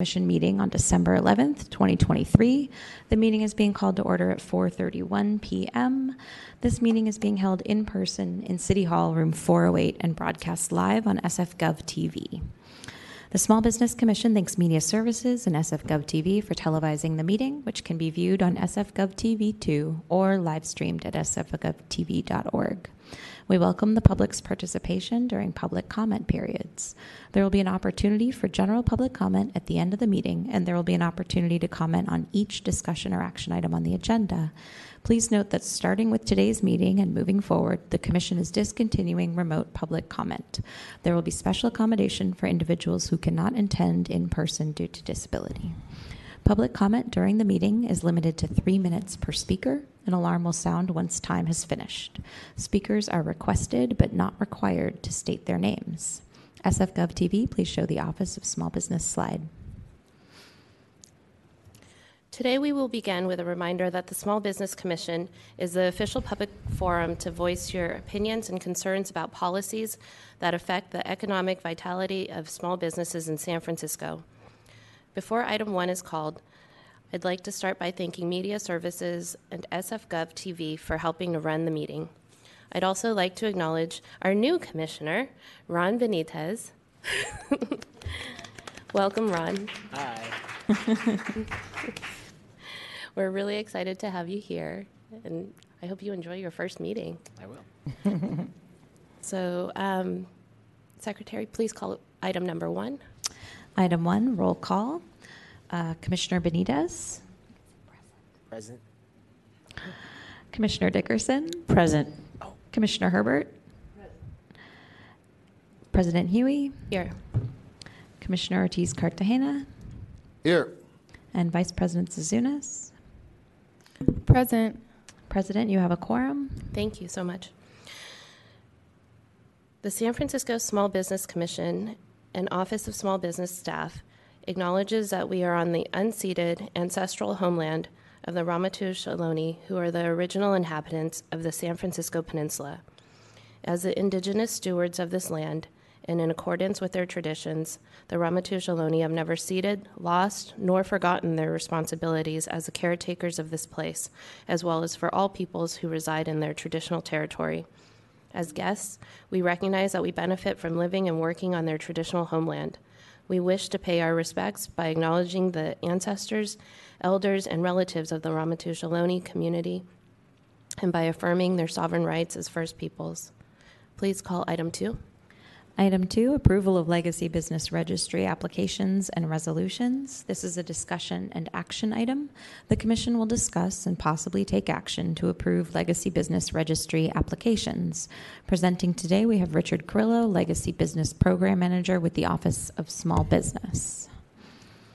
Commission meeting on December 11th, 2023. The meeting is being called to order at 4:31 PM. This meeting is being held in person in City Hall, Room 408, and broadcast live on SF Gov TV. The Small Business Commission thanks Media Services and SF Gov TV for televising the meeting, which can be viewed on SF Gov TV 2 or live streamed at sfgovtv.org. We welcome the public's participation during public comment periods. There will be an opportunity for general public comment at the end of the meeting, and there will be an opportunity to comment on each discussion or action item on the agenda. Please note that starting with today's meeting and moving forward, the Commission is discontinuing remote public comment. There will be special accommodation for individuals who cannot attend in person due to disability. Public comment during the meeting is limited to three minutes per speaker. An alarm will sound once time has finished. Speakers are requested but not required to state their names. SF Gov TV, please show the Office of Small Business slide. Today, we will begin with a reminder that the Small Business Commission is the official public forum to voice your opinions and concerns about policies that affect the economic vitality of small businesses in San Francisco. Before item one is called, I'd like to start by thanking Media Services and SF Gov TV for helping to run the meeting. I'd also like to acknowledge our new commissioner, Ron Benitez. Welcome, Ron. Hi. We're really excited to have you here, and I hope you enjoy your first meeting. I will. So, um, Secretary, please call item number one. Item one, roll call. Uh, Commissioner Benitez, Present. Commissioner Dickerson, Present. Commissioner Herbert, Present. President Huie, Here. Commissioner Ortiz Cartagena, Here. and Vice President Zouzounis. Present. President, you have a quorum. Thank you so much. The San Francisco Small Business Commission and Office of Small Business Staff acknowledges that we are on the unceded ancestral homeland of the Ramaytush Ohlone, who are the original inhabitants of the San Francisco Peninsula. As the indigenous stewards of this land, and in accordance with their traditions, the Ramaytush Ohlone have never ceded, lost, nor forgotten their responsibilities as the caretakers of this place, as well as for all peoples who reside in their traditional territory. As guests, we recognize that we benefit from living and working on their traditional homeland. We wish to pay our respects by acknowledging the ancestors, elders, and relatives of the Ramaytush Ohlone community and by affirming their sovereign rights as First Peoples. Please call item two. Item two, approval of legacy business registry applications and resolutions. This is a discussion and action item. The commission will discuss and possibly take action to approve legacy business registry applications. Presenting today, we have Richard Kurylo, Legacy Business Program Manager with the Office of Small Business.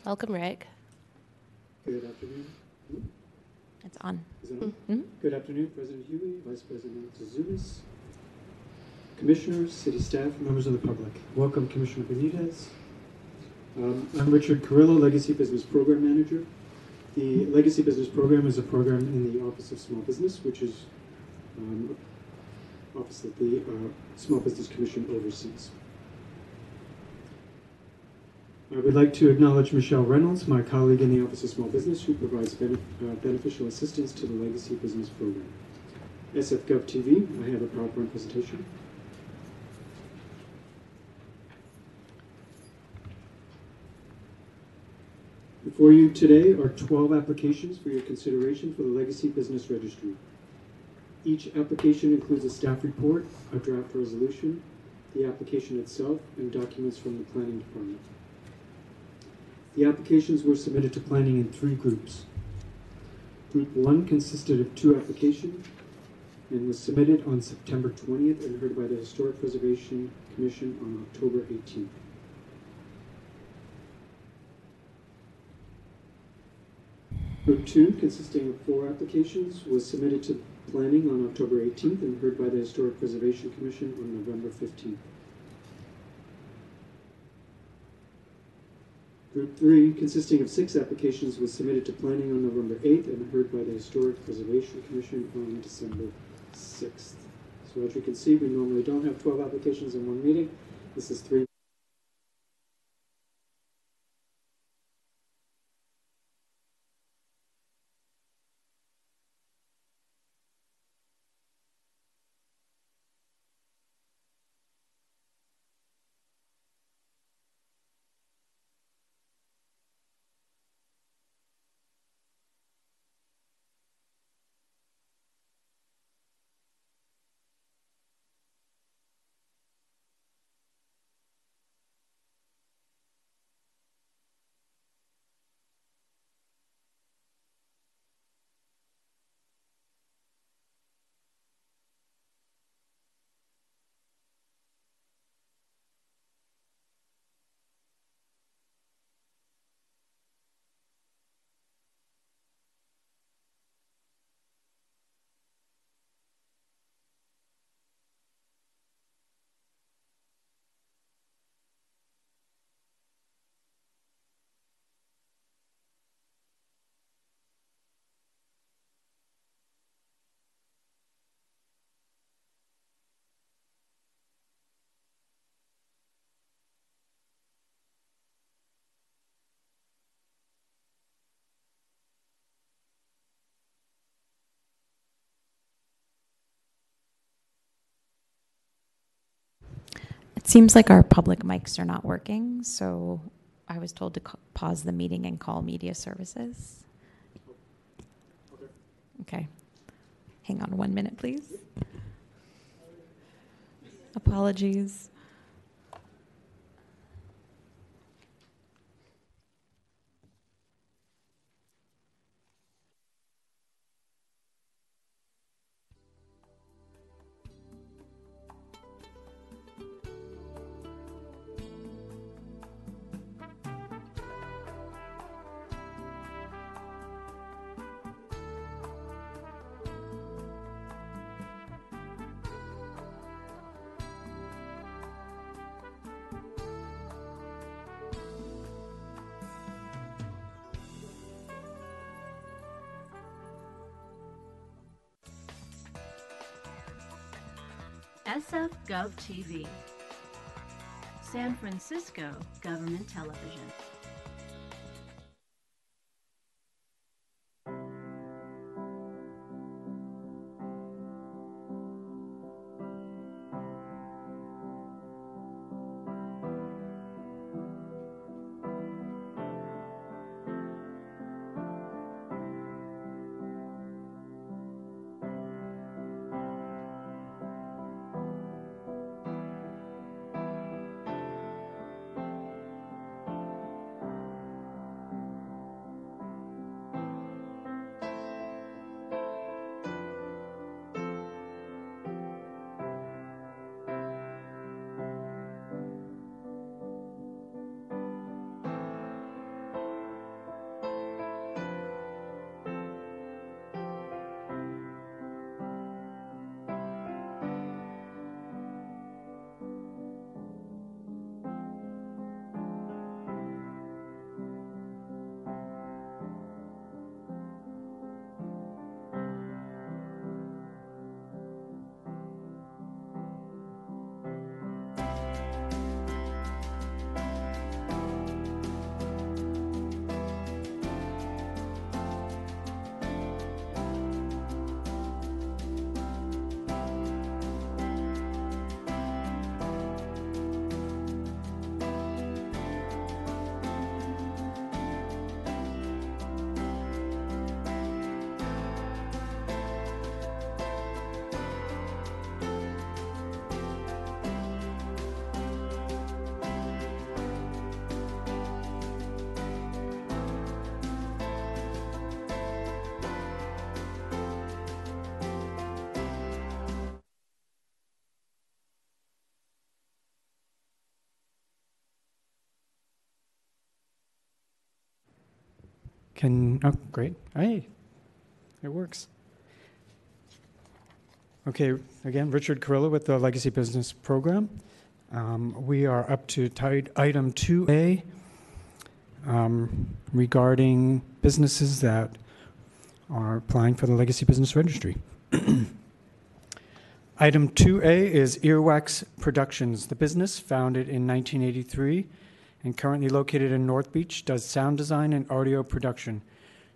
Welcome, Rick. Good afternoon. It's on. Is it on? Mhm. Good afternoon, President Huie, Vice President Zouzounis, Commissioners, city staff, members of the public. Welcome, Commissioner Benitez. Um, I'm Richard Kurylo, Legacy Business Program Manager. The Legacy Business Program is a program in the Office of Small Business, which is um, office that the uh, Small Business Commission oversees. I would like to acknowledge Michelle Reynolds, my colleague in the Office of Small Business, who provides benef- uh, beneficial assistance to the Legacy Business Program. SF Gov TV, I have a PowerPoint presentation. Before you today are 12 applications for your consideration for the Legacy Business Registry. Each application includes a staff report, a draft resolution, the application itself, and documents from the Planning Department. The applications were submitted to planning in three groups. Group one consisted of two applications and was submitted on September 20th and heard by the Historic Preservation Commission on October 18th. Group two, consisting of four applications, was submitted to planning on October 18th and heard by the Historic Preservation Commission on November 15th. Group three, consisting of six applications, was submitted to planning on November 8th and heard by the Historic Preservation Commission on December 6th. So as you can see, we normally don't have 12 applications in one meeting. This is three It seems like our public mics are not working, so I was told to pause the meeting and call media services. Okay. Hang on one minute, please. Apologies. Gov TV, San Francisco Government Television. Can, oh, great. Hey, it works. Okay, again, Richard Kurylo with the Legacy Business Program. Um, we are up to item 2A um, regarding businesses that are applying for the Legacy Business Registry. Item 2A is Earwax Productions. The business, founded in 1983 and currently located in North Beach, does sound design and audio production,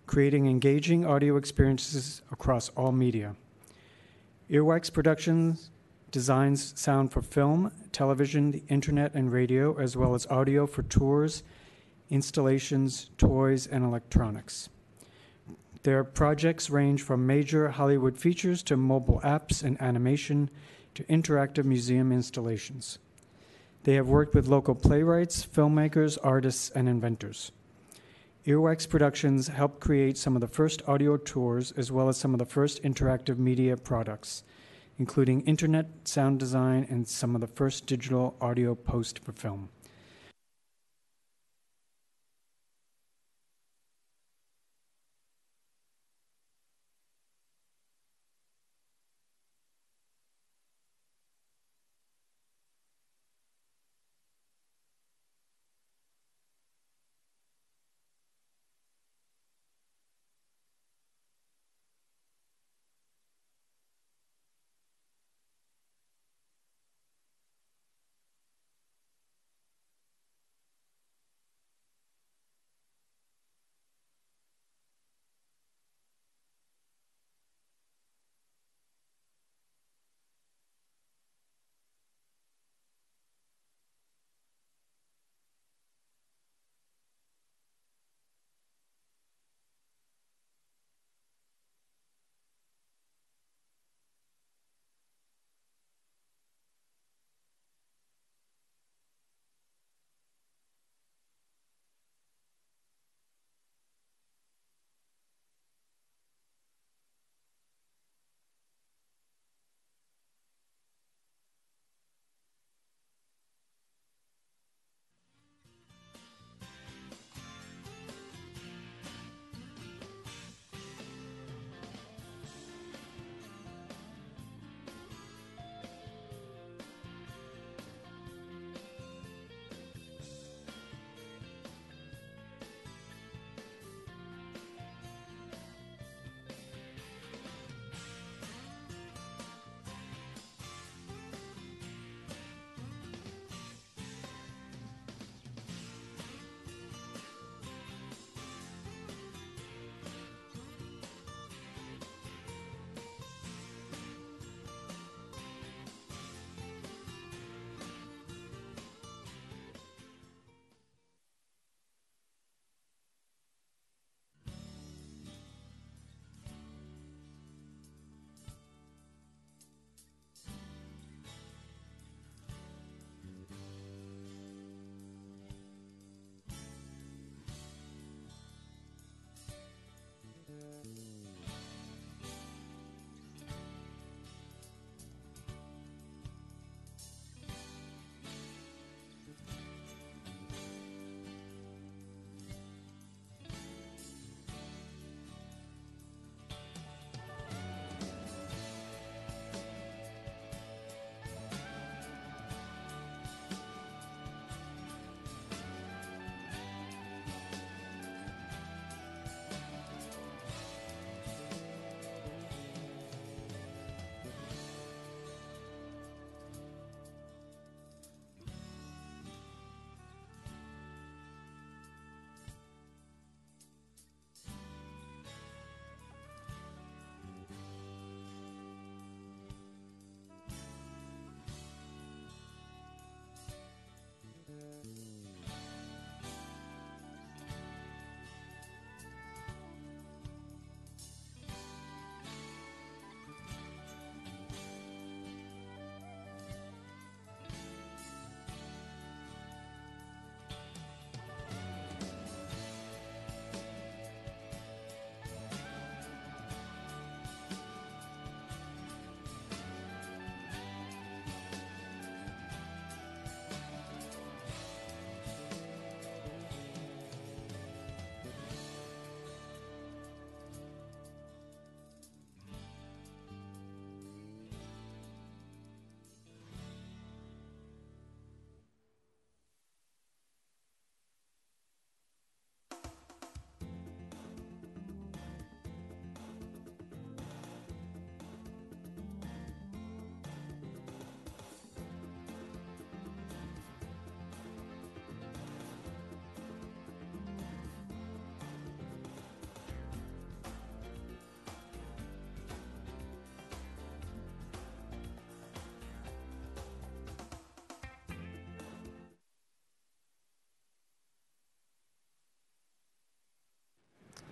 creating engaging audio experiences across all media. Earwax Productions designs sound for film, television, the internet, and radio, as well as audio for tours, installations, toys, and electronics. Their projects range from major Hollywood features to mobile apps and animation to interactive museum installations. They have worked with local playwrights, filmmakers, artists, and inventors. Earwax Productions helped create some of the first audio tours as well as some of the first interactive media products, including internet sound design and some of the first digital audio post for film.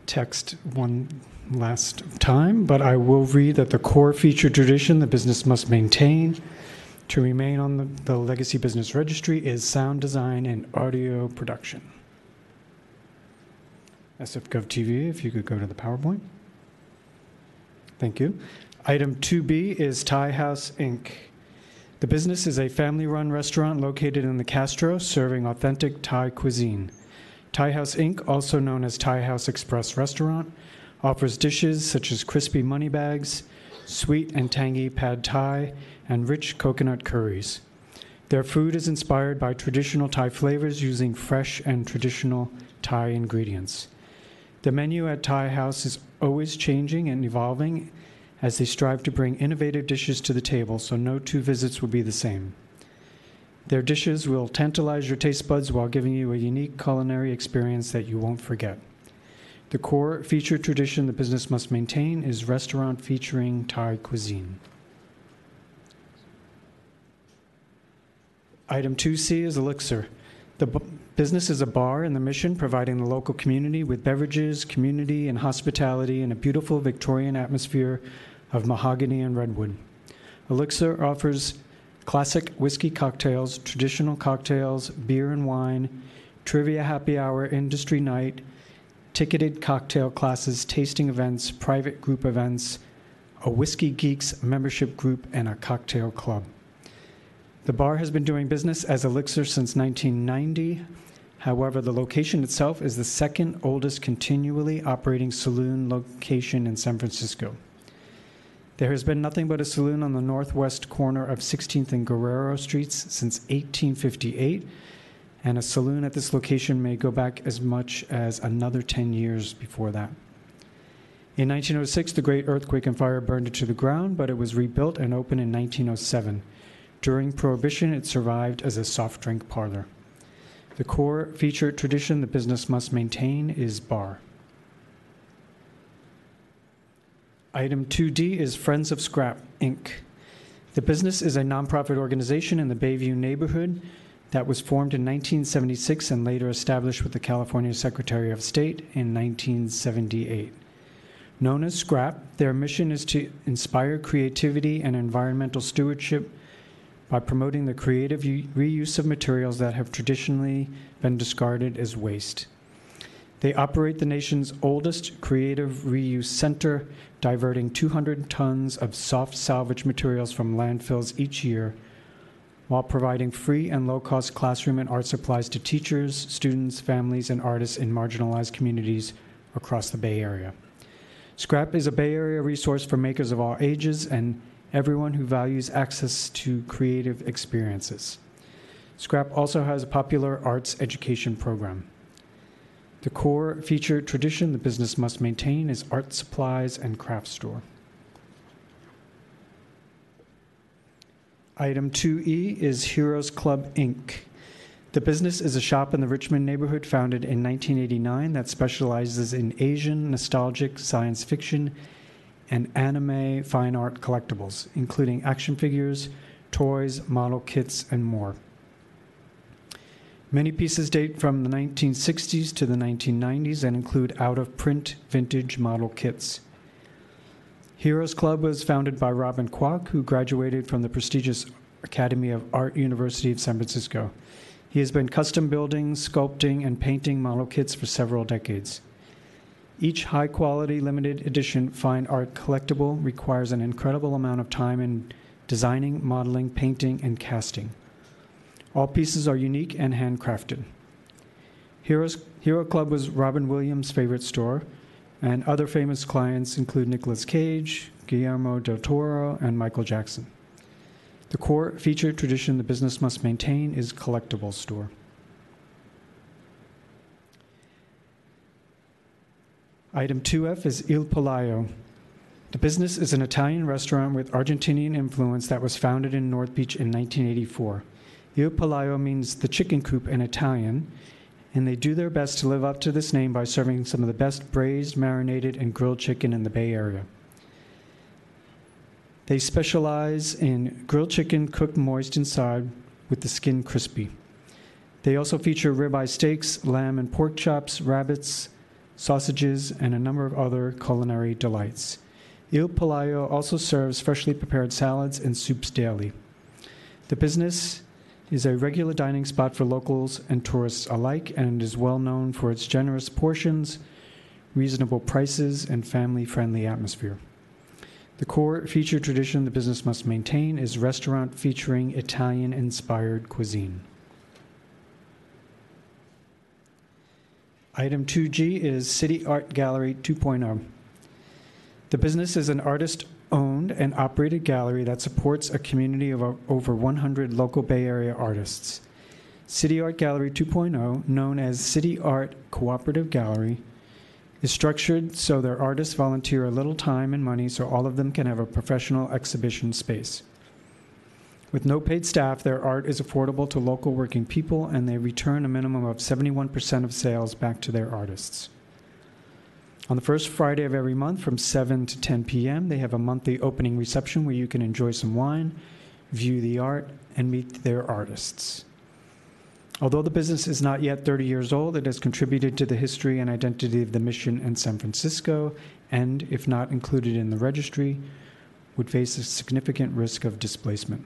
Text one last time, but I will read that the core feature tradition the business must maintain to remain on the, the Legacy Business Registry is sound design and audio production. SFGov TV, if you could go to the PowerPoint. Thank you. Item 2B is Thai House Inc. The business is a family run restaurant located in the Castro serving authentic Thai cuisine. Thai House Inc., also known as Thai House Express Restaurant, offers dishes such as crispy money bags, sweet and tangy pad thai, and rich coconut curries. Their food is inspired by traditional Thai flavors using fresh and traditional Thai ingredients. The menu at Thai House is always changing and evolving as they strive to bring innovative dishes to the table, so no two visits will be the same. Their dishes will tantalize your taste buds while giving you a unique culinary experience that you won't forget. The core feature tradition the business must maintain is restaurant featuring Thai cuisine. Item 2C is Elixir. The bu- business is a bar in the mission providing the local community with beverages, community, and hospitality in a beautiful Victorian atmosphere of mahogany and redwood. Elixir offers classic whiskey cocktails, traditional cocktails, beer and wine, trivia happy hour, industry night, ticketed cocktail classes, tasting events, private group events, a Whiskey Geeks membership group, and a cocktail club. The bar has been doing business as Elixir since 1990. However, the location itself is the second oldest continually operating saloon location in San Francisco. There has been nothing but a saloon on the northwest corner of 16th and Guerrero Streets since 1858, and a saloon at this location may go back as much as another 10 years before that. In 1906, the Great Earthquake and Fire burned it to the ground, but it was rebuilt and opened in 1907. During Prohibition, it survived as a soft drink parlor. The core feature tradition the business must maintain is bar. Item 2D is Friends of Scrap, Inc. The business is a nonprofit organization in the Bayview neighborhood that was formed in 1976 and later established with the California Secretary of State in 1978. Known as SCRAP, their mission is to inspire creativity and environmental stewardship by promoting the creative reuse of materials that have traditionally been discarded as waste. They operate the nation's oldest creative reuse center, diverting 200 tons of soft salvage materials from landfills each year while providing free and low cost classroom and art supplies to teachers, students, families, and artists in marginalized communities across the Bay Area. Scrap is a Bay Area resource for makers of all ages and everyone who values access to creative experiences. Scrap also has a popular arts education program. The core feature tradition the business must maintain is art supplies and craft store. Item 2E is Heroes Club Inc. The business is a shop in the Richmond neighborhood founded in 1989 that specializes in Asian nostalgic science fiction and anime fine art collectibles, including action figures, toys, model kits, and more. Many pieces date from the 1960s to the 1990s and include out of print vintage model kits. Heroes Club was founded by Robin Kwok, who graduated from the prestigious Academy of Art University of San Francisco. He has been custom building, sculpting, and painting model kits for several decades. Each high quality limited edition fine art collectible requires an incredible amount of time in designing, modeling, painting, and casting. All pieces are unique and handcrafted. Heroes, Hero Club was Robin Williams' favorite store, and other famous clients include Nicolas Cage, Guillermo del Toro, and Michael Jackson. The core feature tradition the business must maintain is collectible store. Item 2F is Il Pollaio. The business is an Italian restaurant with Argentinian influence that was founded in North Beach in 1984. Il Pollaio means the chicken coop in Italian, and they do their best to live up to this name by serving some of the best braised, marinated, and grilled chicken in the Bay Area. They specialize in grilled chicken cooked moist inside with the skin crispy. They also feature ribeye steaks, lamb and pork chops, rabbits, sausages, and a number of other culinary delights. Il Pollaio also serves freshly prepared salads and soups daily. The business is a regular dining spot for locals and tourists alike and is well known for its generous portions, reasonable prices, and family friendly atmosphere. The core feature tradition the business must maintain is restaurant featuring Italian inspired cuisine. Item 2G is City Art Gallery 2.0. The business is an artist owned and operated gallery that supports a community of over 100 local Bay Area artists. City Art Gallery 2.0, known as City Art Cooperative Gallery, is structured so their artists volunteer a little time and money so all of them can have a professional exhibition space. With no paid staff, their art is affordable to local working people and they return a minimum of 71% of sales back to their artists. On the first Friday of every month from 7 to 10 p.m., they have a monthly opening reception where you can enjoy some wine, view the art, and meet their artists. Although the business is not yet 30 years old, it has contributed to the history and identity of the mission in San Francisco, and, if not included in the registry, would face a significant risk of displacement.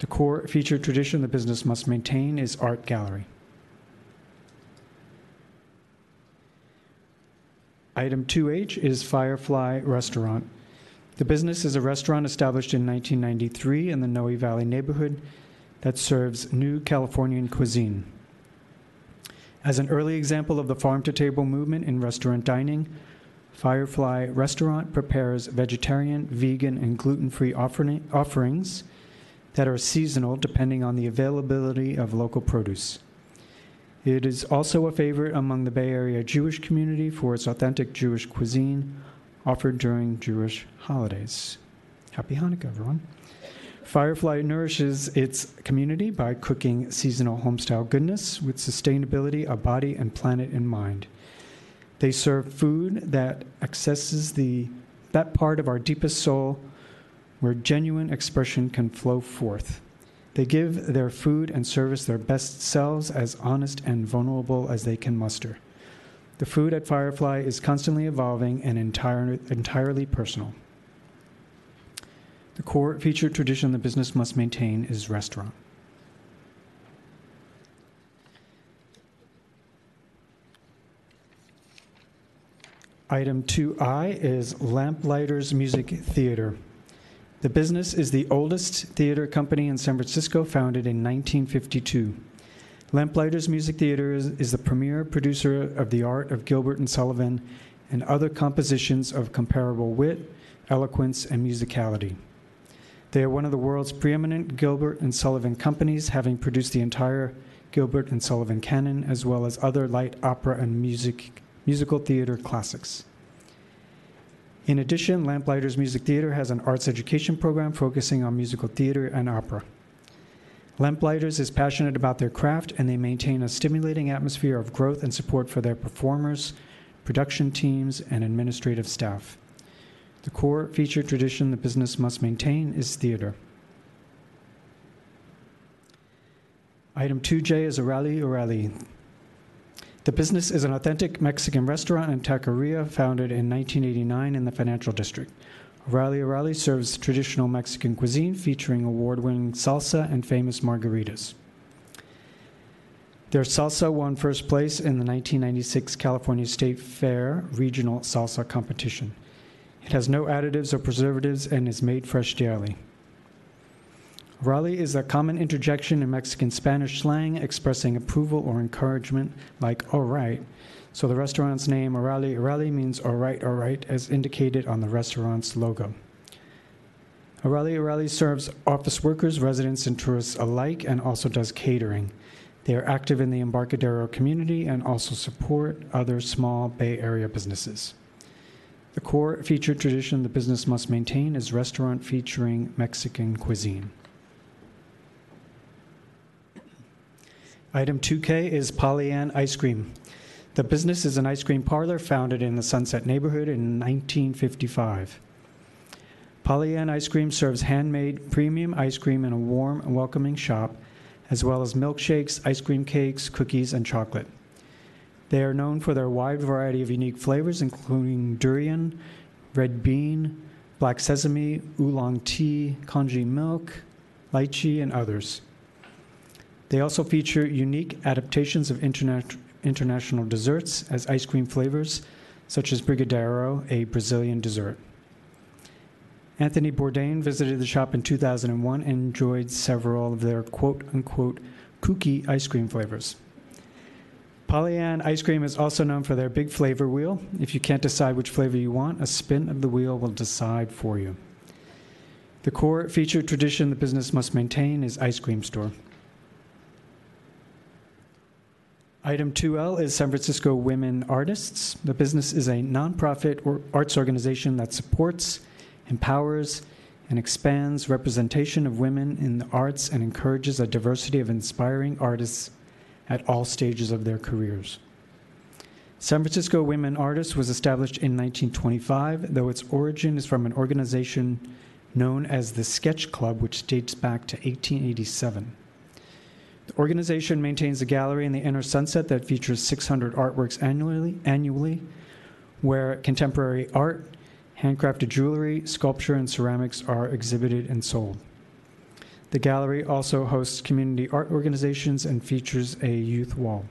The core feature tradition the business must maintain is art gallery. Item 2H is Firefly Restaurant. The business is a restaurant established in 1993 in the Noe Valley neighborhood that serves new Californian cuisine. As an early example of the farm to table movement in restaurant dining, Firefly Restaurant prepares vegetarian, vegan, and gluten free offerings that are seasonal depending on the availability of local produce. It is also a favorite among the Bay Area Jewish community for its authentic Jewish cuisine offered during Jewish holidays. Happy Hanukkah, everyone. Firefly nourishes its community by cooking seasonal homestyle goodness with sustainability of body and planet in mind. They serve food that accesses the that part of our deepest soul where genuine expression can flow forth. They give their food and service their best selves as honest and vulnerable as they can muster. The food at Firefly is constantly evolving and entire, entirely personal. The core feature tradition the business must maintain is restaurant. Item 2I is Lamplighters Music Theater. The business is the oldest theater company in San Francisco, founded in 1952. Lamplighters Music Theater is, is the premier producer of the art of Gilbert and Sullivan and other compositions of comparable wit, eloquence, and musicality. They are one of the world's preeminent Gilbert and Sullivan companies, having produced the entire Gilbert and Sullivan canon, as well as other light opera and music, musical theater classics. In addition, Lamplighters Music Theater has an arts education program focusing on musical theater and opera. Lamplighters is passionate about their craft and they maintain a stimulating atmosphere of growth and support for their performers, production teams, and administrative staff. The core feature tradition the business must maintain is theater. Item 2J is Orali Orali. The business is an authentic Mexican restaurant and taqueria founded in 1989 in the financial district. Orali Orali serves traditional Mexican cuisine featuring award winning salsa and famous margaritas. Their salsa won first place in the 1996 California State Fair Regional Salsa Competition. It has no additives or preservatives and is made fresh daily. Órale is a common interjection in Mexican Spanish slang expressing approval or encouragement, like all right. So the restaurant's name, Orali Orali, means all right, all right, as indicated on the restaurant's logo. Orali Orali serves office workers, residents, and tourists alike and also does catering. They are active in the Embarcadero community and also support other small Bay Area businesses. The core feature tradition the business must maintain is restaurant featuring Mexican cuisine. Item 2K is Polly Ann Ice Cream. The business is an ice cream parlor founded in the Sunset neighborhood in 1955. Polly Ann Ice Cream serves handmade premium ice cream in a warm and welcoming shop, as well as milkshakes, ice cream cakes, cookies, and chocolate. They are known for their wide variety of unique flavors, including durian, red bean, black sesame, oolong tea, congee milk, lychee, and others. They also feature unique adaptations of interna- international desserts as ice cream flavors, such as Brigadeiro, a Brazilian dessert. Anthony Bourdain visited the shop in 2001 and enjoyed several of their quote unquote kooky ice cream flavors. Polly Ann ice cream is also known for their big flavor wheel. If you can't decide which flavor you want, a spin of the wheel will decide for you. The core feature tradition the business must maintain is ice cream store. Item 2L is San Francisco Women Artists. The business is a nonprofit or arts organization that supports, empowers, and expands representation of women in the arts and encourages a diversity of inspiring artists at all stages of their careers. San Francisco Women Artists was established in 1925, though its origin is from an organization known as the Sketch Club, which dates back to 1887. The organization maintains a gallery in the inner sunset that features 600 artworks annually, annually where contemporary art, handcrafted jewelry, sculpture, and ceramics are exhibited and sold. The gallery also hosts community art organizations and features a youth wall.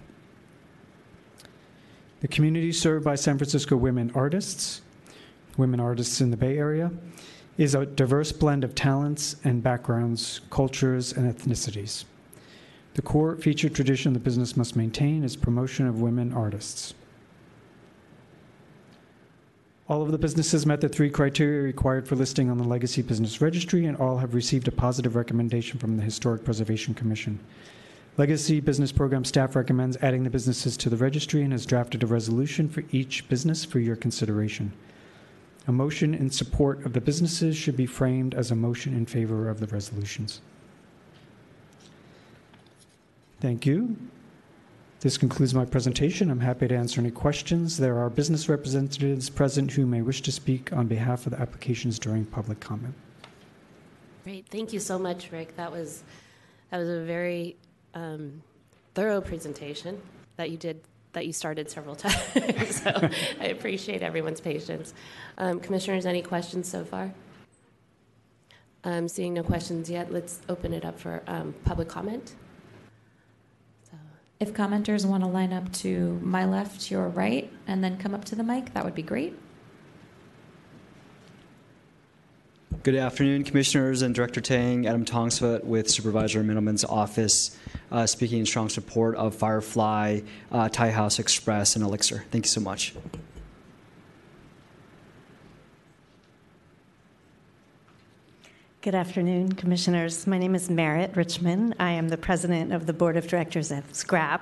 The community served by San Francisco women artists, women artists in the Bay Area, is a diverse blend of talents and backgrounds, cultures, and ethnicities. The core feature tradition the business must maintain is promotion of women artists. All of the businesses met the three criteria required for listing on the Legacy Business Registry, and all have received a positive recommendation from the Historic Preservation Commission. Legacy Business Program staff recommends adding the businesses to the registry and has drafted a resolution for each business for your consideration. A motion in support of the businesses should be framed as a motion in favor of the resolutions. Thank you. This concludes my presentation. I'm happy to answer any questions. There are business representatives present who may wish to speak on behalf of the applications during public comment. Great, thank you so much, Rick. That was that was a very um, thorough presentation that you did that you started several times. so I appreciate everyone's patience. Um, commissioners, any questions so far? Um, seeing no questions yet, let's open it up for um, public comment. If commenters want to line up to my left, your right, and then come up to the mic, that would be great. Good afternoon, Commissioners and Director Tang. Adam Thongsavat with Supervisor Mandelman's office, uh, speaking in strong support of Firefly, uh, Thai House Express, and Elixir. Thank you so much. Good afternoon, Commissioners. My name is Merritt Richmond. I am the president of the Board of Directors of SCRAP.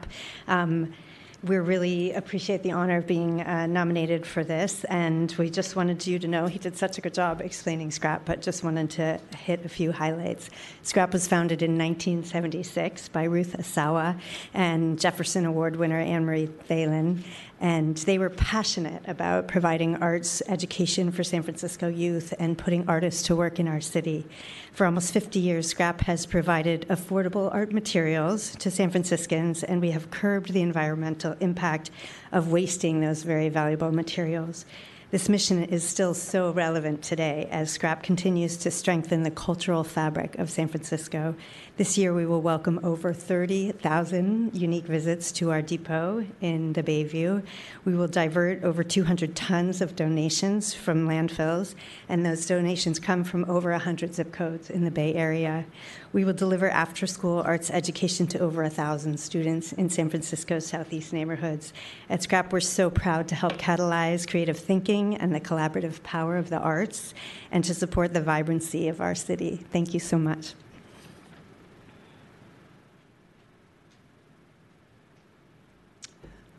Um, we really appreciate the honor of being uh, nominated for this, and we just wanted you to know he did such a good job explaining SCRAP, but just wanted to hit a few highlights. SCRAP was founded in 1976 by Ruth Asawa and Jefferson Award winner Anne Marie Theilen, and they were passionate about providing arts education for San Francisco youth and putting artists to work in our city. For almost 50 years, SCRAP has provided affordable art materials to San Franciscans, and we have curbed the environmental impact of wasting those very valuable materials. This mission is still so relevant today as Scrap continues to strengthen the cultural fabric of San Francisco. This year, we will welcome over 30,000 unique visits to our depot in the Bayview. We will divert over 200 tons of donations from landfills, and those donations come from over 100 zip codes in the Bay Area. We will deliver after school arts education to over 1,000 students in San Francisco's southeast neighborhoods. At Scrap, we're so proud to help catalyze creative thinking and the collaborative power of the arts and to support the vibrancy of our city. Thank you so much.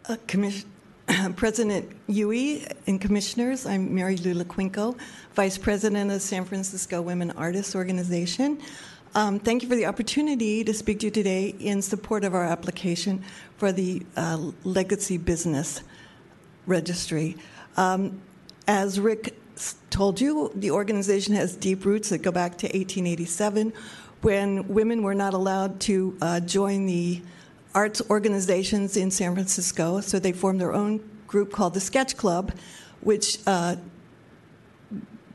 Uh, Commis- President Huie and Commissioners, I'm Mary Lula Quinco, Vice President of San Francisco Women Artists Organization. Um, thank you for the opportunity to speak to you today in support of our application for the uh, Legacy Business Registry. Um, as Rick told you, the organization has deep roots that go back to 1887 when women were not allowed to uh, join the arts organizations in San Francisco, so they formed their own group called the Sketch Club, which uh,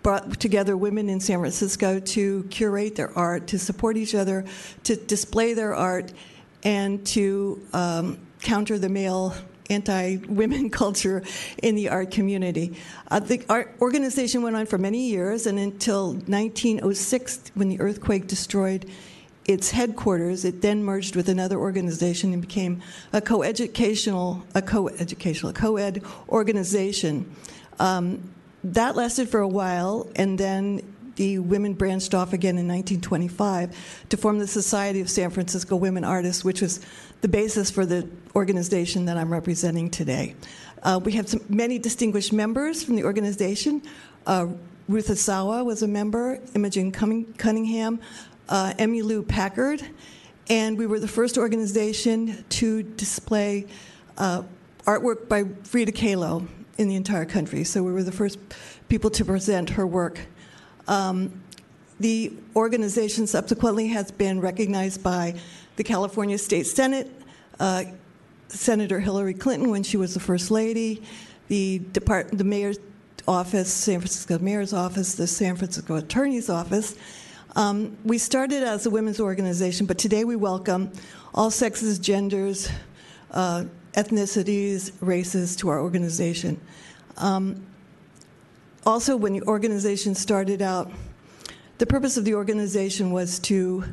brought together women in San Francisco to curate their art, to support each other, to display their art, and to um, counter the male anti women culture in the art community. Uh, the art organization went on for many years, and until 1906, when the earthquake destroyed its headquarters, it then merged with another organization and became a co-educational, a coeducational, co-ed organization. Um, that lasted for a while, and then the women branched off again in 1925 to form the Society of San Francisco Women Artists, which was the basis for the organization that I'm representing today. Uh, we have some, many distinguished members from the organization. Uh, Ruth Asawa was a member, Imogen Cunningham, uh, Emmy Lou Packard, and we were the first organization to display uh, artwork by Frida Kahlo in the entire country. So we were the first people to present her work. Um, the organization subsequently has been recognized by the California State Senate, uh, Senator Hillary Clinton when she was the first lady, the the mayor's office, San Francisco mayor's office, the San Francisco attorney's office. Um, we started as a women's organization, but today we welcome all sexes, genders, uh, ethnicities, races to our organization. Um, also, when the organization started out, the purpose of the organization was to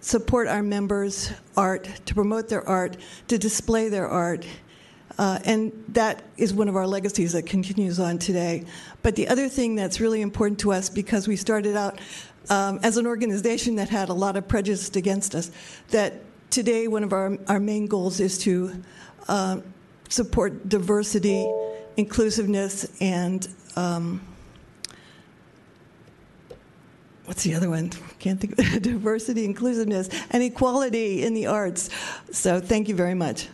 support our members' art, to promote their art, to display their art. Uh, and that is one of our legacies that continues on today. But the other thing that's really important to us, because we started out um, as an organization that had a lot of prejudice against us, that today one of our, our main goals is to uh, support diversity, inclusiveness, and um, what's the other one? Can't think of diversity, inclusiveness, and equality in the arts. So thank you very much.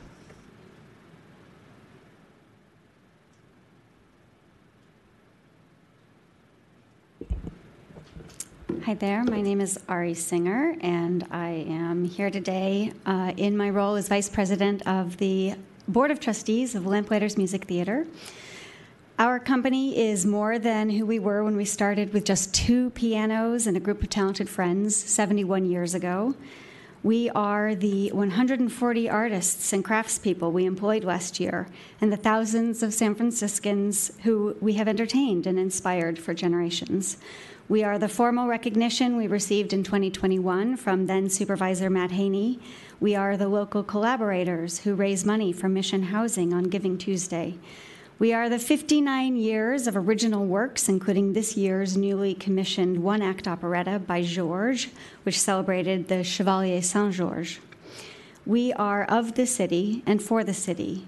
Hi there, my name is Ari Singer, and I am here today uh, in my role as Vice President of the Board of Trustees of Lamplighters Music Theater. Our company is more than who we were when we started with just two pianos and a group of talented friends 71 years ago. We are the 140 artists and craftspeople we employed last year, and the thousands of San Franciscans who we have entertained and inspired for generations. We are the formal recognition we received in 2021 from then Supervisor Matt Haney. We are the local collaborators who raise money for Mission Housing on Giving Tuesday. We are the 59 years of original works, including this year's newly commissioned one act operetta by Georges, which celebrated the Chevalier Saint Georges. We are of the city and for the city.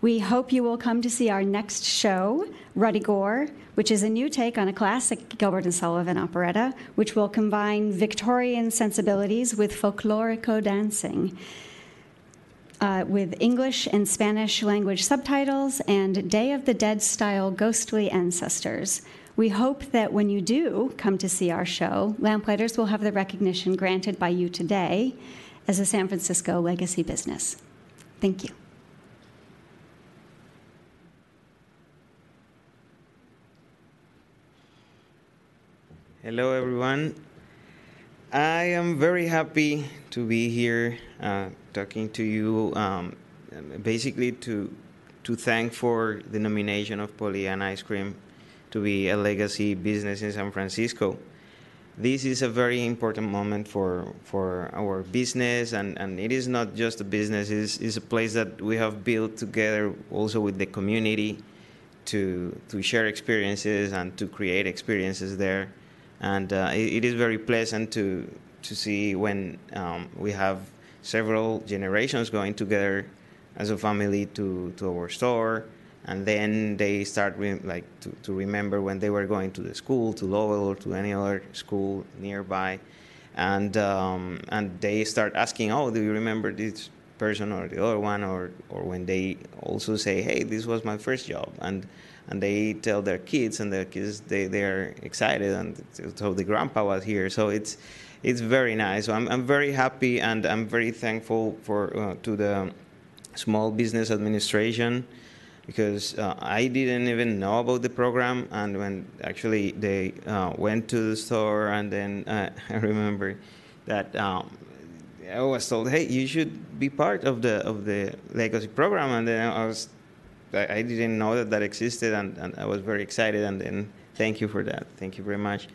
We hope you will come to see our next show, Ruddigore, which is a new take on a classic Gilbert and Sullivan operetta, which will combine Victorian sensibilities with folklorico dancing. Uh, with English and Spanish language subtitles and Day of the Dead style ghostly ancestors. We hope that when you do come to see our show, Lamplighters will have the recognition granted by you today as a San Francisco legacy business. Thank you. Hello, everyone. I am very happy to be here uh, talking to you. Um, basically, to to thank for the nomination of Polly Ann Ice Cream to be a legacy business in San Francisco. This is a very important moment for for our business, and, and it is not just a business. It's, it's a place that we have built together also with the community to to share experiences and to create experiences there and uh, it, it is very pleasant to to see when um, we have several generations going together as a family to, to our store. And then they start re- like to, to remember when they were going to the school to Lowell or to any other school nearby. And um, and they start asking oh do you remember this person or the other one? Or or when they also say hey this was my first job. And and they tell their kids, and their kids they they are excited, and so the grandpa was here. So it's it's very nice. So I'm I'm very happy, and I'm very thankful for uh, to the Small Business Administration because uh, I didn't even know about the program, and when actually they uh, went to the store, and then uh, I remember that. Um, I was told, "Hey, you should be part of the of the legacy program," and then I was I, didn't know that that existed, and, and, I was very excited. And then thank you for that. Thank you very much.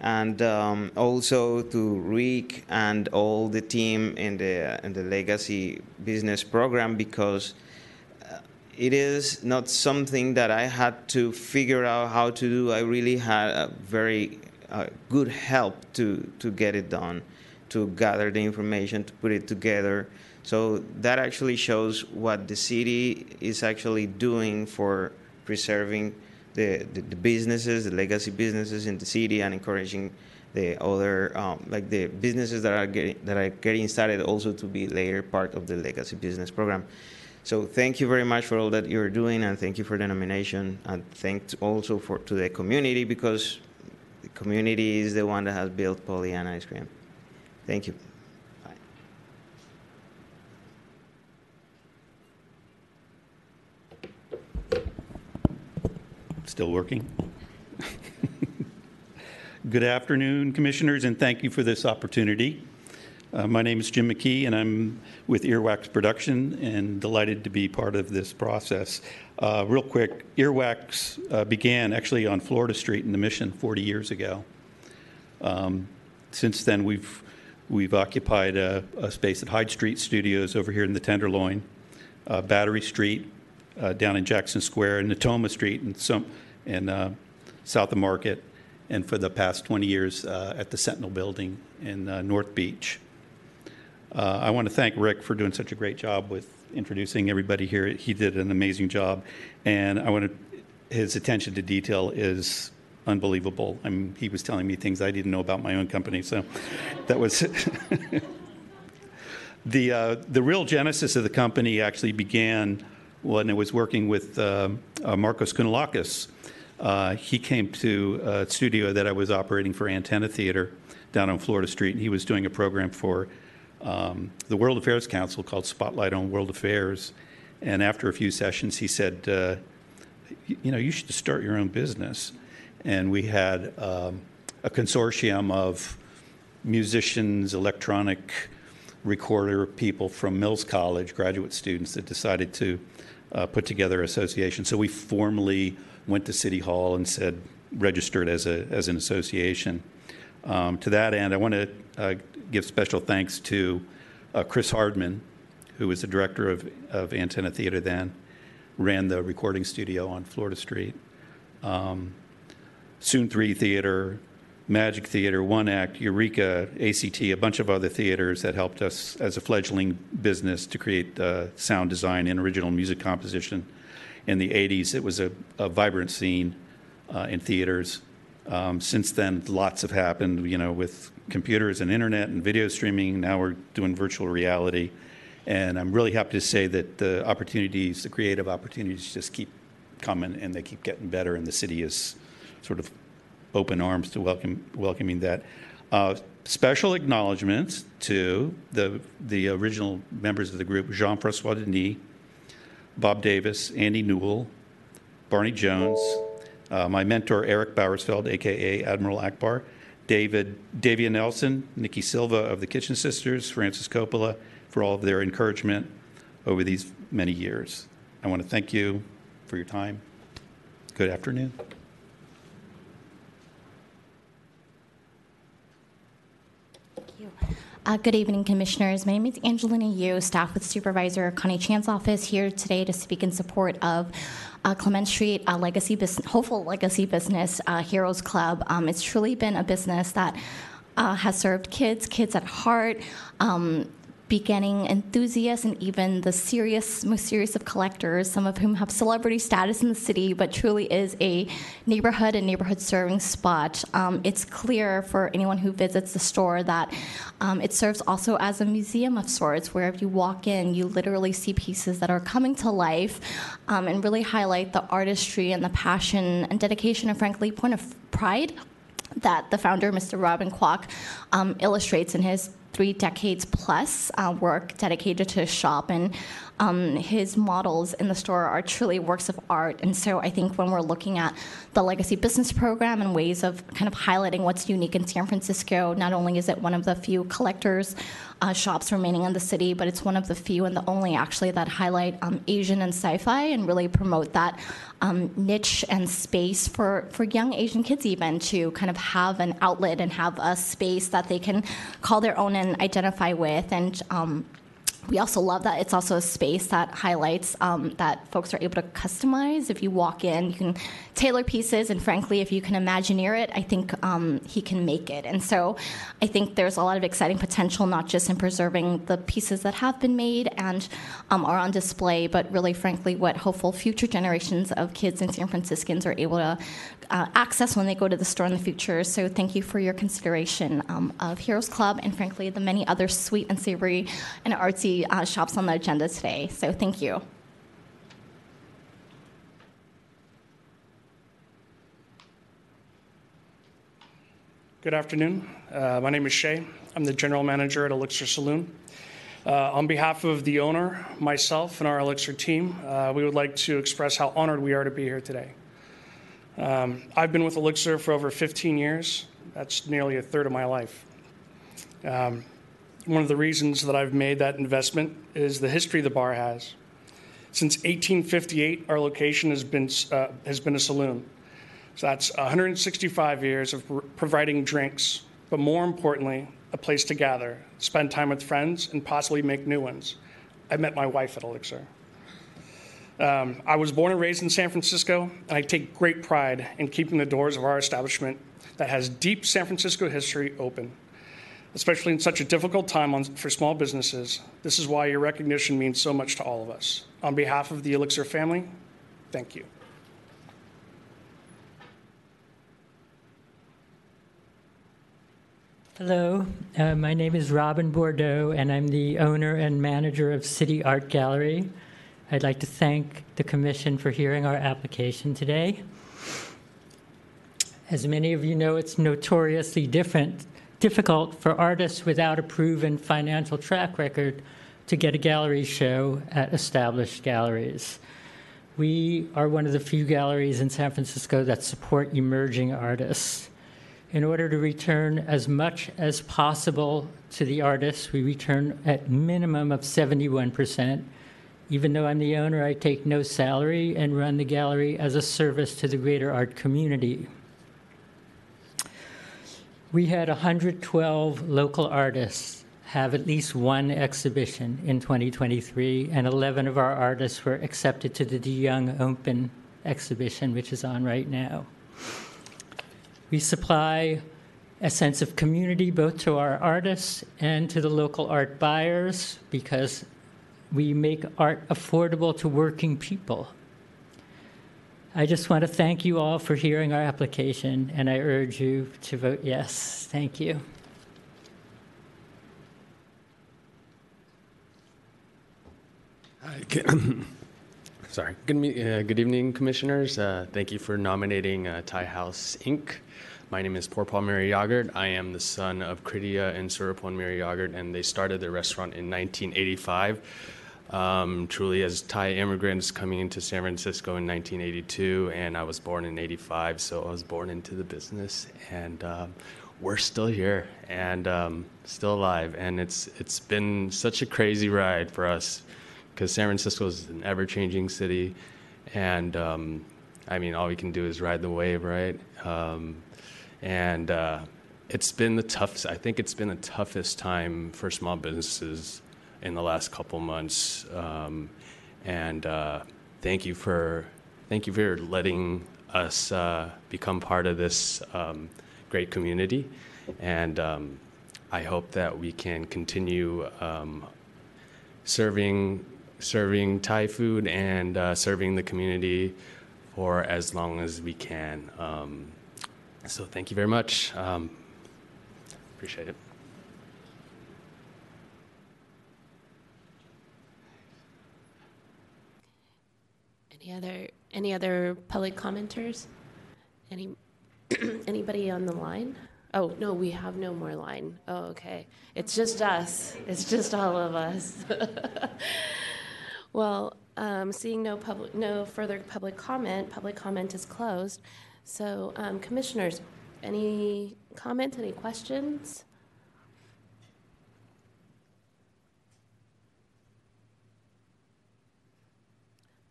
And um, also to Rick and all the team in the in the legacy business program because uh, it is not something that I had to figure out how to do. I really had a very uh, good help to to get it done, to gather the information, to put it together so that actually shows what the city is actually doing for preserving the, the, the businesses, the legacy businesses in the city, and encouraging the other um, like the businesses that are getting that are getting started also to be later part of the legacy business program. So thank you very much for all that you're doing, and thank you for the nomination, and thanks also for to the community because the community is the one that has built Polly Ann Ice Cream. Thank you. Still working? Good afternoon, commissioners, and thank you for this opportunity. Uh, my name is Jim McKee, and I'm with Earwax Production, and delighted to be part of this process. Uh, real quick, Earwax uh, began actually on Florida Street in the Mission 40 years ago. Um, since then, we've we've occupied a, a, space at Hyde Street Studios over here in the Tenderloin, uh, Battery Street uh, down in Jackson Square, and Natoma Street, and some in uh, South of Market, and for the past 20 years uh, at the Sentinel Building in uh, North Beach. Uh, I want to thank Rick for doing such a great job with introducing everybody here. He did an amazing job, and I want to, his attention to detail is unbelievable. I mean, he was telling me things I didn't know about my own company, so that was. the uh, the real genesis of the company actually began when I was working with uh, uh, Markos Kounalakis uh, he came to a studio that I was operating for Antenna Theater down on Florida Street, and he was doing a program for um, the World Affairs Council called Spotlight on World Affairs. And after a few sessions, he said, uh, "You know, you should start your own business." And we had um, a consortium of musicians, electronic recorder people from Mills College, graduate students that decided to uh, put together association. So we formally went to City Hall and said, registered as, a, as an association. Um, to that end, I want to uh, give special thanks to uh, Chris Hardman, who was the director of, of Antenna Theater then, ran the recording studio on Florida Street. Um, Soon 3 Theater, Magic Theater, One Act, Eureka, ACT, a bunch of other theaters that helped us as a fledgling business to create uh, sound design and original music composition. In the 80s, it was a, a vibrant scene uh, in theaters. Um, since then, lots have happened, you know, with computers and internet and video streaming. Now we're doing virtual reality. And I'm really happy to say that the opportunities, the creative opportunities, just keep coming and they keep getting better, and the city is sort of open arms to welcome, welcoming that. Uh, special acknowledgments to the, the original members of the group Jean Francois Denis, Bob Davis, Andy Newell, Barney Jones, uh, my mentor Erik Bauersfeld, aka Admiral Ackbar, David Davia Nelson, Nikki Silva of the Kitchen Sisters, Francis Coppola, for all of their encouragement over these many years. I want to thank you for your time. Good afternoon. Uh, good evening, Commissioners. My name is Angelina Yu, staff with Supervisor Connie Chan's office, here today to speak in support of uh, Clement Street uh, Legacy Business, Hopeful Legacy Business uh, Heroes Club. Um, it's truly been a business that uh, has served kids, kids at heart. Um, beginning enthusiasts and even the serious, most serious of collectors, some of whom have celebrity status in the city, but truly is a neighborhood and neighborhood serving spot. Um, it's clear for anyone who visits the store that um, it serves also as a museum of sorts, where if you walk in, you literally see pieces that are coming to life um, and really highlight the artistry and the passion and dedication and, frankly, point of pride that the founder, Mr. Robin Kwok, um, illustrates in his three decades plus uh, work dedicated to his shop and um, his models in the store are truly works of art. And so I think when we're looking at the legacy business program and ways of kind of highlighting what's unique in San Francisco, not only is it one of the few collectors uh, shops remaining in the city, but it's one of the few and the only actually that highlight um, Asian and sci-fi and really promote that um, niche and space for, for young Asian kids even to kind of have an outlet and have a space that they can call their own and identify with. And um, we also love that it's also a space that highlights um, that folks are able to customize. If you walk in, you can tailor pieces, and frankly, if you can imagineer it, I think um, he can make it. And so I think there's a lot of exciting potential, not just in preserving the pieces that have been made and um, are on display, but really, frankly, what hopeful future generations of kids and San Franciscans are able to uh, access when they go to the store in the future. So thank you for your consideration um, of Heroes Club and, frankly, the many other sweet and savory and artsy uh, shops on the agenda today. So thank you. Good afternoon. Uh, my name is Shay. I'm the general manager at Elixir Saloon. Uh, on behalf of the owner, myself, and our Elixir team, uh, we would like to express how honored we are to be here today. Um, I've been with Elixir for over 15 years. That's nearly a third of my life. Um, one of the reasons that I've made that investment is the history the bar has. Since 1858, our location has been, uh, has been a saloon. So that's 165 years of providing drinks, but more importantly, a place to gather, spend time with friends, and possibly make new ones. I met my wife at Elixir. Um, I was born and raised in San Francisco, and I take great pride in keeping the doors of our establishment that has deep San Francisco history open especially in such a difficult time on, for small businesses. This is why your recognition means so much to all of us. On behalf of the Elixir family, thank you. Hello, uh, my name is Robin Bordeaux, and I'm the owner and manager of City Art Gallery. I'd like to thank the Commission for hearing our application today. As many of you know, it's notoriously different difficult for artists without a proven financial track record to get a gallery show at established galleries. We are one of the few galleries in San Francisco that support emerging artists. In order to return as much as possible to the artists, we return at minimum of 71%. Even though I'm the owner, I take no salary and run the gallery as a service to the greater art community. We had 112 local artists have at least one exhibition in 2023, and 11 of our artists were accepted to the De Young Open exhibition, which is on right now. We supply a sense of community both to our artists and to the local art buyers because we make art affordable to working people. I just want to thank you all for hearing our application, and I urge you to vote yes. Thank you. Hi. Sorry. Good, uh, good evening, commissioners. Uh, thank you for nominating uh, Thai House Inc. My name is Porpal Mary Yogurt. I am the son of Kritia and Surapon Mary Yogurt, and they started their restaurant in 1985. Um, truly, as Thai immigrants coming into San Francisco in 1982, and I was born in 85, so I was born into the business, and um, we're still here and um, still alive. And it's it's been such a crazy ride for us because San Francisco is an ever-changing city, and um, I mean, all we can do is ride the wave, right? Um, and uh, it's been the toughest. I think it's been the toughest time for small businesses in the last couple months. Um, and uh, thank you for thank you for letting us uh, become part of this um, great community. And um, I hope that we can continue um, serving serving Thai food and uh, serving the community for as long as we can. Um, so thank you very much. Um, appreciate it. Any other any other public commenters? Any anybody on the line? Oh no, we have no more line. Oh okay, it's just us. It's just all of us. well, um, seeing no public, no further public comment, public comment is closed. So, um, commissioners, any comments? Any questions?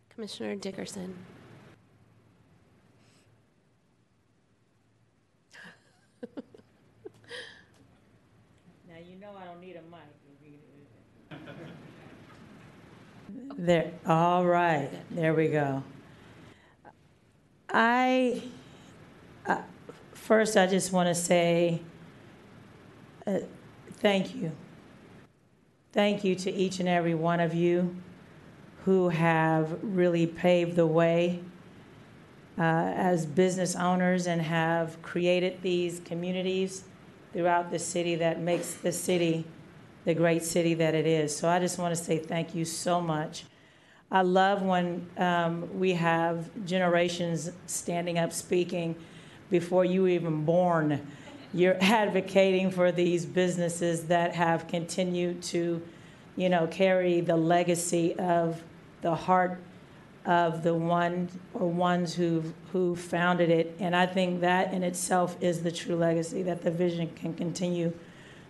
Commissioner Dickerson. Now, you know I don't need a mic. There, all right, there we go. I, uh, first, I just want to say uh, thank you. Thank you to each and every one of you who have really paved the way uh, as business owners and have created these communities throughout the city that makes the city the great city that it is. So I just want to say thank you so much. I love when um, we have generations standing up speaking before you were even born. You're advocating for these businesses that have continued to, you know, carry the legacy of the heart of the one or ones who who founded it. And I think that in itself is the true legacy that the vision can continue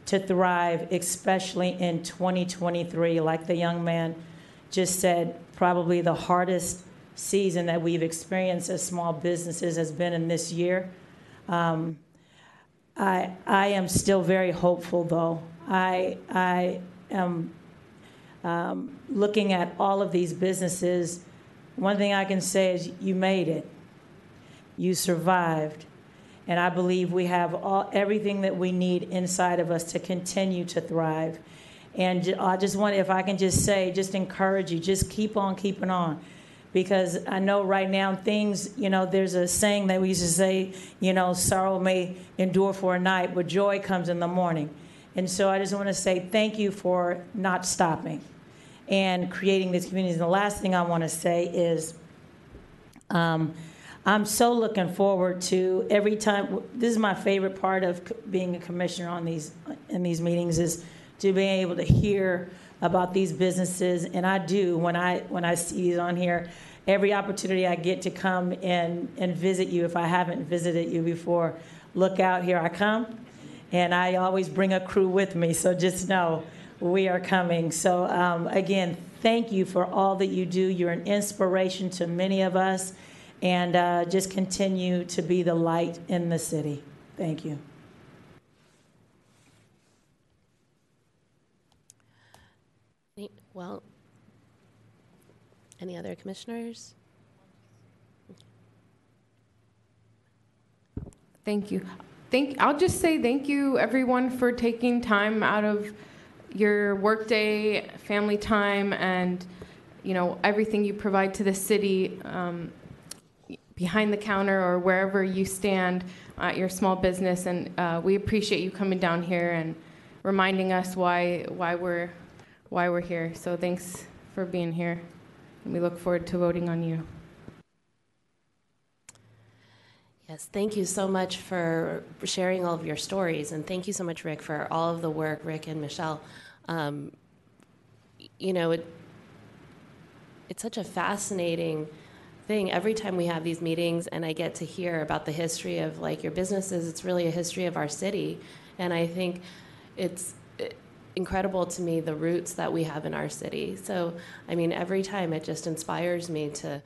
to thrive, especially in 2023. Like the young man just said, probably the hardest season that we've experienced as small businesses has been in this year. Um, I, I am still very hopeful, though. I, I am um, looking at all of these businesses. One thing I can say is you made it, you survived. And I believe we have all, everything that we need inside of us to continue to thrive. And I just want, if I can just say, just encourage you, just keep on keeping on. Because I know right now things, you know, there's a saying that we used to say, you know, sorrow may endure for a night, but joy comes in the morning. And so I just want to say thank you for not stopping and creating these communities. And the last thing I want to say is, um, I'm so looking forward to every time. This is my favorite part of being a commissioner on these in these meetings is to be able to hear about these businesses, and I do when I when I see these on here. Every opportunity I get to come and and visit you, if I haven't visited you before, look out, here I come. And I always bring a crew with me, so just know we are coming. So, um, again, thank you for all that you do. You're an inspiration to many of us, and uh, just continue to be the light in the city. Thank you. Well, any other commissioners? Thank you. Thank, I'll just say thank you, everyone, for taking time out of your workday, family time, and you know everything you provide to the city um, behind the counter or wherever you stand at your small business. And uh, we appreciate you coming down here and reminding us why why we're why we're here. So thanks for being here, and we look forward to voting on you. Yes, thank you so much for sharing all of your stories, and thank you so much, Rick, for all of the work, Rick and Michelle. Um, you know, it, it's such a fascinating thing every time we have these meetings, and I get to hear about the history of like your businesses. It's really a history of our city, and I think it's eh, incredible to me the roots that we have in our city. So, I mean, every time it just inspires me to,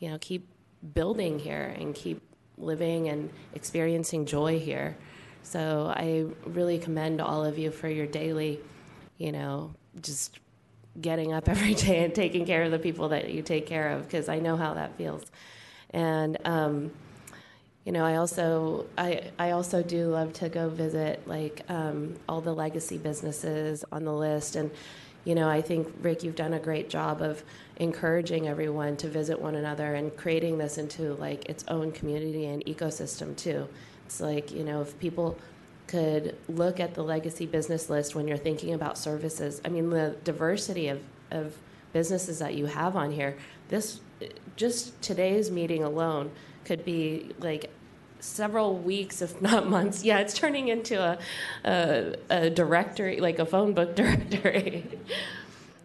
you know, keep building here and keep living and experiencing joy here. So I really commend all of you for your daily, you know, just getting up every day and taking care of the people that you take care of because I know how that feels. And um, you know, I also I I also do love to go visit like um, all the legacy businesses on the list and. You know, I think Rick, you've done a great job of encouraging everyone to visit one another and creating this into like its own community and ecosystem too. It's like you know, if people could look at the legacy business list when you're thinking about services. I mean, the diversity of, of businesses that you have on here, this just today's meeting alone could be like several weeks, if not months. Yeah, it's turning into a, a, a directory, like a phone book directory.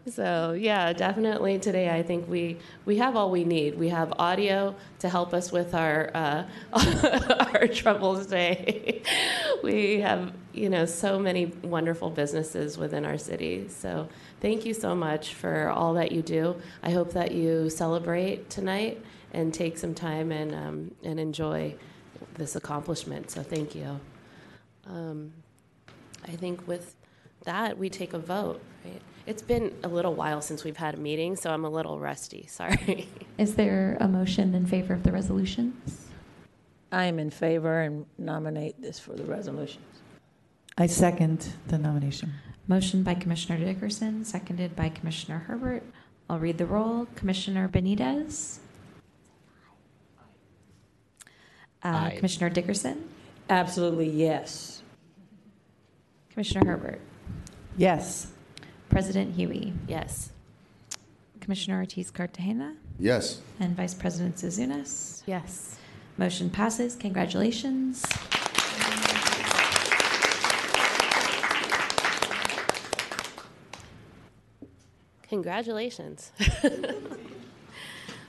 So yeah, definitely today I think we we have all we need. We have audio to help us with our uh, our troubles today. we have you know so many wonderful businesses within our city. So thank you so much for all that you do. I hope that you celebrate tonight and take some time and um, and enjoy this accomplishment. So thank you. Um, I think with that we take a vote. Right? It's been a little while since we've had a meeting, so I'm a little rusty. Sorry. Is there a motion in favor of the resolutions? I am in favor and nominate this for the resolutions. I second the nomination. Motion by Commissioner Dickerson, seconded by Commissioner Herbert. I'll read the roll. Commissioner Benitez? Uh, Aye. Commissioner Dickerson? Absolutely yes. Commissioner Herbert? Yes. President Huie? Yes. Commissioner Ortiz Cartagena? Yes. And Vice President Zouzounis? Yes. Motion passes. Congratulations. Congratulations.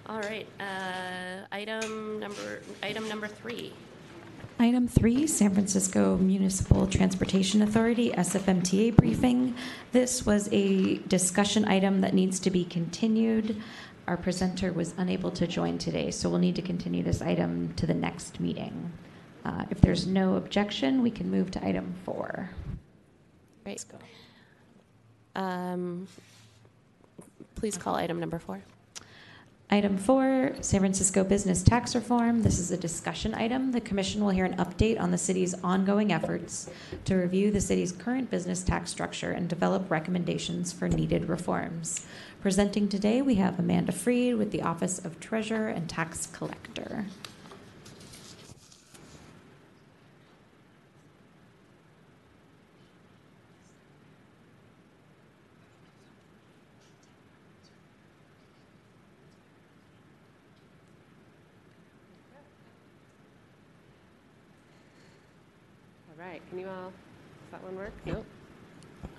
All right. Uh, item number item number three. Item three, San Francisco Municipal Transportation Authority, SFMTA briefing. This was a discussion item that needs to be continued. Our presenter was unable to join today, so we'll need to continue this item to the next meeting. Uh, If there's no objection, we can move to item four. Great. Um, please call item number four. Item four, San Francisco Business Tax Reform. This is a discussion item. The commission will hear an update on the city's ongoing efforts to review the city's current business tax structure and develop recommendations for needed reforms. Presenting today, we have Amanda Freed with the Office of Treasurer and Tax Collector. All right, can you all, does that one work? Nope.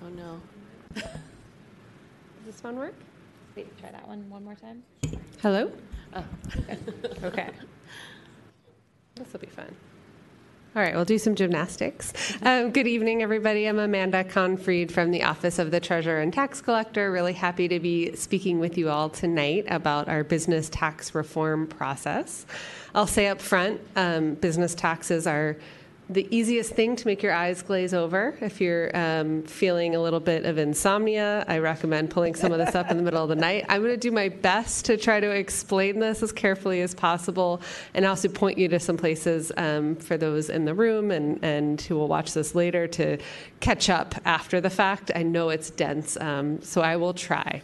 Oh no. Does this one work? Wait, try that one one more time. Hello? Oh. okay. This will be fun. All right, we'll do some gymnastics. Um, good evening, everybody. I'm Amanda Confried from the Office of the Treasurer and Tax Collector. Really happy to be speaking with you all tonight about our business tax reform process. I'll say up front um, business taxes are the easiest thing to make your eyes glaze over. If you're um, feeling a little bit of insomnia, I recommend pulling some of this up in the middle of the night. I'm going to do my best to try to explain this as carefully as possible and also point you to some places um, for those in the room and, and who will watch this later to catch up after the fact. I know it's dense, um, so I will try.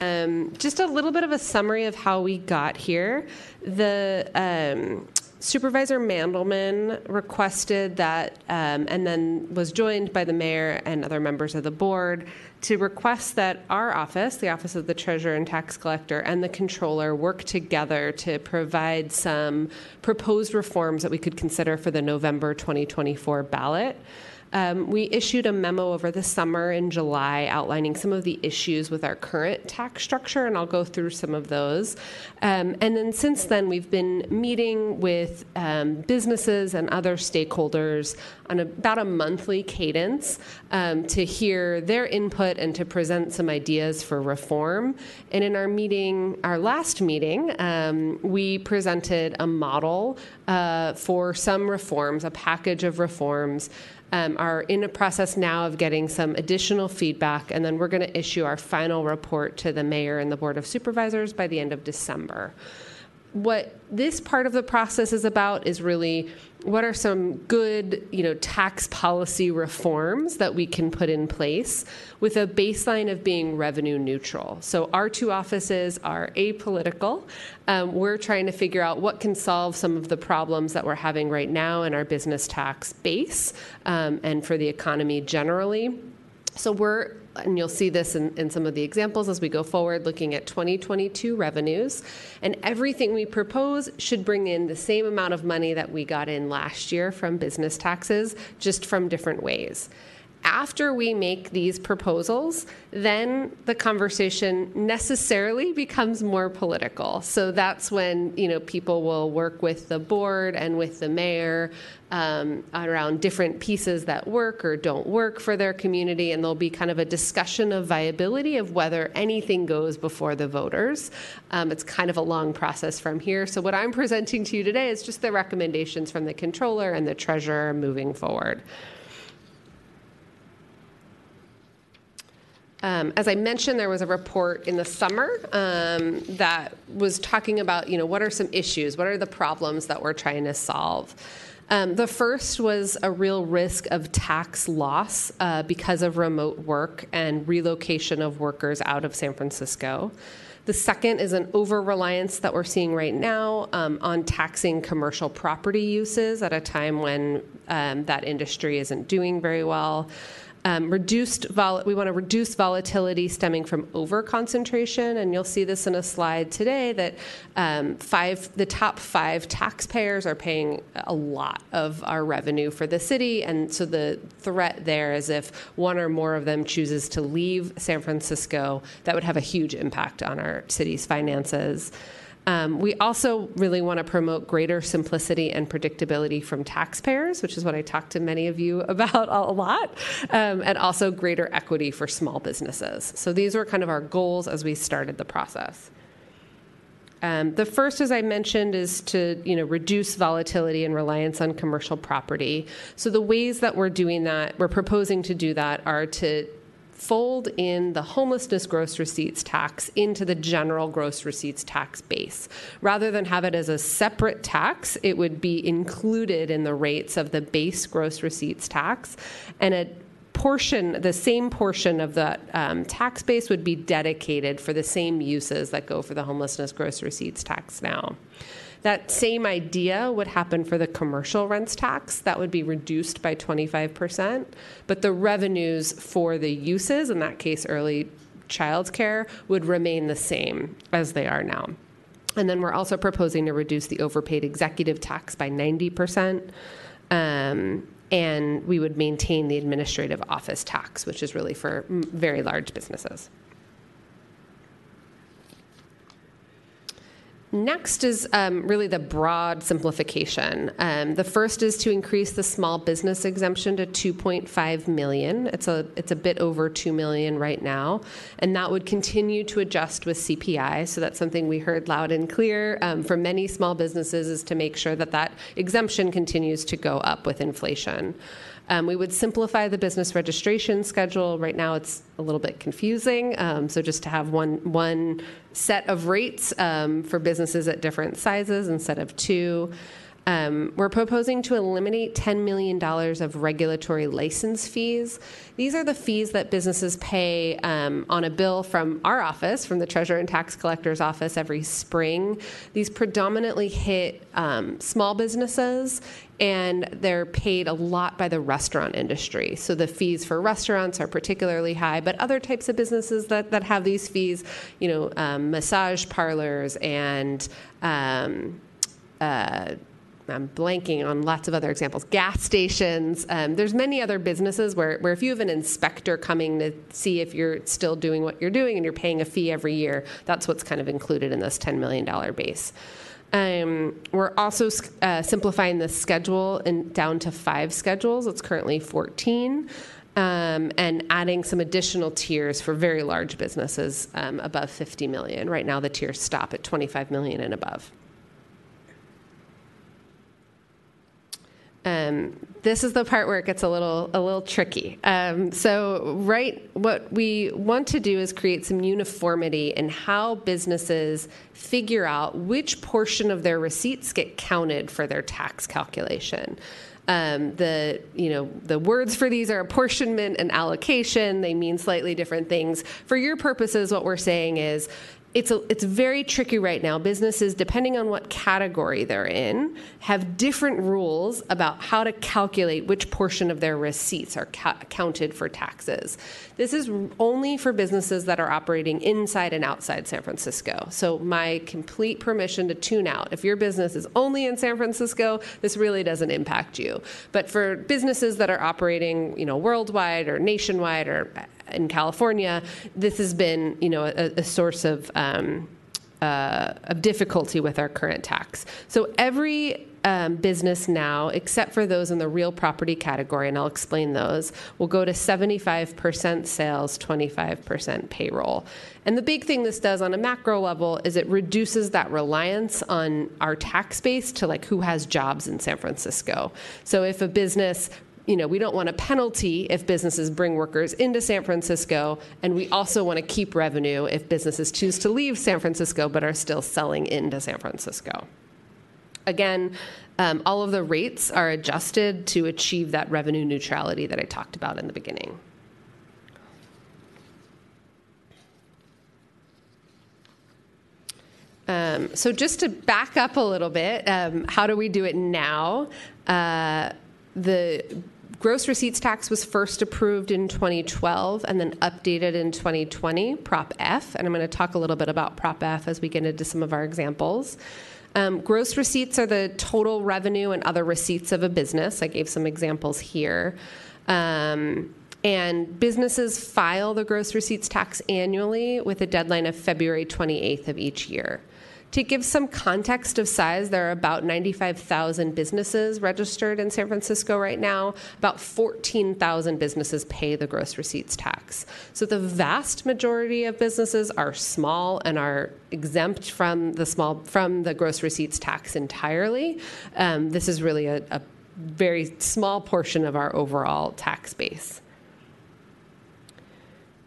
Um, just a little bit of a summary of how we got here. The um, Supervisor Mandelman requested that, um, and then was joined by the mayor and other members of the board to request that our office, the Office of the Treasurer and Tax Collector, and the Controller work together to provide some proposed reforms that we could consider for the November 2024 ballot. Um, we issued a memo over the summer in July outlining some of the issues with our current tax structure, and I'll go through some of those. Um, and then since then, we've been meeting with um, businesses and other stakeholders on about a monthly cadence um, to hear their input and to present some ideas for reform. And in our meeting, our last meeting, um, we presented a model uh, for some reforms, a package of reforms um, are in a process now of getting some additional feedback, and then we're going to issue our final report to the mayor and the board of supervisors by the end of December. What this part of the process is about is really what are some good, you know, tax policy reforms that we can put in place with a baseline of being revenue neutral. So our two offices are apolitical. Um, we're trying to figure out what can solve some of the problems that we're having right now in our business tax base um, and for the economy generally. So we're and you'll see this in, in, some of the examples as we go forward, looking at 2022 revenues. And everything we propose should bring in the same amount of money that we got in last year from business taxes, just from different ways after we make these proposals, then the conversation necessarily becomes more political. So that's when you know people will work with the board and with the mayor um, around different pieces that work or don't work for their community, and there'll be kind of a discussion of viability of whether anything goes before the voters. Um, it's kind of a long process from here. So what I'm presenting to you today is just the recommendations from the controller and the treasurer moving forward. Um, as I mentioned, there was a report in the summer um, that was talking about, you know, what are some issues, what are the problems that we're trying to solve. Um, the first was a real risk of tax loss uh, because of remote work and relocation of workers out of San Francisco. The second is an over reliance that we're seeing right now um, on taxing commercial property uses at a time when um, that industry isn't doing very well. Um, reduced vol- we want to reduce volatility stemming from over concentration, and you'll see this in a slide today that um, five the top five taxpayers are paying a lot of our revenue for the city, and so the threat there is if one or more of them chooses to leave San Francisco, that would have a huge impact on our city's finances. Um, we also really want to promote greater simplicity and predictability from taxpayers, which is what I talked to many of you about a lot, um, and also greater equity for small businesses. So these were kind of our goals as we started the process. Um, the first, as I mentioned, is to you know reduce volatility and reliance on commercial property. So the ways that we're doing that, we're proposing to do that, are to fold in the homelessness gross receipts tax into the general gross receipts tax base. Rather than have it as a separate tax, it would be included in the rates of the base gross receipts tax, and a portion, the same portion of the um, tax base would be dedicated for the same uses that go for the homelessness gross receipts tax now. That same idea would happen for the commercial rents tax. That would be reduced by 25%. But the revenues for the uses, in that case, early childcare, would remain the same as they are now. And then we're also proposing to reduce the overpaid executive tax by 90%. Um, and we would maintain the administrative office tax, which is really for very large businesses. Next is um, really the broad simplification. Um, the first is to increase the small business exemption to 2.5 million. It's a it's a bit over 2 million right now, and that would continue to adjust with CPI. So that's something we heard loud and clear um, from many small businesses is to make sure that that exemption continues to go up with inflation. Um, we would simplify the business registration schedule. Right now, it's a little bit confusing. Um, so just to have one one set of rates um, for businesses at different sizes instead of two. Um, we're proposing to eliminate $10 million of regulatory license fees. These are the fees that businesses pay um, on a bill from our office, from the Treasurer and Tax Collector's office every spring. These predominantly hit um, small businesses and they're paid a lot by the restaurant industry. So the fees for restaurants are particularly high, but other types of businesses that, that have these fees, you know, um, massage parlors and um, uh, I'm blanking on lots of other examples. Gas stations. Um, there's many other businesses where, where if you have an inspector coming to see if you're still doing what you're doing and you're paying a fee every year, that's what's kind of included in this $10 million base. Um, we're also uh, simplifying the schedule in, down to five schedules. It's currently 14. Um, and adding some additional tiers for very large businesses um, above 50 million. Right now, the tiers stop at 25 million and above. Um, this is the part where it gets a little a little tricky. Um, so, right, what we want to do is create some uniformity in how businesses figure out which portion of their receipts get counted for their tax calculation. Um, the you know the words for these are apportionment and allocation. They mean slightly different things. For your purposes, what we're saying is it's a, it's very tricky right now. Businesses, depending on what category they're in, have different rules about how to calculate which portion of their receipts are ca- counted for taxes. This is only for businesses that are operating inside and outside San Francisco. So my complete permission to tune out. If your business is only in San Francisco, this really doesn't impact you. But for businesses that are operating, you know, worldwide or nationwide or in California, this has been, you know, a, a source of um, uh, of difficulty with our current tax. So every um, business now, except for those in the real property category, and I'll explain those, will go to 75% sales, 25% payroll. And the big thing this does on a macro level is it reduces that reliance on our tax base to like who has jobs in San Francisco. So if a business you know, we don't want a penalty if businesses bring workers into San Francisco, and we also want to keep revenue if businesses choose to leave San Francisco but are still selling into San Francisco. Again, um, all of the rates are adjusted to achieve that revenue neutrality that I talked about in the beginning. Um, so, just to back up a little bit, um, how do we do it now? Uh, the gross receipts tax was first approved in 2012 and then updated in 2020, Prop F. And I'm going to talk a little bit about Prop F as we get into some of our examples. Um, gross receipts are the total revenue and other receipts of a business. I gave some examples here. Um, and businesses file the gross receipts tax annually with a deadline of February 28th of each year. To give some context of size, there are about 95,000 businesses registered in San Francisco right now. About 14,000 businesses pay the gross receipts tax. So the vast majority of businesses are small and are exempt from the small from the gross receipts tax entirely. Um, this is really a, a very small portion of our overall tax base.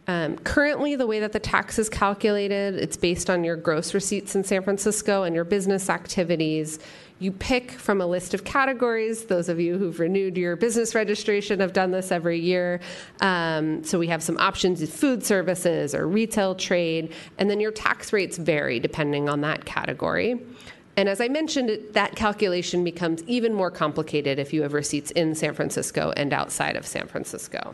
Um, currently, the way that the tax is calculated, it's based on your gross receipts in San Francisco and your business activities. You pick from a list of categories. Those of you who've renewed your business registration have done this every year. Um, so we have some options: food services or retail trade, and then your tax rates vary depending on that category. And as I mentioned, that calculation becomes even more complicated if you have receipts in San Francisco and outside of San Francisco.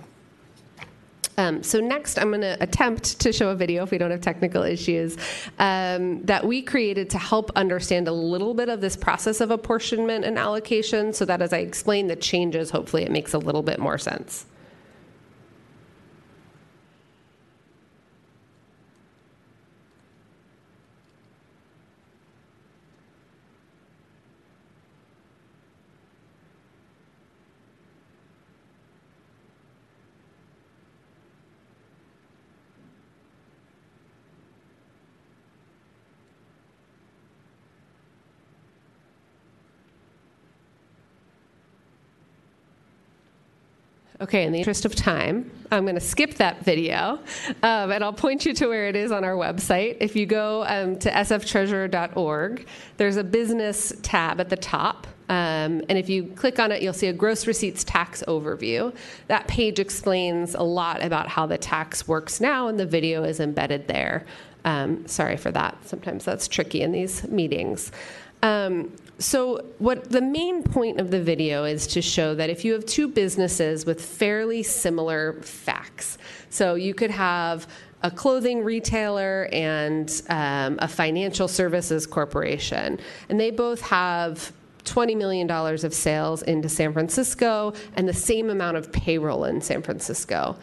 Um, so next, I'm going to attempt to show a video, if we don't have technical issues, um, that we created to help understand a little bit of this process of apportionment and allocation so that as I explain the changes, hopefully it makes a little bit more sense. Okay, in the interest of time, I'm going to skip that video um, and I'll point you to where it is on our website. If you go um, to sftreasurer.org, there's a business tab at the top. Um, and if you click on it, you'll see a gross receipts tax overview. That page explains a lot about how the tax works now, and the video is embedded there. Um, sorry for that. Sometimes that's tricky in these meetings. Um, so, what the main point of the video is to show that if you have two businesses with fairly similar facts, so you could have a clothing retailer and um, a financial services corporation, and they both have $20 million of sales into San Francisco and the same amount of payroll in San Francisco.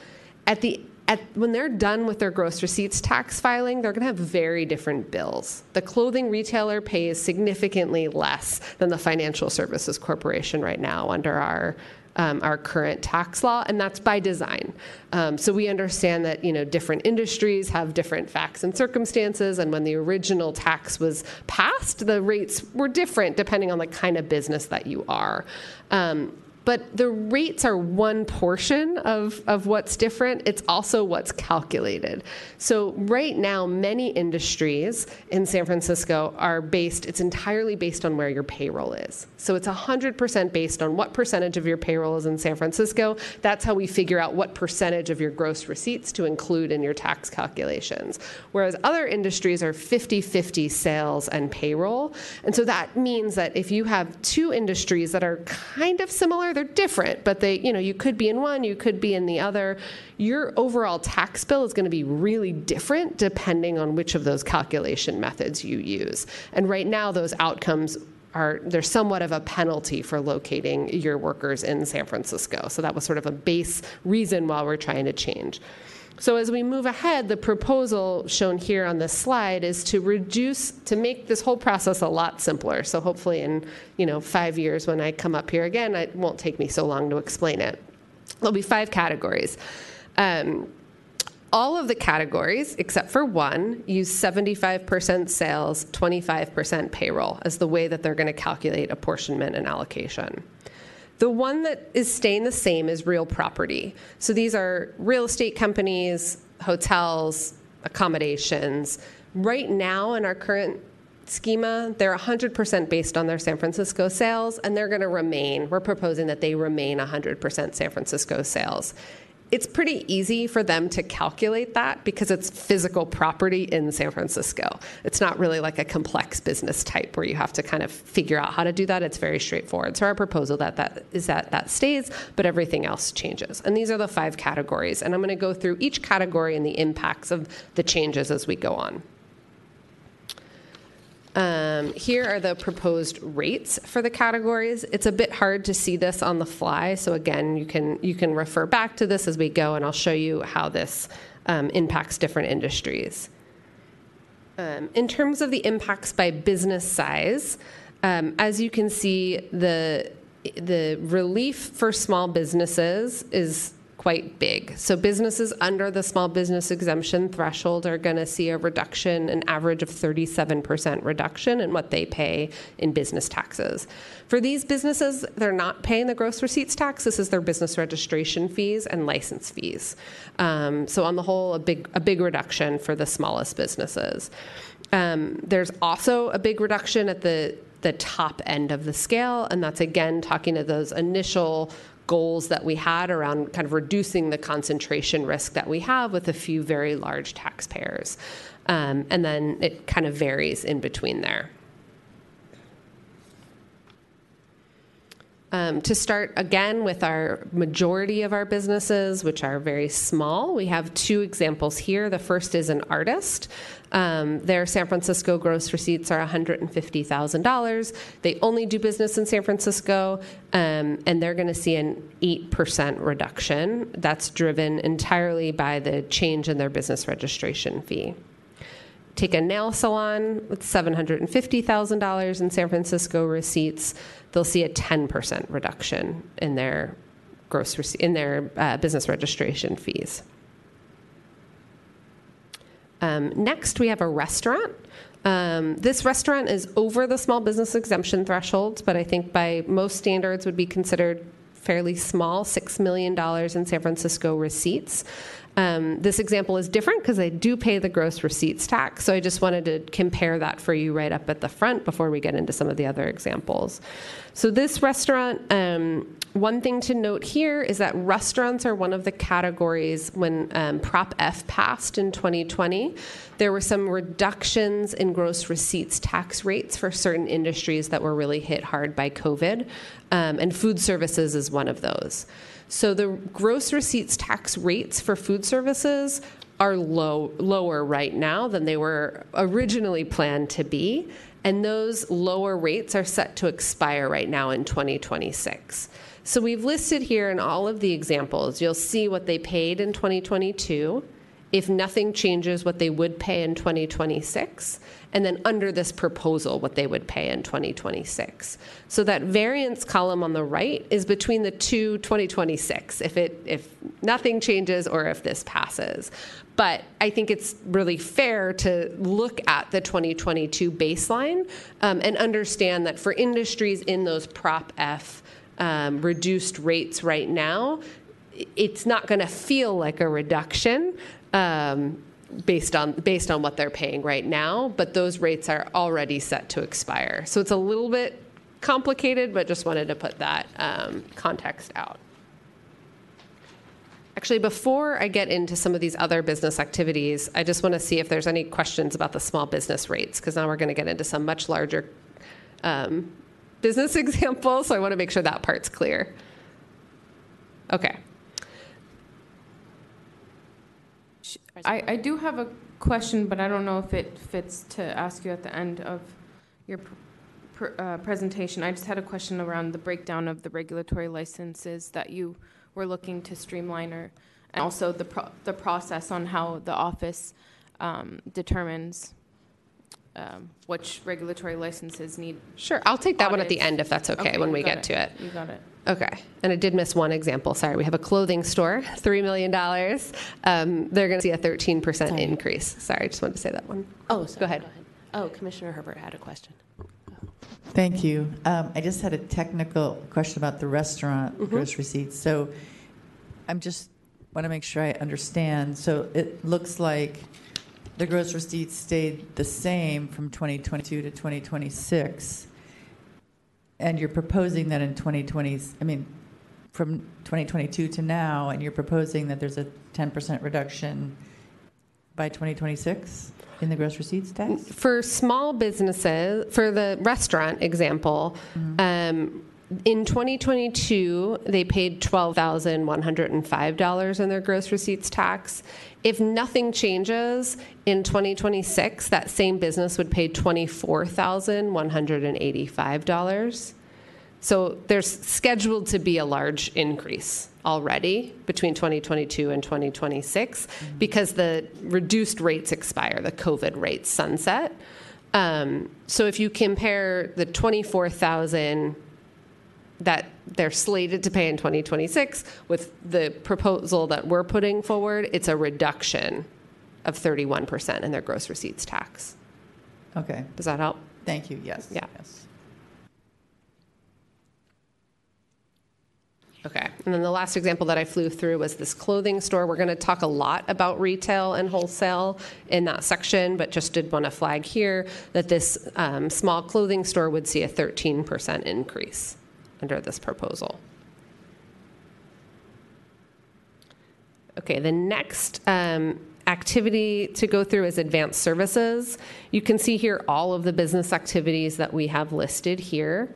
At the at, when they're done with their gross receipts tax filing, they're going to have very different bills. The clothing retailer pays significantly less than the financial services corporation right now under our um, our current tax law, and that's by design. Um, so we understand that you know different industries have different facts and circumstances, and when the original tax was passed, the rates were different depending on the kind of business that you are. Um, but the rates are one portion of, of what's different. It's also what's calculated. So, right now, many industries in San Francisco are based, it's entirely based on where your payroll is. So, it's 100% based on what percentage of your payroll is in San Francisco. That's how we figure out what percentage of your gross receipts to include in your tax calculations. Whereas other industries are 50 50 sales and payroll. And so that means that if you have two industries that are kind of similar, they're different, but they, you know, you could be in one, you could be in the other. Your overall tax bill is going to be really different depending on which of those calculation methods you use. And right now, those outcomes are there's somewhat of a penalty for locating your workers in San Francisco. So that was sort of a base reason why we're trying to change. So as we move ahead, the proposal shown here on this slide is to reduce, to make this whole process a lot simpler. So hopefully in, you know, five years when I come up here again, it won't take me so long to explain it. There'll be five categories. Um, all of the categories, except for one, use 75% sales, 25% payroll as the way that they're going to calculate apportionment and allocation. The one that is staying the same is real property. So these are real estate companies, hotels, accommodations. Right now, in our current schema, they're 100% based on their San Francisco sales, and they're going to remain. We're proposing that they remain 100% San Francisco sales it's pretty easy for them to calculate that because it's physical property in San Francisco. It's not really like a complex business type where you have to kind of figure out how to do that. It's very straightforward. So our proposal that that is that that stays, but everything else changes. And these are the five categories. And I'm going to go through each category and the impacts of the changes as we go on. Um, here are the proposed rates for the categories. It's a bit hard to see this on the fly, so again, you can you can refer back to this as we go, and I'll show you how this um, impacts different industries. Um, in terms of the impacts by business size, um, as you can see, the the relief for small businesses is quite big. So businesses under the small business exemption threshold are going to see a reduction, an average of 37% reduction in what they pay in business taxes. For these businesses, they're not paying the gross receipts tax. This is their business registration fees and license fees. Um, so on the whole, a big a big reduction for the smallest businesses. Um, there's also a big reduction at the the top end of the scale, and that's again talking to those initial goals that we had around kind of reducing the concentration risk that we have with a few very large taxpayers. Um, and then it kind of varies in between there. Um, to start again with our majority of our businesses, which are very small, we have two examples here. The first is an artist. Um, their San Francisco gross receipts are $150,000. They only do business in San Francisco, um, and they're going to see an 8% reduction. That's driven entirely by the change in their business registration fee take a nail salon with $750,000 in San Francisco receipts, they'll see a 10% reduction in their gross rece- in their uh, business registration fees. Um, next, we have a restaurant. Um, this restaurant is over the small business exemption threshold, but I think by most standards would be considered fairly small, $6 million in San Francisco receipts. Um, this example is different because they do pay the gross receipts tax. So I just wanted to compare that for you right up at the front before we get into some of the other examples. So this restaurant, um, one thing to note here is that restaurants are one of the categories when um, Prop F passed in 2020. There were some reductions in gross receipts tax rates for certain industries that were really hit hard by COVID, um, and food services is one of those. So the gross receipts tax rates for food services are low, lower right now than they were originally planned to be. And those lower rates are set to expire right now in 2026. So we've listed here in all of the examples, you'll see what they paid in 2022, if nothing changes, what they would pay in 2026, and then under this proposal, what they would pay in 2026. So that variance column on the right is between the two 2026, if it if nothing changes or if this passes. But I think it's really fair to look at the 2022 baseline um, and understand that for industries in those Prop F um, reduced rates right now, it's not going to feel like a reduction um, based on based on what they're paying right now, but those rates are already set to expire. So it's a little bit complicated, but just wanted to put that um, context out. Actually, before I get into some of these other business activities, I just want to see if there's any questions about the small business rates, because now we're going to get into some much larger um, business examples. So I want to make sure that part's clear. Okay. I, I do have a question, but I don't know if it fits to ask you at the end of your pr- uh, presentation. I just had a question around the breakdown of the regulatory licenses that you were looking to streamline, or and also the pro- the process on how the office um, determines um, which regulatory licenses need. Sure, I'll take that one at the audits. end if that's okay, Okay, when you we got get to it. You got it. Okay, and I did miss one example. Sorry, we have a clothing store, $3 million. Um, they're going to see a 13% increase. Sorry, I just wanted to say that one. Oh, sorry, go ahead. Oh, Commissioner Herbert had a question. Thank you. Um, I just had a technical question about the restaurant Mhm. gross receipts. So I'm just want to make sure I understand. So it looks like the gross receipts stayed the same from 2022 to 2026, and you're proposing that in 2020. I mean, from 2022 to now, and you're proposing that there's a 10% reduction by 2026 in the gross receipts tax. For small businesses, for the restaurant example, um, in 2022, they paid $12,105 in their gross receipts tax. If nothing changes in 2026, that same business would pay $24,185. So there's scheduled to be a large increase already between 2022 and 2026 because the reduced rates expire, the COVID rates sunset. Um, so if you compare the 24,000 that they're slated to pay in 2026 with the proposal that we're putting forward, it's a reduction of 31% in their gross receipts tax. Okay. Does that help? Thank you. Yes. Yeah. Okay. And then the last example that I flew through was this clothing store. We're going to talk a lot about retail and wholesale in that section, but just did want to flag here that this um, small clothing store would see a 13% increase under this proposal. Okay, the next um, activity to go through is advanced services. You can see here all of the business activities that we have listed here.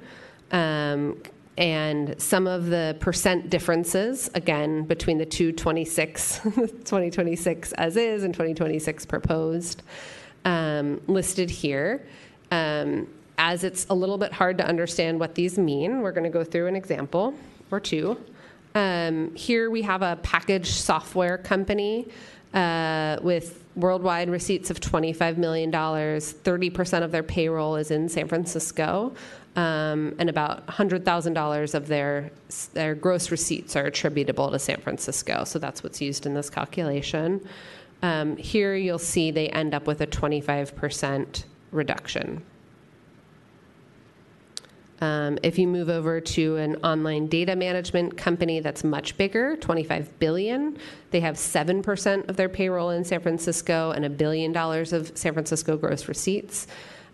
Um, and some of the percent differences, again, between the two 2026 as is and 2026 proposed, um, listed here. Um, as it's a little bit hard to understand what these mean, we're going to go through an example or two. Um, here we have a package software company uh, with worldwide receipts of $25 million. 30% of their payroll is in San Francisco, um, and about $100,000 of their, their gross receipts are attributable to San Francisco. So that's what's used in this calculation. Um, here you'll see they end up with a 25% reduction. Um, if you move over to an online data management company that's much bigger, 25 billion, they have 7% of their payroll in San Francisco and a billion dollars of San Francisco gross receipts.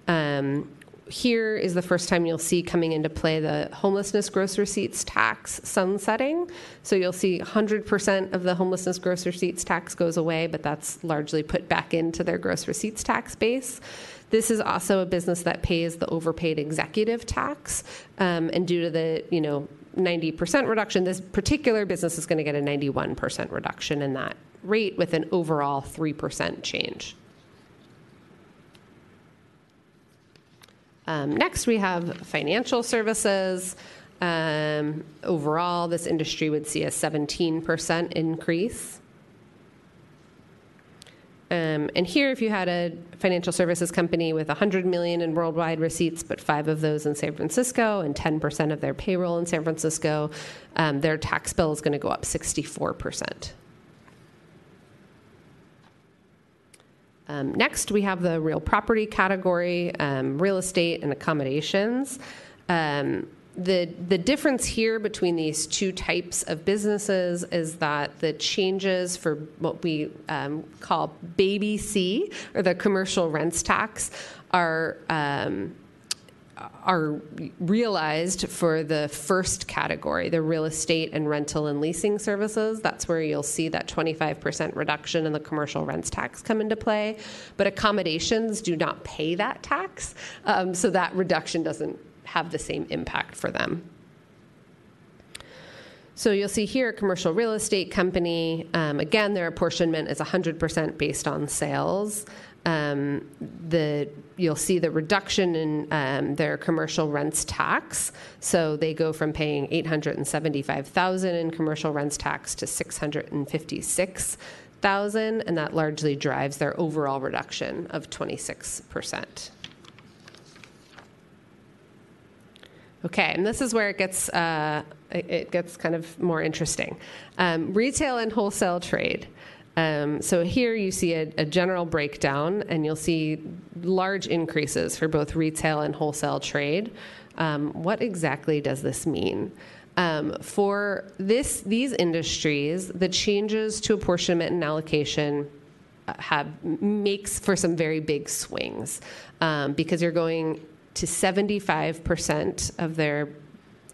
Um, here is the first time you'll see coming into play the homelessness gross receipts tax sunsetting. So you'll see 100% of the homelessness gross receipts tax goes away, but that's largely put back into their gross receipts tax base. This is also a business that pays the overpaid executive tax, um, and due to the you know 90% reduction, this particular business is going to get a 91% reduction in that rate with an overall 3% change. Um, next, we have financial services. Um, overall, this industry would see a 17% increase. Um, and here, if you had a financial services company with 100 million in worldwide receipts, but five of those in San Francisco and 10% of their payroll in San Francisco, um, their tax bill is going to go up 64%. Um, next, we have the real property category, um, real estate and accommodations. Um, the, the difference here between these two types of businesses is that the changes for what we um, call baby C, or the commercial rents tax, are um, are realized for the first category, the real estate and rental and leasing services. That's where you'll see that 25% reduction in the commercial rents tax come into play. But accommodations do not pay that tax, um, so that reduction doesn't have the same impact for them. So you'll see here, commercial real estate company. Um, again, their apportionment is 100% based on sales. Um, the you'll see the reduction in um, their commercial rents tax. So they go from paying 875,000 in commercial rents tax to 656,000, and that largely drives their overall reduction of 26 percent. Okay, and this is where it gets uh, it gets kind of more interesting. Um, retail and wholesale trade. Um, so here you see a, a, general breakdown, and you'll see large increases for both retail and wholesale trade. Um, what exactly does this mean? Um, for this, these industries, the changes to apportionment and allocation uh, have makes for some very big swings um, because you're going to 75% of their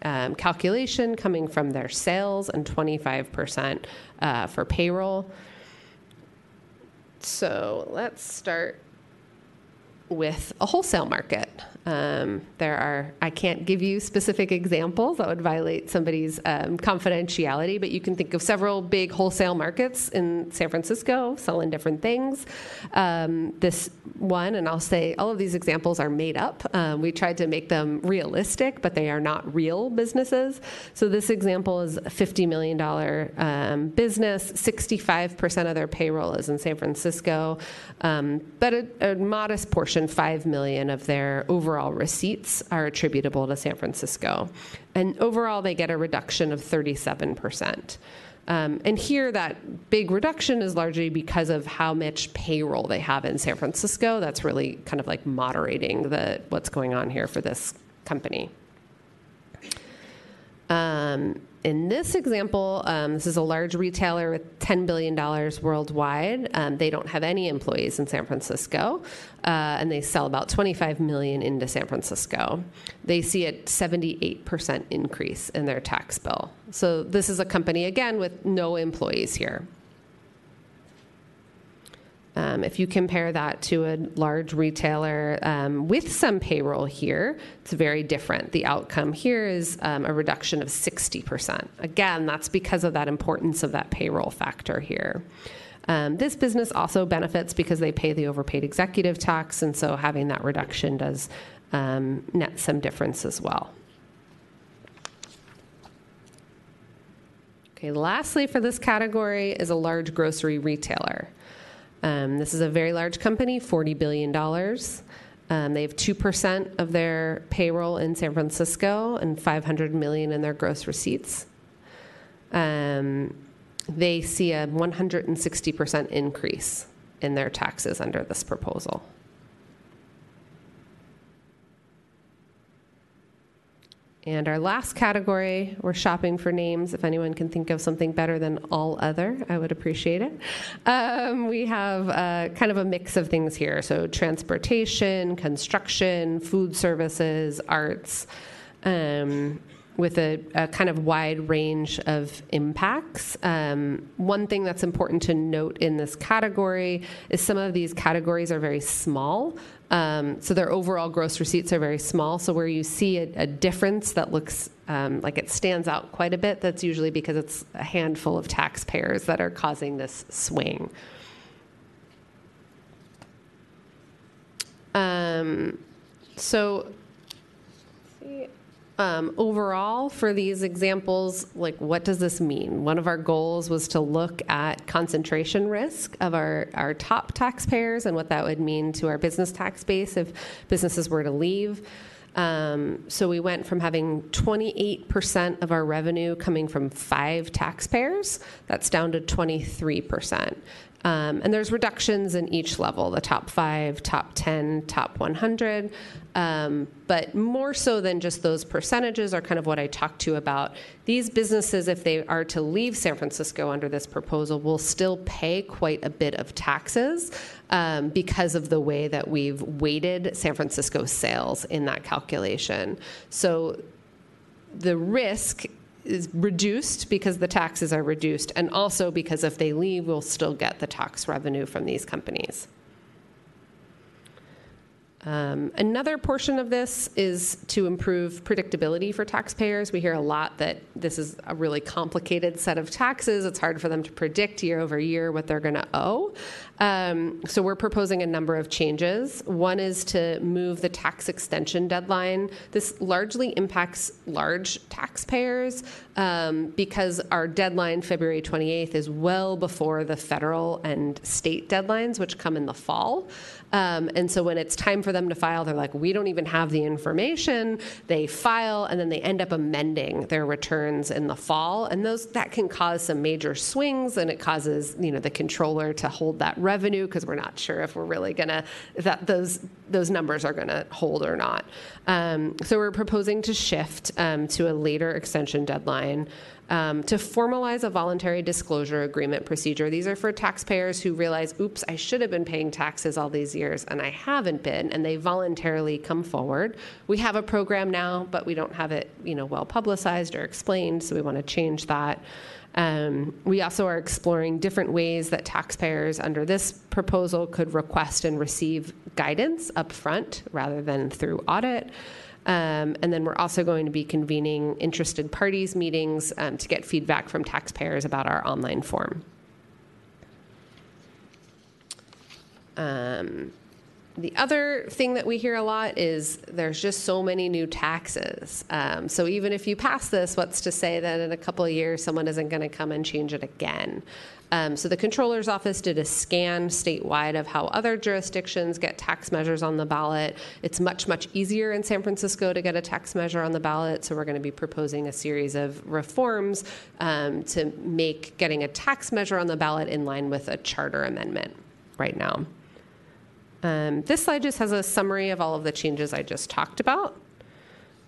um, calculation coming from their sales and 25% uh, for payroll. So let's start with a wholesale market. Um, there are, I can't give you specific examples, that would violate somebody's um, confidentiality, but you can think of several big wholesale markets in San Francisco selling different things. Um, this one, and I'll say all of these examples are made up. Um, we tried to make them realistic, but they are not real businesses. So this example is a $50 million um, business, 65% of their payroll is in San Francisco, um, but a, a modest portion, 5 million of their overall overall receipts are attributable to San Francisco. And overall, they get a reduction of 37%. Um, and here, that big reduction is largely because of how much payroll they have in San Francisco. That's really kind of like moderating the what's going on here for this company. Um, in this example, um, this is a large retailer with $10 billion worldwide. Um, they don't have any employees in San Francisco, uh, and they sell about 25 million into San Francisco. They see a 78% increase in their tax bill. So this is a company, again, with no employees here. Um, if you compare that to a large retailer um, with some payroll here, it's very different. The outcome here is um, a reduction of 60%. Again, that's because of that importance of that payroll factor here. Um, this business also benefits because they pay the overpaid executive tax, and so having that reduction does um, net some difference as well. Okay, lastly, for this category is a large grocery retailer. Um, this is a very large company, $40 billion. Um, they have 2% of their payroll in San Francisco and 500 million in their gross receipts. Um, they see a 160% increase in their taxes under this proposal. And our last category, we're shopping for names. If anyone can think of something better than all other, I would appreciate it. Um, we have uh, kind of a mix of things here. So, transportation, construction, food services, arts, um, with a, a, kind of wide range of impacts. Um, one thing that's important to note in this category is some of these categories are very small. Um, so their overall gross receipts are very small. So where you see a, a difference that looks um, like it stands out quite a bit, that's usually because it's a handful of taxpayers that are causing this swing. Um, so. Um, overall, for these examples, like what does this mean? One of our goals was to look at concentration risk of our, our top taxpayers and what that would mean to our business tax base if businesses were to leave. Um, so we went from having 28% of our revenue coming from five taxpayers, that's down to 23%. Um, and there's reductions in each level the top five, top 10, top 100. Um, but more so than just those percentages are kind of what I talked to about. These businesses, if they are to leave San Francisco under this proposal, will still pay quite a bit of taxes um, because of the way that we've weighted San Francisco sales in that calculation. So the risk is reduced because the taxes are reduced, and also because if they leave, we'll still get the tax revenue from these companies. Um, another portion of this is to improve predictability for taxpayers. We hear a lot that this is a really complicated set of taxes. It's hard for them to predict year over year what they're going to owe. Um, so we're proposing a number of changes. One is to move the tax extension deadline. This largely impacts large taxpayers um, because our deadline, February 28th, is well before the federal and state deadlines, which come in the fall. Um, and so when it's time for them to file, they're like, we don't even have the information. They file, and then they end up amending their returns in the fall, and those that can cause some major swings, and it causes you know the controller to hold that revenue because we're not sure if we're really gonna if that those those numbers are gonna hold or not. Um, so we're proposing to shift um, to a later extension deadline um, to formalize a voluntary disclosure agreement procedure. These are for taxpayers who realize, oops, I should have been paying taxes all these years and I haven't been, and they voluntarily come forward. We have a program now, but we don't have it, you know, well publicized or explained, so we want to change that. Um, we also are exploring different ways that taxpayers under this proposal could request and receive guidance upfront rather than through audit. Um, and then we're also going to be convening interested parties meetings um, to get feedback from taxpayers about our online form. Um, the other thing that we hear a lot is there's just so many new taxes. Um, so even if you pass this, what's to say that in a couple of years someone isn't going to come and change it again? Um, so the controller's office did a scan statewide of how other jurisdictions get tax measures on the ballot. It's much, much easier in San Francisco to get a tax measure on the ballot. So we're going to be proposing a series of reforms um, to make getting a tax measure on the ballot in line with a charter amendment right now. Um, this slide just has a summary of all of the changes I just talked about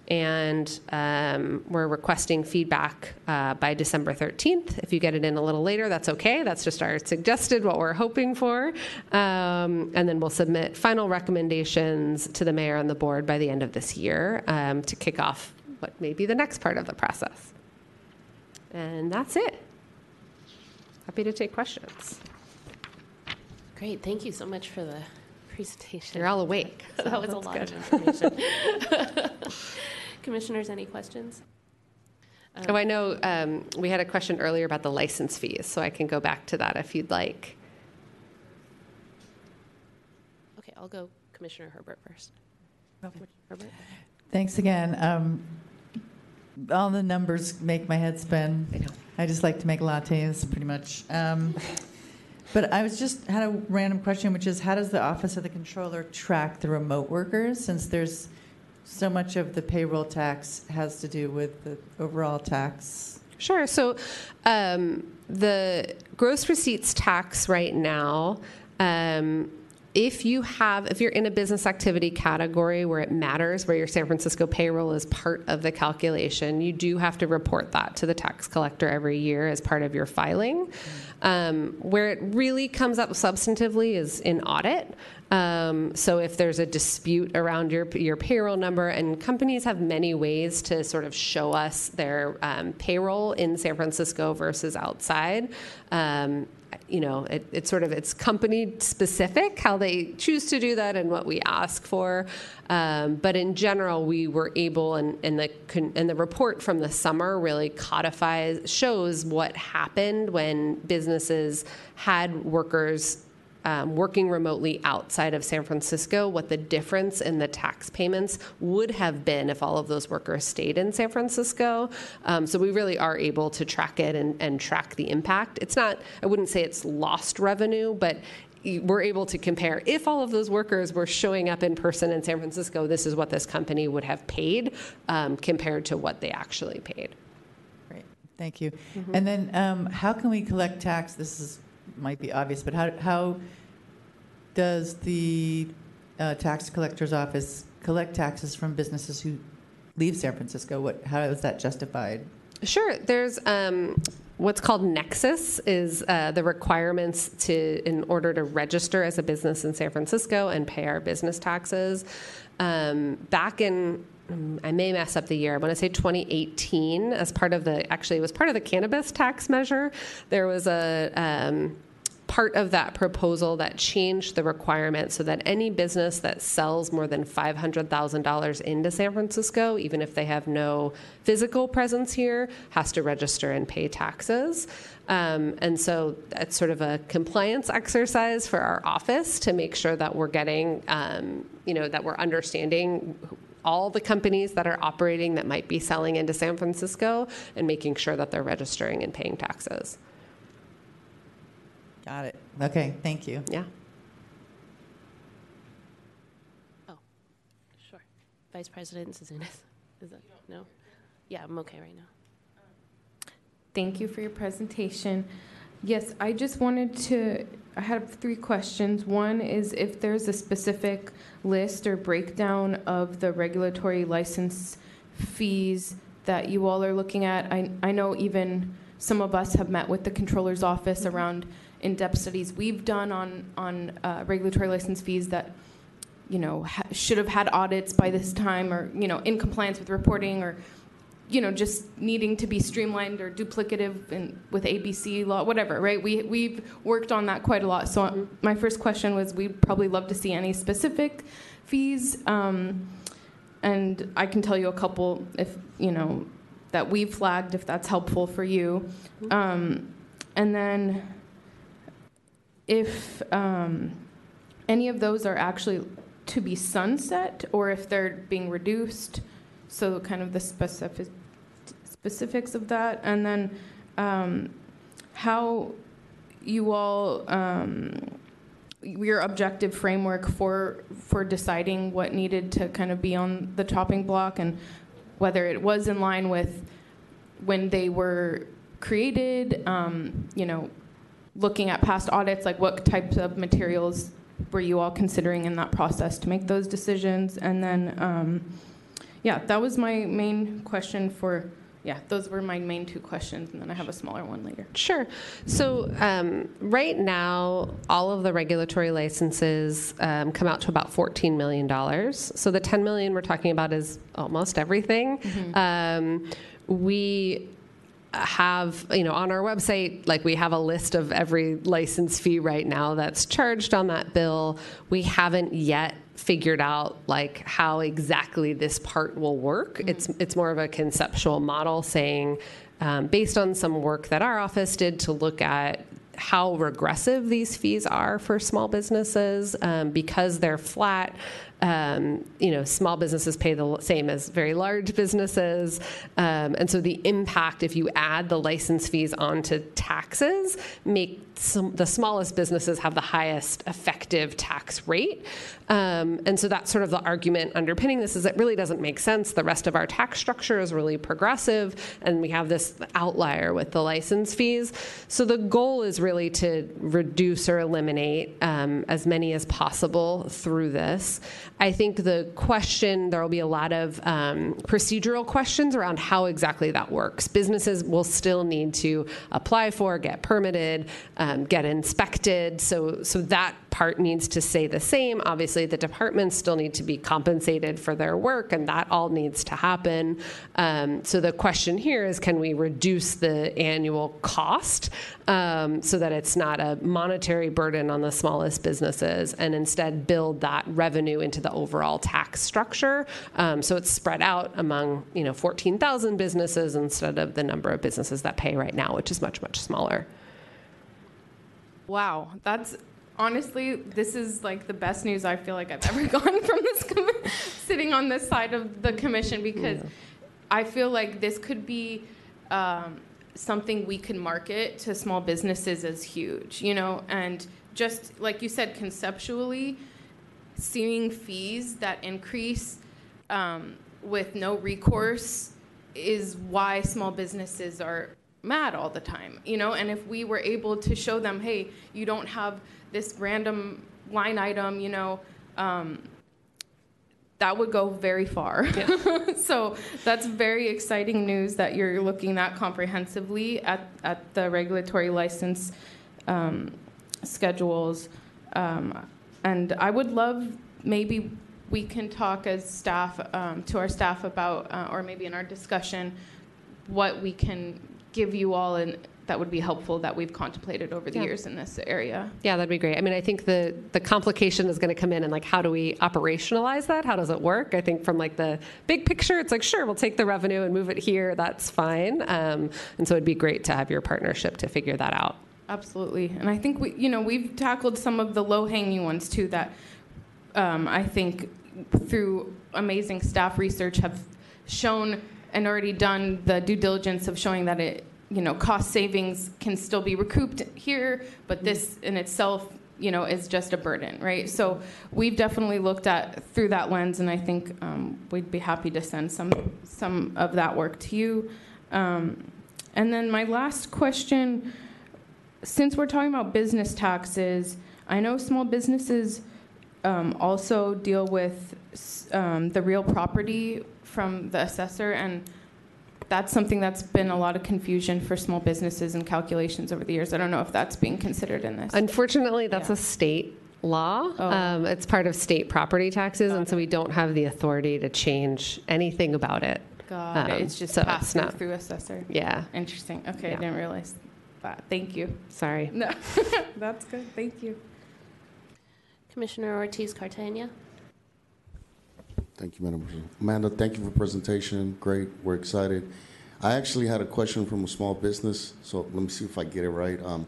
and um, we're requesting feedback uh, by December 13th. If you get it in a little later, that's okay. That's just our suggested what we're hoping for. Um, and then we'll submit final recommendations to the mayor and the board by the end of this year um, to kick off what may be the next part of the process. And that's it. Happy to take questions. Great. Thank you so much for the presentation. You're all awake. So that was a lot good. of information. Commissioners, any questions? Um, oh, I know um, we had a question earlier about the license fees, so I can go back to that if you'd like. Okay, I'll go Commissioner Herbert first. Okay. Herbert? Thanks again. Um, all the numbers make my head spin. I, I just like to make lattes, pretty much. But I was just had a random question, which is how does the Office of the Controller track the remote workers since there's so much of the payroll tax has to do with the overall tax? Sure. So um, the gross receipts tax right now um, if you have, if you're in a business activity category where it matters, where your San Francisco payroll is part of the calculation, you do have to report that to the tax collector every year as part of your filing. Um, where it really comes up substantively is in audit. Um, so if there's a dispute around your your payroll number, and companies have many ways to sort of show us their um, payroll in San Francisco versus outside. Um, you know, it, it's sort of it's company specific how they choose to do that and what we ask for. Um, but in general, we were able, and, and the and the report from the summer really codifies shows what happened when businesses had workers um, working remotely outside of San Francisco, what the difference in the tax payments would have been if all of those workers stayed in San Francisco. Um, so we really are able to track it and, and track the impact. It's not, I wouldn't say it's lost revenue, but we're able to compare if all of those workers were showing up in person in San Francisco, this is what this company would have paid um, compared to what they actually paid. Great, thank you. And then um, how can we collect tax? This is might be obvious, but how, how does the uh, tax collector's office collect taxes from businesses who leave San Francisco? What, how is that justified? Sure. There's um, what's called Nexus is uh, the requirements to in order to register as a business in San Francisco and pay our business taxes. Um, back in I may mess up the year. I want to say 2018, as part of the actually it was part of the cannabis tax measure. There was a um, part of that proposal that changed the requirement so that any business that sells more than $500,000 into San Francisco, even if they have no physical presence here, has to register and pay taxes. Um, and so that's sort of a compliance exercise for our office to make sure that we're getting, um, you know, that we're understanding all the companies that are operating that might be selling into San Francisco and making sure that they're registering and paying taxes. Got it. Okay, thank you. Yeah. Oh, sure. Vice President Zouzounis. Is that no? Yeah, I'm okay right now. Thank you for your presentation. Yes, I just wanted to, I have three questions. One is if there's a specific list or breakdown of the regulatory license fees that you all are looking at. I, I know even some of us have met with the controller's office around in-depth studies we've done on, on uh, regulatory license fees that you know, ha- should have had audits by this time or, you know, in compliance with reporting or, you know, just needing to be streamlined or duplicative in, with ABC law, whatever, right? We, we've worked on that quite a lot. So my first question was we'd probably love to see any specific fees. Um, and I can tell you a couple if, you know, that we've flagged if that's helpful for you. Um, and then if um, any of those are actually to be sunset or if they're being reduced. So, kind of the specific, specifics of that. And then um, how you all, um, your objective framework for, for deciding what needed to kind of be on the chopping block and whether it was in line with when they were created, um, you know, looking at past audits, like what types of materials were you all considering in that process to make those decisions? And then, um, yeah, that was my main question for. Yeah, those were my main two questions, and then I have a smaller one later. Sure. So um, right now, all of the regulatory licenses um, come out to about $14 million. So the 10 million we're talking about is almost everything. Um, we have you know on our website like we have a list of every license fee right now that's charged on that bill we haven't yet figured out like how exactly this part will work it's it's more of a conceptual model saying um, based on some work that our office did to look at how regressive these fees are for small businesses um, because they're flat um, you know, small businesses pay the same as very large businesses. Um, and so the impact, if you add the license fees onto taxes, make some, the smallest businesses have the highest effective tax rate. Um, and so that's sort of the argument underpinning this is it really doesn't make sense. The rest of our tax structure is really progressive, and we have this outlier with the license fees. So the goal is really to reduce or eliminate um, as many as possible through this. I think the question, there will be a lot of um, procedural questions around how exactly that works. Businesses will still need to apply for, get permitted, um, get inspected. So, so that part needs to stay the same. Obviously, the departments still need to be compensated for their work, and that all needs to happen. Um, so the question here is can we reduce the annual cost um, so that it's not a monetary burden on the smallest businesses and instead build that revenue into the overall tax structure um, so it's spread out among you know 14,000 businesses instead of the number of businesses that pay right now, which is much, much smaller. Wow, that's honestly, this is like the best news I feel like I've ever gotten from this com- sitting on this side of the commission because yeah. I feel like this could be um, something we can market to small businesses as huge, you know, and just like you said, conceptually, seeing fees that increase um, with no recourse is why small businesses are mad all the time, you know? And if we were able to show them, hey, you don't have this random line item, you know, um, that would go very far. Yeah. so that's very exciting news that you're looking that comprehensively at, at the regulatory license um, schedules. Um, and I would love maybe we can talk as staff um, to our staff about, uh, or maybe in our discussion, what we can give you all and that would be helpful that we've contemplated over the yeah. years in this area. Yeah, that'd be great. I mean, I think the the complication is going to come in and like how do we operationalize that? How does it work? I think from like the big picture, it's like sure, we'll take the revenue and move it here. That's fine. Um, and so it'd be great to have your partnership to figure that out. Absolutely, and I think we, you know, we've tackled some of the low hanging ones too that um, I think through amazing staff research have shown and already done the due diligence of showing that it, you know, cost savings can still be recouped here, but this in itself, you know, is just a burden, right? So we've definitely looked at through that lens, and I think um, we'd be happy to send some some of that work to you. Um, and then my last question, since we're talking about business taxes, I know small businesses um, also deal with um, the real property from the assessor, and that's something that's been a lot of confusion for small businesses and calculations over the years. I don't know if that's being considered in this. Unfortunately, that's yeah. a state law. Oh. Um, it's part of state property taxes, Got and it. so we don't have the authority to change anything about it. Got um, it. It's just so passed it's not, through assessor. Yeah. Interesting. Okay, yeah. I didn't realize that. Thank you. Sorry. No, that's good. Thank you. Commissioner Ortiz Cartagena. Thank you, Madam President. Amanda, thank you for presentation. Great. We're excited. I actually had a question from a small business, so let me see if I get it right. Um,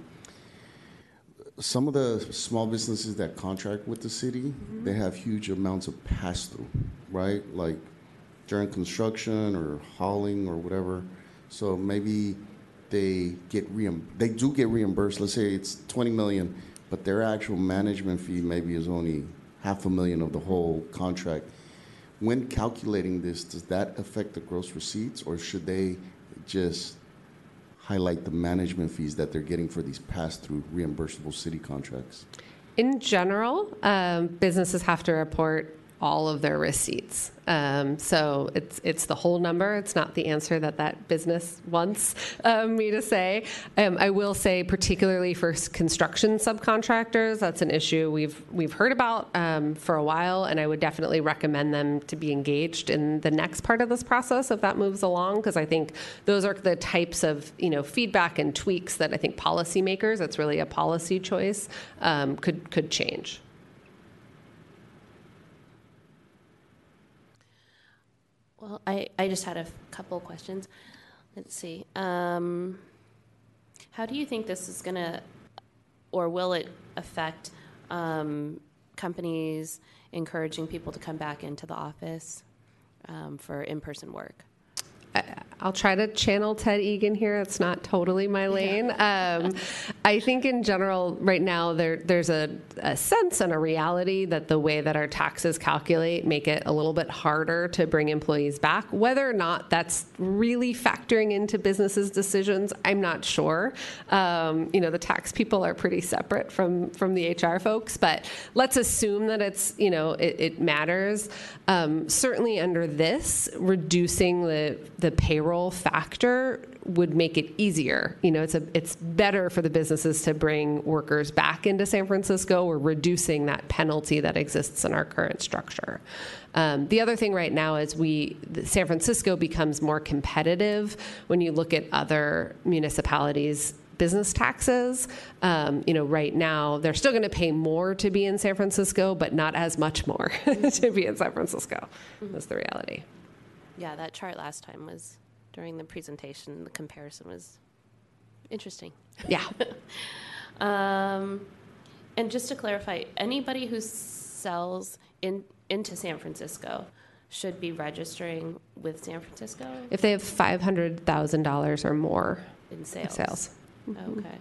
some of the small businesses that contract with the city, mm-hmm. they have huge amounts of pass through, right? Like during construction or hauling or whatever. So maybe they get reimb- they do get reimbursed. Let's say it's 20 million but their actual management fee maybe is only half a million of the whole contract. When calculating this, does that affect the gross receipts, or should they just highlight the management fees that they're getting for these pass-through reimbursable city contracts? In general, um, businesses have to report all of their receipts. Um, so it's it's the whole number. It's not the answer that that business wants um, me to say. Um, I will say, particularly for construction subcontractors, that's an issue we've we've heard about um, for a while, and I would definitely recommend them to be engaged in the next part of this process if that moves along, because I think those are the types of you know feedback and tweaks that I think policymakers. It's really a policy choice um, could could change. Well, I, I just had a couple questions. Let's see. Um, how do you think this is going to, or will it affect um, companies encouraging people to come back into the office um, for in-person work. I'll try to channel Ted Egan here. It's not totally my lane. Um, I think in general, right now, there, there's a, a, sense and a reality that the way that our taxes calculate make it a little bit harder to bring employees back. Whether or not that's really factoring into businesses' decisions, I'm not sure. Um, you know, the tax people are pretty separate from from the HR folks, but let's assume that it's you know it, it matters. Um, certainly, under this, reducing the the payroll factor would make it easier. You know, it's a it's better for the businesses to bring workers back into San Francisco. We're reducing that penalty that exists in our current structure. Um, the other thing right now is we San Francisco becomes more competitive when you look at other municipalities business taxes. Um, you know, right now they're still going to pay more to be in San Francisco, but not as much more to be in San Francisco. That's the reality. Yeah, that chart last time was during the presentation. The comparison was interesting. Yeah. um, and just to clarify, anybody who sells in into San Francisco should be registering with San Francisco if they have five hundred thousand dollars or more in sales. sales. Mm-hmm. Okay.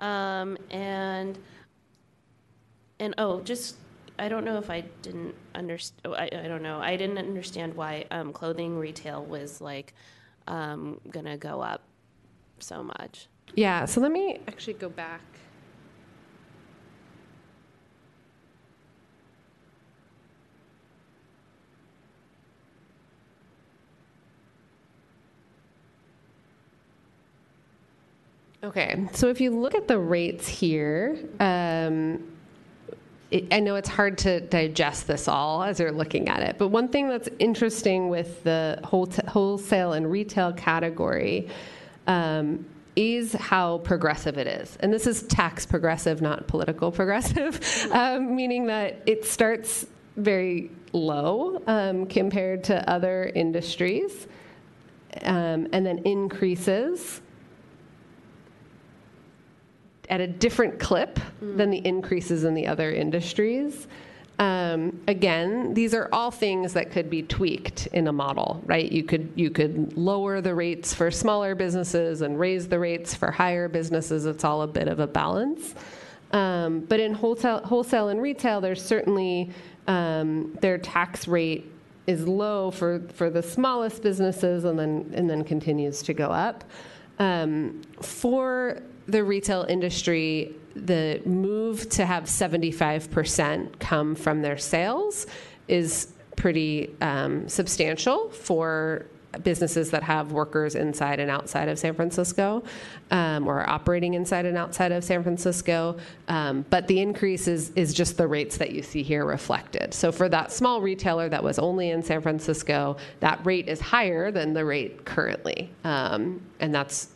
Um, and and oh, just I don't know if I didn't understand. Oh, I, I don't know. I didn't understand why um, clothing retail was like um, gonna go up so much. Yeah. So let me actually go back. Okay, so if you look at the rates here, um, it, I know it's hard to digest this all as you're looking at it, but one thing that's interesting with the wholesale and retail category um, is how progressive it is. And this is tax progressive, not political progressive, um, meaning that it starts very low um, compared to other industries um, and then increases at a different clip mm. than the increases in the other industries. Um, again, these are all things that could be tweaked in a model, right? You could you could lower the rates for smaller businesses and raise the rates for higher businesses. It's all a bit of a balance. Um, but in wholesale, wholesale and retail, there's certainly um, their tax rate is low for, for the smallest businesses and then and then continues to go up. Um, for the retail industry, the move to have 75% come from their sales is pretty um, substantial for businesses that have workers inside and outside of San Francisco um, or operating inside and outside of San Francisco. Um, but the increase is, is just the rates that you see here reflected. So for that small retailer that was only in San Francisco, that rate is higher than the rate currently. Um, and that's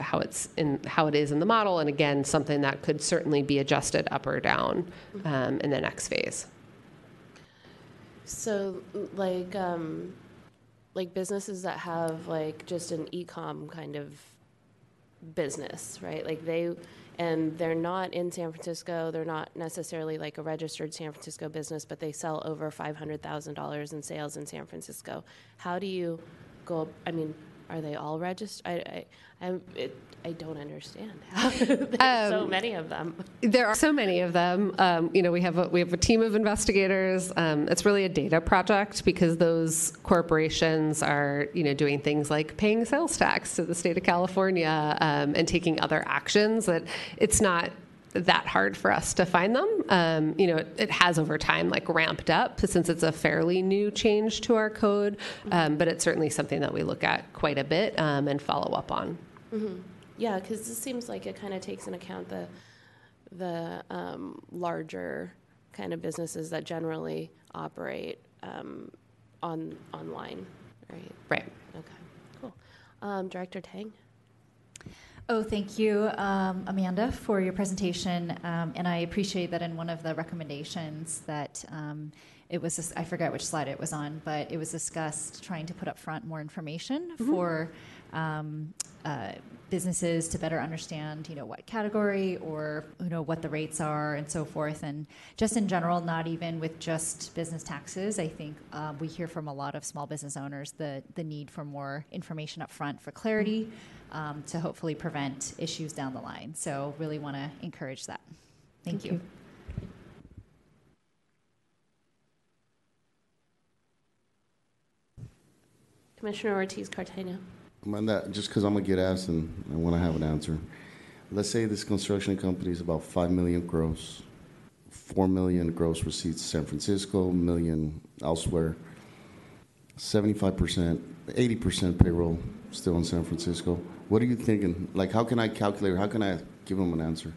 how it's in how it is in the model, and again, something that could certainly be adjusted up or down um, in the next phase. So, like, um, like businesses that have like just an e-com kind of business, right? Like they, and they're not in San Francisco. They're not necessarily like a registered San Francisco business, but they sell over five hundred thousand dollars in sales in San Francisco. How do you go? I mean, are they all registered? I, I, it, I don't understand. How there's um, so many of them. There are so many of them. Um, you know, we have a, we have a team of investigators. Um, it's really a data project because those corporations are you know doing things like paying sales tax to the state of California um, and taking other actions that it's not that hard for us to find them. Um, you know, it, it, has over time like ramped up since it's a fairly new change to our code, um, but it's certainly something that we look at quite a bit um, and follow up on. Mm-hmm. Yeah, because this seems like it kind of takes into account the the um, larger kind of businesses that generally operate um, on online, right? Right. Okay. Cool. Um, Director Tang. Oh, thank you, um, Amanda, for your presentation. Um, and I appreciate that in one of the recommendations that um, it was, I forget which slide it was on, but it was discussed trying to put up front more information mm-hmm. for um, uh, businesses to better understand, you know, what category or you know what the rates are and so forth. And just in general, not even with just business taxes, I think um, we hear from a lot of small business owners the the need for more information up front for clarity um, to hopefully prevent issues down the line. So really want to encourage that. Thank, Thank you. you. Commissioner Ortiz Cartagena. Amanda, just because I'm gonna get asked and I want to have an answer. Let's say this construction company is about five million gross, four million gross receipts San Francisco, million elsewhere. Seventy-five percent, eighty percent payroll still in San Francisco. What are you thinking? Like, how can I calculate? How can I give them an answer?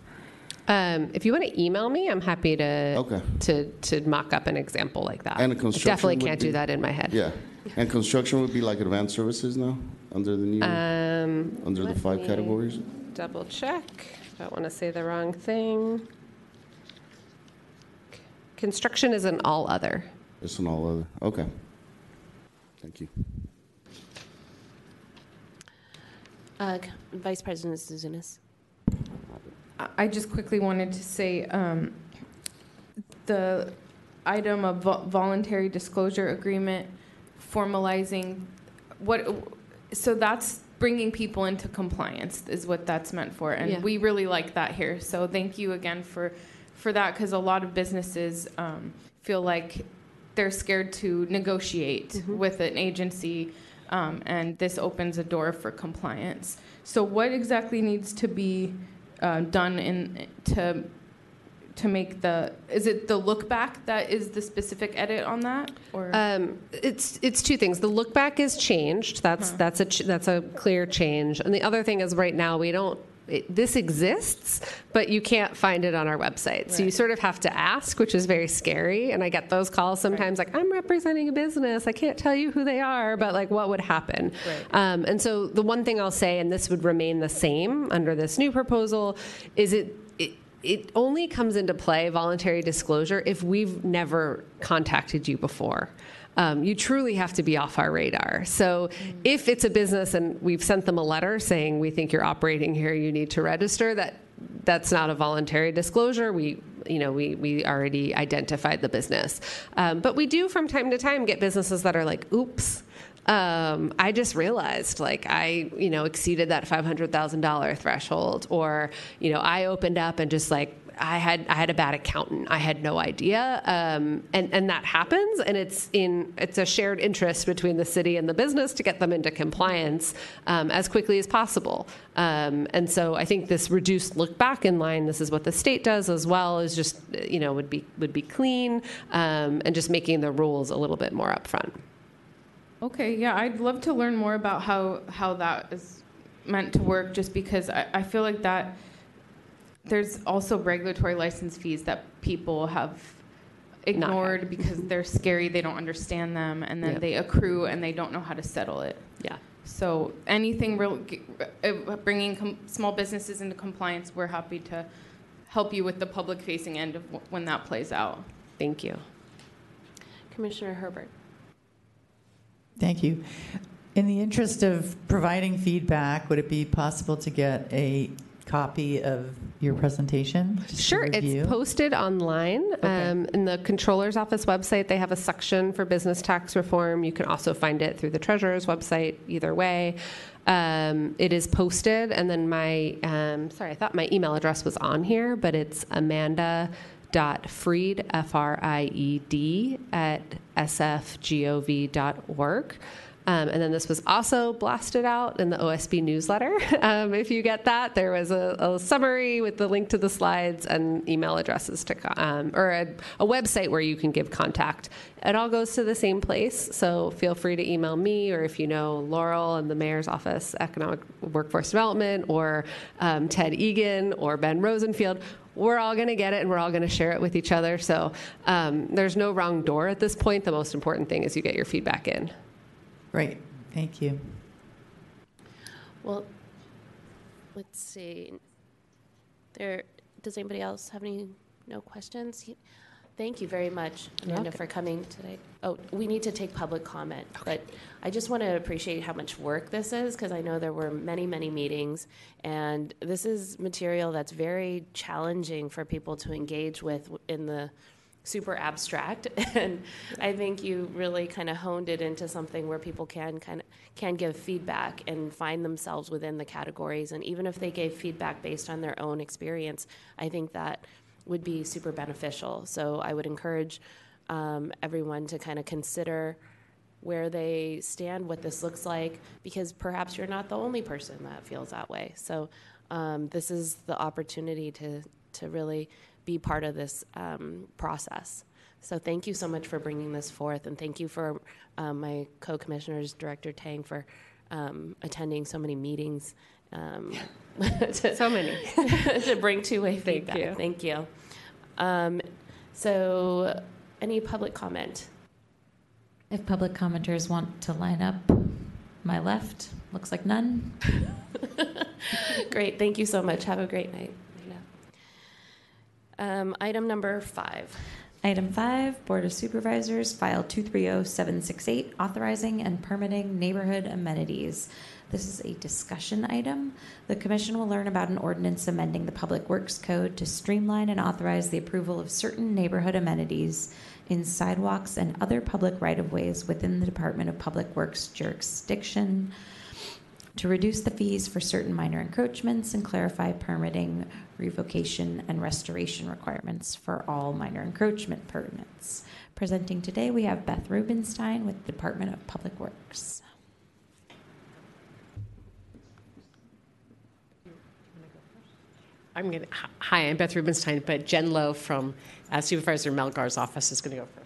Um, if you want to email me, I'm happy to Okay. to to mock up an example like that. And the I definitely can't be- do that in my head. Yeah, and construction would be like advanced services now under the new Um, under the let five me categories. Double check. Don't want to say the wrong thing. Construction is an all other. It's an all other. Okay. Thank you. Uh, C- Vice President Zouzounis. I- I just quickly wanted to say um, the item of vo- voluntary disclosure agreement formalizing what so that's bringing people into compliance is what that's meant for and Yeah. we really like that here. So thank you again for for that because a lot of businesses um, feel like they're scared to negotiate with an agency um, and this opens a door for compliance. So what exactly needs to be uh, done in to to make the is it the look back that is the specific edit on that or Um, it's it's two things. The look back is changed. That's that's a ch- that's a clear change. And the other thing is right now we don't. It, this exists, but you can't find it on our website. So you sort of have to ask, which is very scary. And I get those calls sometimes, like I'm representing a business. I can't tell you who they are, but like what would happen. Um, and so the one thing I'll say, and this would remain the same under this new proposal, is it it, only comes into play, voluntary disclosure, if we've never contacted you before. Um, you truly have to be off our radar. So if it's a business and we've sent them a letter saying we think you're operating here, you need to register, that that's not a voluntary disclosure. We, you know, we, we already identified the business. Um, but we do from time to time get businesses that are like, oops, um, I just realized like I, you know, exceeded that $500,000 threshold or, you know, I opened up and just like, I had I had a bad accountant. I had no idea, um, and and that happens. And it's in it's a shared interest between the city and the business to get them into compliance um, as quickly as possible. Um, and so I think this reduced look back in line. This is what the state does as well. Is just you know would be would be clean um, and just making the rules a little bit more upfront. Okay, yeah, I'd love to learn more about how how that is meant to work. Just because I, I feel like that there's also regulatory license fees that people have ignored because they're scary, they don't understand them, and then Yeah. they accrue and they don't know how to settle it. Yeah. So anything real, uh, bringing com- small businesses into compliance, we're happy to help you with the public-facing end of wh- when that plays out. Thank you. Commissioner Herbert. Thank you. In the interest of providing feedback, would it be possible to get a copy of your presentation? Sure, it's posted online. Um, in the controller's office website, they have a section for business tax reform. You can also find it through the treasurer's website, either way. Um, it is posted, and then my, um, sorry, I thought my email address was on here, but it's Amanda. Dot fried F R I E D, at sfgov.org. Um, and then this was also blasted out in the OSB newsletter. Um, if you get that, there was a, a summary with the link to the slides and email addresses to, um, or a, a website where you can give contact. It all goes to the same place, so feel free to email me, or if you know Laurel and the mayor's office, economic workforce development, or um, Ted Egan or Ben Rosenfield. We're all going to get it, and we're all going to share it with each other. So um, there's no wrong door at this point. The most important thing is you get your feedback in. Great, thank you. Well, let's see. There, does anybody else have any, no questions? Thank you very much, Amanda, for coming today. Oh, we need to take public comment, but I just want to appreciate how much work this is because I know there were many, many meetings, and this is material that's very challenging for people to engage with in the super abstract and i think you really kind of honed it into something where people can kind of can give feedback and find themselves within the categories and even if they gave feedback based on their own experience i think that would be super beneficial so i would encourage um, everyone to kind of consider where they stand what this looks like because perhaps you're not the only person that feels that way so um, this is the opportunity to to really be part of this um, process. So thank you so much for bringing this forth, and thank you for um, my co-commissioners, Director Tang, for um, attending so many meetings. Um, to, So many. to bring two-way Thank feedback. you. Thank you. Um, so, any public comment? If public commenters want to line up, my left, looks like none. Great. Thank you so much. Have a great night. Um, item number five. Item five, Board of Supervisors, File 230768, authorizing and permitting neighborhood amenities. This is a discussion item. The Commission will learn about an ordinance amending the Public Works Code to streamline and authorize the approval of certain neighborhood amenities in sidewalks and other public right-of-ways within the Department of Public Works jurisdiction, to reduce the fees for certain minor encroachments and clarify permitting, revocation, and restoration requirements for all minor encroachment permits. Presenting today, we have Beth Rubenstein with the Department of Public Works. I'm going to, hi, I'm Beth Rubenstein, but Jen Lowe from uh, Supervisor Melgar's office is going to go first.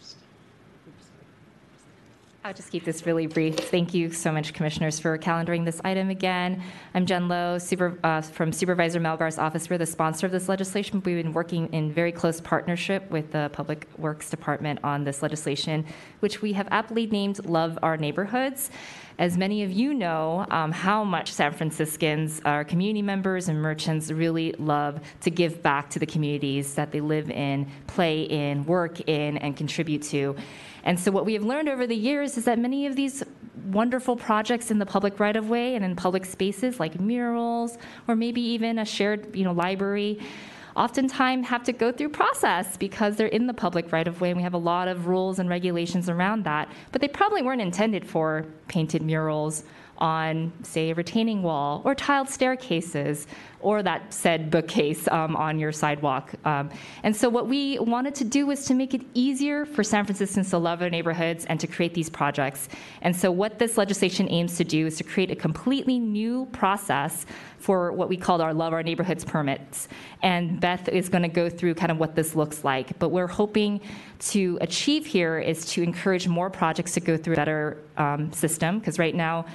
I'll just keep this really brief. Thank you so much, Commissioners, for calendaring this item again. I'm Jen Lowe super, uh, from Supervisor Melgar's office. We're the sponsor of this legislation. We've been working in very close partnership with the Public Works Department on this legislation, which we have aptly named Love Our Neighborhoods. As many of you know, um, how much San Franciscans, our community members and merchants, really love to give back to the communities that they live in, play in, work in, and contribute to. And so, what we have learned over the years is that many of these wonderful projects in the public right of way and in public spaces, like murals or maybe even a shared you know, library, oftentimes have to go through process because they're in the public right of way and we have a lot of rules and regulations around that. But they probably weren't intended for painted murals on, say, a retaining wall or tiled staircases or that said bookcase um, on your sidewalk. Um, and so, what we wanted to do was to make it easier for San Franciscans to love their neighborhoods and to create these projects. And so, what this legislation aims to do is to create a completely new process for what we called our Love Our Neighborhoods permits. And Beth is going to go through kind of what this looks like. But we're hoping to achieve here is to encourage more projects to go through a better um, system, because right now,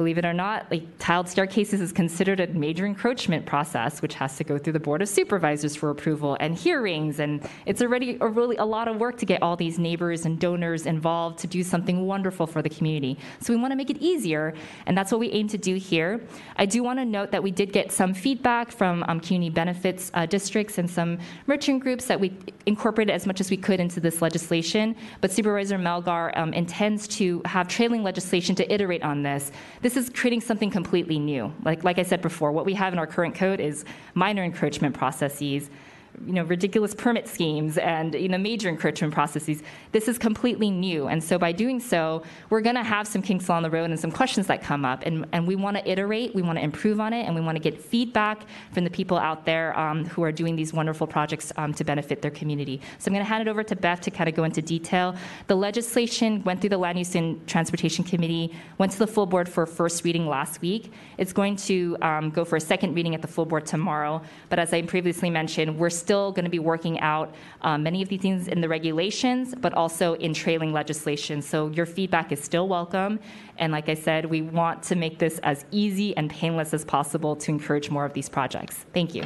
believe it or not, like tiled staircases is considered a major encroachment process, which has to go through the board of supervisors for approval and hearings, and it's already a really a lot of work to get all these neighbors and donors involved to do something wonderful for the community. So we want to make it easier, and that's what we aim to do here. I do want to note that we did get some feedback from um, community benefits uh, districts and some merchant groups that we incorporated as much as we could into this legislation. But Supervisor Melgar um, intends to have trailing legislation to iterate on this. This is creating something completely new. Like, like I said before, what we have in our current code is minor encroachment processes, you know, ridiculous permit schemes and you know, major encroachment processes. This is completely new, and so by doing so, we're going to have some kinks along the road and some questions that come up, and, and we want to iterate, we want to improve on it, and we want to get feedback from the people out there um, who are doing these wonderful projects um, to benefit their community. So I'm going to hand it over to Beth to kind of go into detail. The legislation went through the Land Use and Transportation Committee, went to the full board for first reading last week. It's going to um, go for a second reading at the full board tomorrow. But as I previously mentioned, we're still going to be working out um, many of these things in the regulations, but also in trailing legislation. So your feedback is still welcome. And like I said, we want to make this as easy and painless as possible to encourage more of these projects. Thank you.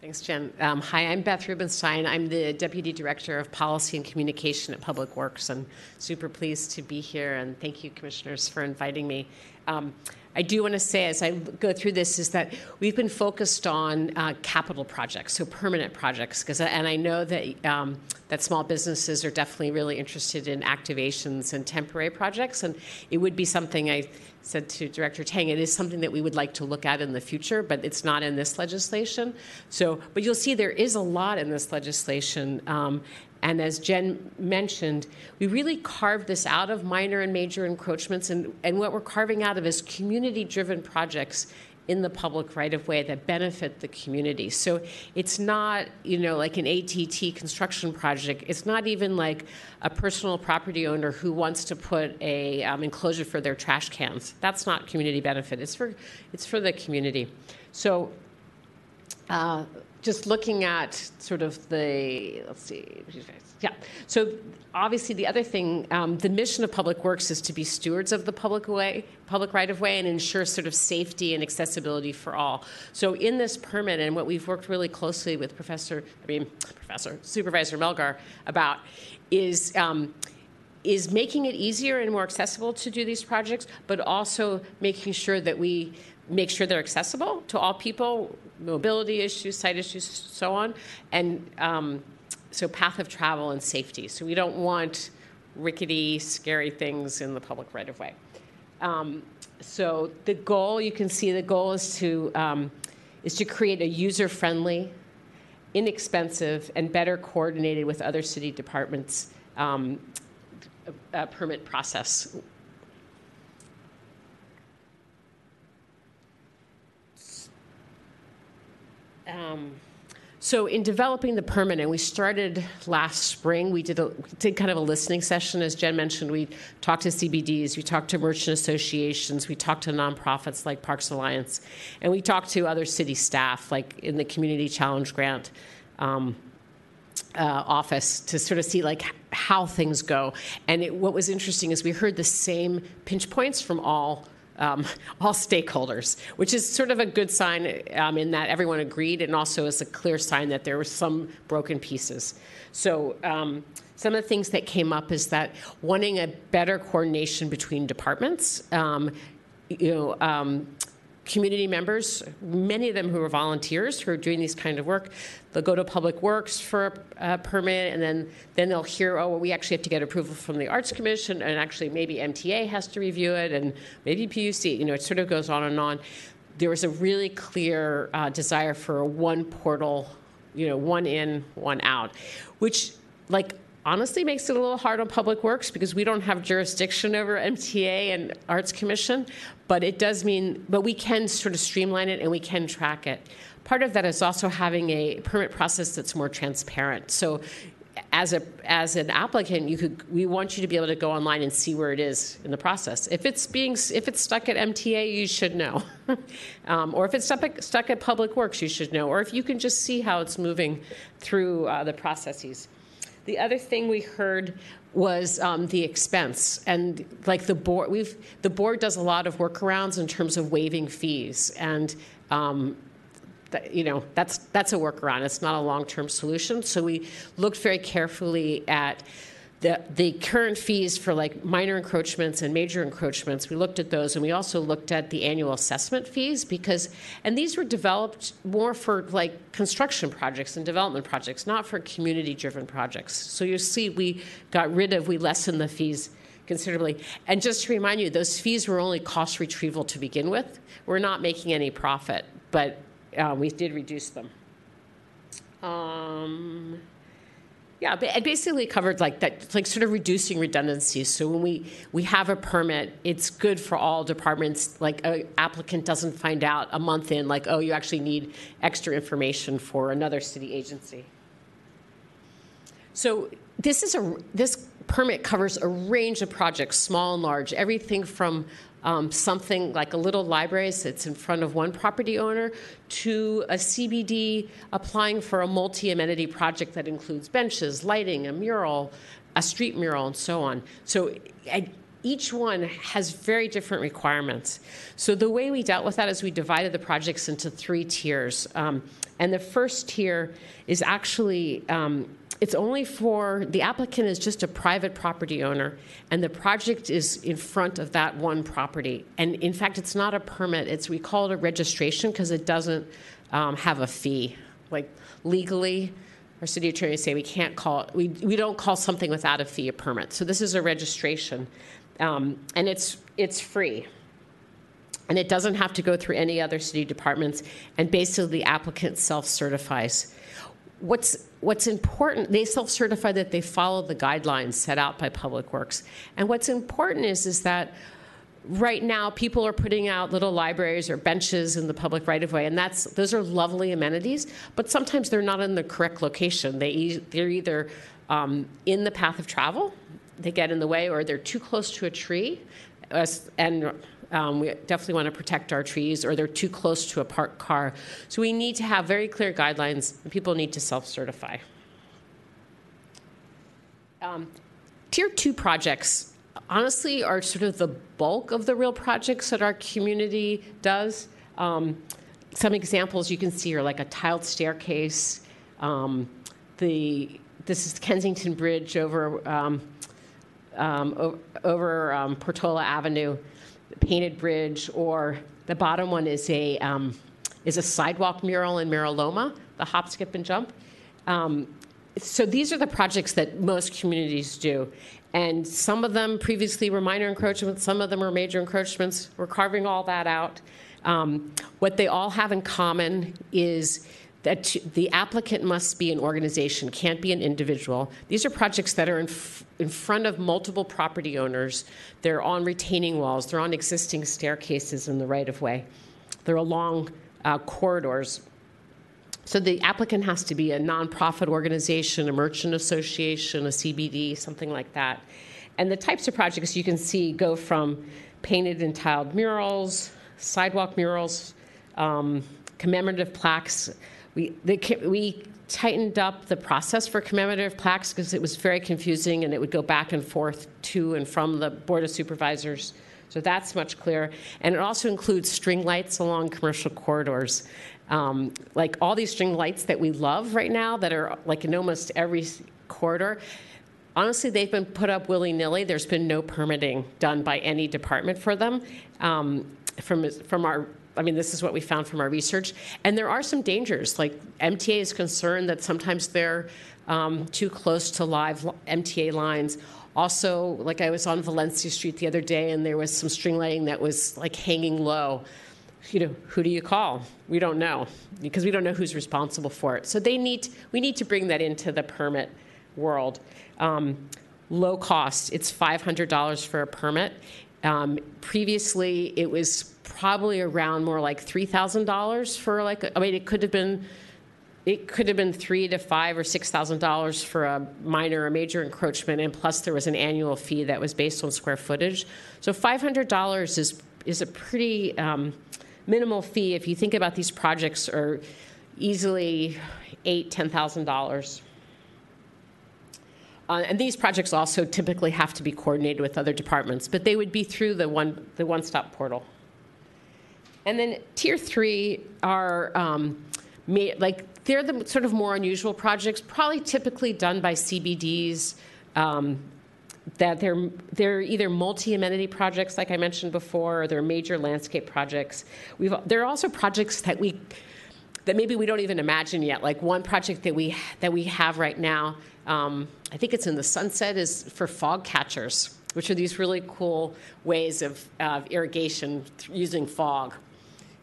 Thanks, Jen. Um, hi, I'm Beth Rubenstein. I'm the Deputy Director of Policy and Communication at Public Works, I'm super pleased to be here. And thank you, commissioners, for inviting me. Um, I do want to say, as I go through this, is that we've been focused on uh, capital projects, so permanent projects, because and I know that um, that small businesses are definitely really interested in activations and temporary projects, and it would be something I said to Director Tang, it is something that we would like to look at in the future, but it's not in this legislation. So, but you'll see there is a lot in this legislation. Um, and as Jen mentioned, we really carved this out of minor and major encroachments, and, and what we're carving out of is community driven projects in the public right of way that benefit the community. So it's not, you know, like an ATT construction project. It's not even like a personal property owner who wants to put a um, enclosure for their trash cans. That's not community benefit. It's for it's for the community. So. Uh, just looking at sort of the let's see yeah. So obviously the other thing um, the mission of public works is to be stewards of the public way public right of way and ensure sort of safety and accessibility for all. So in this permit and what we've worked really closely with professor i mean professor supervisor melgar about is um, is making it easier and more accessible to do these projects, but also making sure that we make sure they're accessible to all people, mobility issues, site issues, so on, and um, so path of travel and safety. So we don't want rickety, scary things in the public right of way. Um, so the goal, you can see the goal is to um, is to create a user-friendly, inexpensive, and better coordinated with other city departments um, uh, permit process. Um, so in developing the permit, and we started last spring, we did, a, did kind of a listening session, as Jen mentioned. We talked to CBDs, we talked to merchant associations, we talked to nonprofits like Parks Alliance, and we talked to other city staff, like in the Community Challenge Grant. Um, uh, office to sort of see like how things go. And it, what was interesting is we heard the same pinch points from all. Um, all stakeholders, which is sort of a good sign um, in that everyone agreed, and also is a clear sign that there were some broken pieces. So, um, some of the things that came up is that wanting a better coordination between departments, um, you know, um, community members, many of them who are volunteers who are doing these kind of work. They'll go to Public Works for a, a permit, and then then they'll hear, oh, well, we actually have to get approval from the Arts Commission, and actually maybe MTA has to review it, and maybe PUC. You know, it sort of goes on and on. There was a really clear uh, desire for one portal, you know, one in, one out, which like honestly makes it a little hard on public works because we don't have jurisdiction over MTA and Arts Commission, but it does mean, but we can sort of streamline it and we can track it. Part of that is also having a permit process that's more transparent. So as a as an applicant, you could we want you to be able to go online and see where it is in the process. If it's being if it's stuck at MTA, you should know, um, or if it's stuck at, stuck at Public Works, you should know, or if you can just see how it's moving through uh, the processes. The other thing we heard was um, the expense. And like the board we've the board does a lot of workarounds in terms of waiving fees. And um, that, you know that's that's a workaround. It's not a long-term solution. So we looked very carefully at the, the current fees for like minor encroachments and major encroachments, we looked at those and we also looked at the annual assessment fees because, and these were developed more for like construction projects and development projects, not for community driven projects. So you see, we got rid of, we lessened the fees considerably. And just to remind you, those fees were only cost retrieval to begin with. We're not making any profit, but uh, we did reduce them. Um, yeah, it basically covered like that, like sort of reducing redundancies. So when we we have a permit, it's good for all departments. Like an applicant doesn't find out a month in, like, oh, you actually need extra information for another city agency. So this is a this permit covers a range of projects, small and large, everything from um, something like a little library sits in front of one property owner to a CBD applying for a multi amenity project that includes benches, lighting, a mural, a street mural, and so on. So, I, each one has very different requirements. So the way we dealt with that is we divided the projects into three tiers. Um, and the first tier is actually um, it's only for the applicant is just a private property owner, and the project is in front of that one property. And in fact, it's not a permit; it's we call it a registration because it doesn't um, have a fee. Like legally, our city attorney say we can't call it, we, we don't call something without a fee a permit. So this is a registration, um, and it's it's free. And it doesn't have to go through any other city departments, and basically the applicant self-certifies. What's what's important, they self-certify that they follow the guidelines set out by Public Works. And what's important is is that right now people are putting out little libraries or benches in the public right of way and that's those are lovely amenities but sometimes they're not in the correct location they e- they're either um, in the path of travel they get in the way or they're too close to a tree and um, we definitely want to protect our trees or they're too close to a parked car so we need to have very clear guidelines people need to self-certify um, tier two projects honestly are sort of the bulk of the real projects that our community does. Um, some examples you can see are like a tiled staircase. Um, the this is Kensington Bridge over um, um, over um, Portola Avenue, the painted bridge, or the bottom one is a um, is a sidewalk mural in Miraloma, the hop, skip, and jump. Um, so these are the projects that most communities do. And some of them previously were minor encroachments, some of them are major encroachments. We're carving all that out. Um, what they all have in common is that the applicant must be an organization, can't be an individual. These are projects that are in, f- in front of multiple property owners. They're on retaining walls, they're on existing staircases in the right of way, they're along uh, corridors. So the applicant has to be a nonprofit organization, a merchant association, a CBD, something like that. And the types of projects you can see go from painted and tiled murals, sidewalk murals, um, commemorative plaques. We, we tightened up the process for commemorative plaques because it was very confusing and it would go back and forth to and from the Board of Supervisors. So that's much clearer. And it also includes string lights along commercial corridors. Um, like all these string lights that we love right now that are like in almost every corridor. Honestly, they've been put up willy nilly. There's been no permitting done by any department for them. Um, from, from our, I mean, this is what we found from our research. And there are some dangers. Like MTA is concerned that sometimes they're um, too close to live MTA lines. Also, like I was on Valencia Street the other day and there was some string lighting that was like hanging low you know, who do you call? We don't know because we don't know who's responsible for it. So they need, we need to bring that into the permit world. Um, low cost, it's $500 for a permit. Um, previously, it was probably around more like $3,000 for like, I mean, it could have been, it could have been three to five or six thousand dollars for a minor or major encroachment, and plus there was an annual fee that was based on square footage. So five hundred dollars is is a pretty um, minimal fee if you think about these projects are easily eight ten thousand dollars. Uh, and these projects also typically have to be coordinated with other departments, but they would be through the one the one stop portal. And then tier three are um, ma- like they're the sort of more unusual projects, probably typically done by CBDs. Um, that they're they're either multi-amenity projects, like I mentioned before, or they're major landscape projects. We've there are also projects that we that maybe we don't even imagine yet. Like one project that we that we have right now, um, I think it's in the Sunset, is for fog catchers, which are these really cool ways of, of irrigation using fog.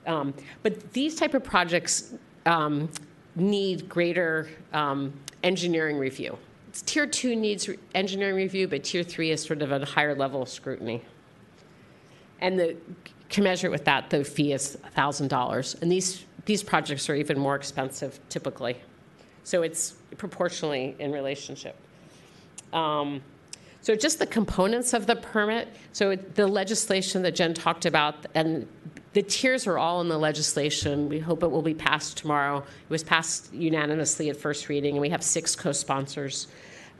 Um, but these type of projects um, need greater um, engineering review. It's tier two needs re- engineering review, but tier three is sort of a higher level of scrutiny. And the commensurate with that, the fee is $1,000. And these, these projects are even more expensive typically. So it's proportionally in relationship. Um, so just the components of the permit. So it- the legislation that Jen talked about, and the tiers are all in the legislation. We hope it will be passed tomorrow. It was passed unanimously at first reading, and we have six co-sponsors.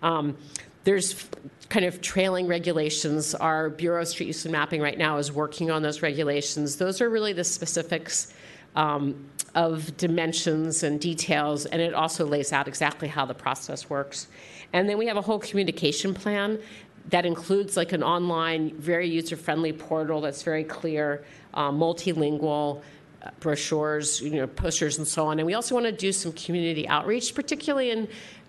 Um, there's kind of trailing regulations. Our Bureau of Street Use and Mapping right now is working on those regulations. Those are really the specifics um, of dimensions and details, and it also lays out exactly how the process works. And then we have a whole communication plan that includes like an online, very user-friendly portal that's very clear, uh, multilingual uh, brochures, you know, posters, and so on. And we also want to do some community outreach, particularly in,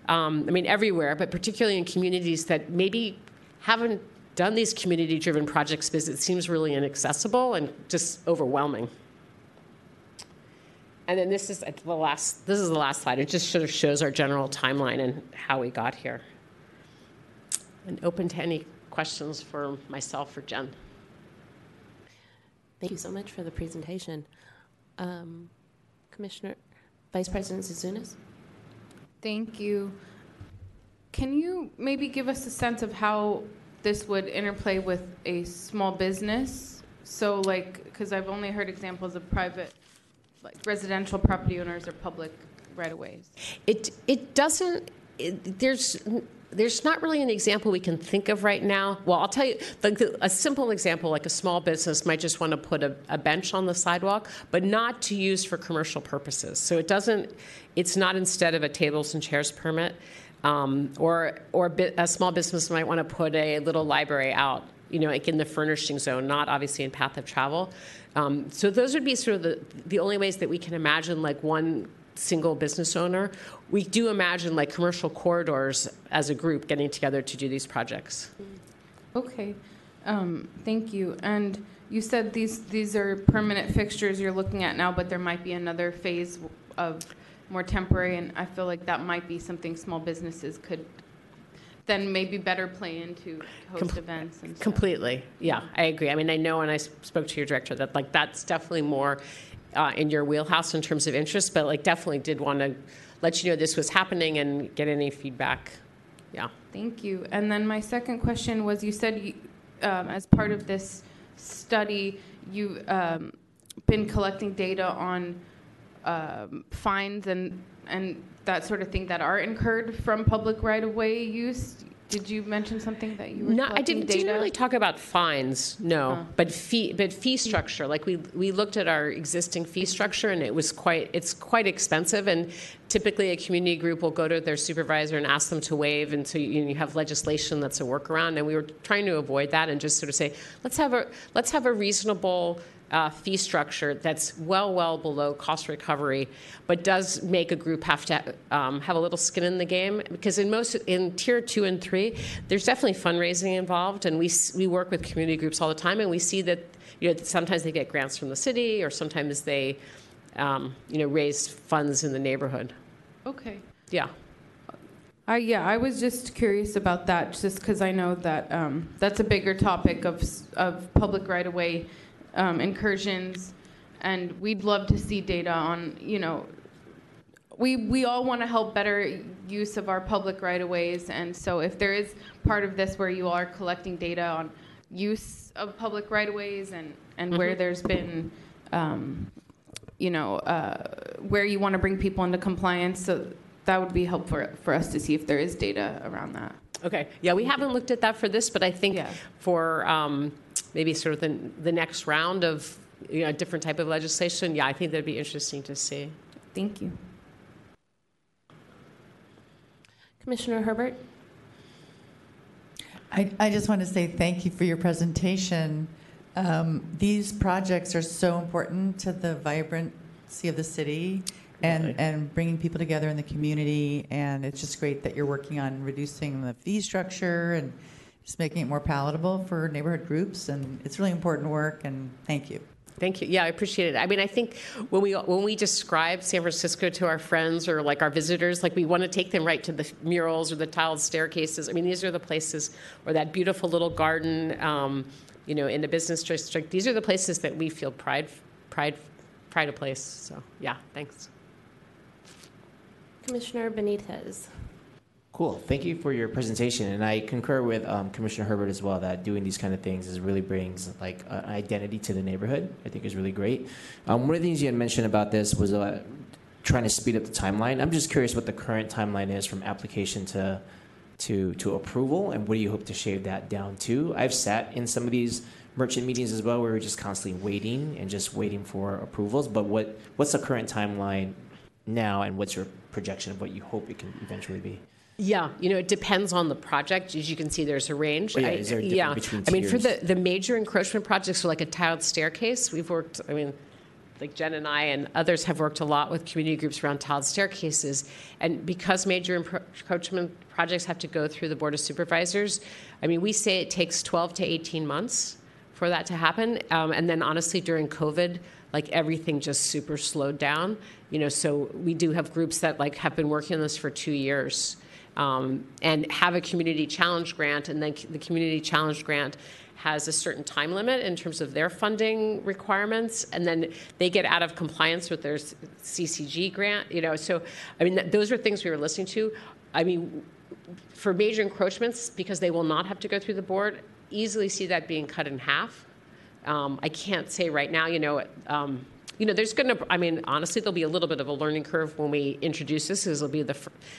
um, I mean, everywhere, but particularly in communities that maybe haven't done these community-driven projects because it seems really inaccessible and just overwhelming. And then this is the last. This is the last slide. It just sort of shows our general timeline and how we got here. And open to any questions for myself or Jen. Thank you so much for the presentation. Um, Commissioner, Vice President Zouzounis? Thank you. Can you maybe give us a sense of how this would interplay with a small business? So, like, because I've only heard examples of private, like residential property owners or public right of ways. It it doesn't. It, there's there's not really an example we can think of right now. Well, I'll tell you like the, a simple example, like a small business might just want to put a, a, bench on the sidewalk, but not to use for commercial purposes. So it doesn't. It's not instead of a tables and chairs permit, um, or or a small business might want to put a little library out. You know, like in the furnishing zone, not obviously in path of travel. Um, so those would be sort of the, the only ways that we can imagine like one single business owner. We do imagine like commercial corridors as a group getting together to do these projects. Okay, um, thank you. And you said these these are permanent fixtures you're looking at now, but there might be another phase of more temporary, and I feel like that might be something small businesses could then maybe better play into host Com- events and stuff. completely yeah i agree i mean i know when i spoke to your director that like that's definitely more uh, in your wheelhouse in terms of interest but like definitely did want to let you know this was happening and get any feedback. Yeah. Thank you. And then my second question was you said you, um, as part of this study you've um, been collecting data on um, fines and and that sort of thing that are incurred from public right of way use? Did you mention something that you were no, I didn't, didn't, really talk about fines, no, oh. but fee, but fee structure. Like we we looked at our existing fee structure, and it was quite it's quite expensive. And typically, a community group will go to their supervisor and ask them to waive, and so you, you have legislation that's a workaround. And we were trying to avoid that and just sort of say let's have a let's have a reasonable uh, fee structure that's well, well below cost recovery, but does make a group have to um, have a little skin in the game. Because in most, in tier two and three, there's definitely fundraising involved, and we we work with community groups all the time, and we see that you know sometimes they get grants from the city, or sometimes they um, you know raise funds in the neighborhood. Okay. Yeah. Uh, yeah, I was just curious about that, just because I know that um, that's a bigger topic of of public right of way um, incursions, and we'd love to see data on, you know, we, we all want to help better use of our public right of ways, and so if there is part of this where you are collecting data on use of public right of ways and, and mm-hmm. where there's been, um, you know, uh, where you want to bring people into compliance, so that would be helpful for us to see if there is data around that. Okay. Yeah, we haven't looked at that for this, but I think yeah. for um, maybe sort of the, the next round of you know, different type of legislation, yeah, I think that'd be interesting to see. Thank you. Commissioner Herbert? I, I just want to say thank you for your presentation. Um, these projects are so important to the vibrancy of the city and, right. and bringing people together in the community. And it's just great that you're working on reducing the fee structure and just making it more palatable for neighborhood groups. And it's really important work, and thank you. Thank you. Yeah, I appreciate it. I mean, I think when we when we describe San Francisco to our friends or like our visitors, like we want to take them right to the murals or the tiled staircases. I mean, these are the places, or that beautiful little garden, um, you know, in the business district. These are the places that we feel pride, pride, pride of place. So, yeah, thanks. Commissioner Benitez. Cool. Thank you for your presentation, and I concur with um, Commissioner Herbert as well that doing these kind of things is really brings like an identity to the neighborhood. I think is really great. Um, one of the things you had mentioned about this was uh, trying to speed up the timeline. I'm just curious what the current timeline is from application to to, to approval, and what do you hope to shave that down to? I've sat in some of these merchant meetings as well, where we're just constantly waiting and just waiting for approvals. But what what's the current timeline now, and what's your projection of what you hope it can eventually be? Yeah, you know, it depends on the project. As you can see, there's a range. Oh, yeah, I- is there a yeah. between I mean, for the, the major encroachment projects, so like a tiled staircase, we've worked, I mean, like Jen and I and others have worked a lot with community groups around tiled staircases. And because major encroachment projects have to go through the Board of Supervisors, I mean, we say it takes 12 to 18 months for that to happen. Um, and then honestly, during COVID, like everything just super slowed down. You know, so we do have groups that like have been working on this for two years um, and have a community challenge grant, and then the community challenge grant has a certain time limit in terms of their funding requirements, and then they get out of compliance with their CCG grant. You know, so I mean, th- those are things we were listening to. I mean, for major encroachments, because they will not have to go through the board, easily see that being cut in half. Um, I can't say right now, you know, um, you know, there's going to, I mean, honestly, there'll be a little bit of a learning curve when we introduce this, because it'll be the,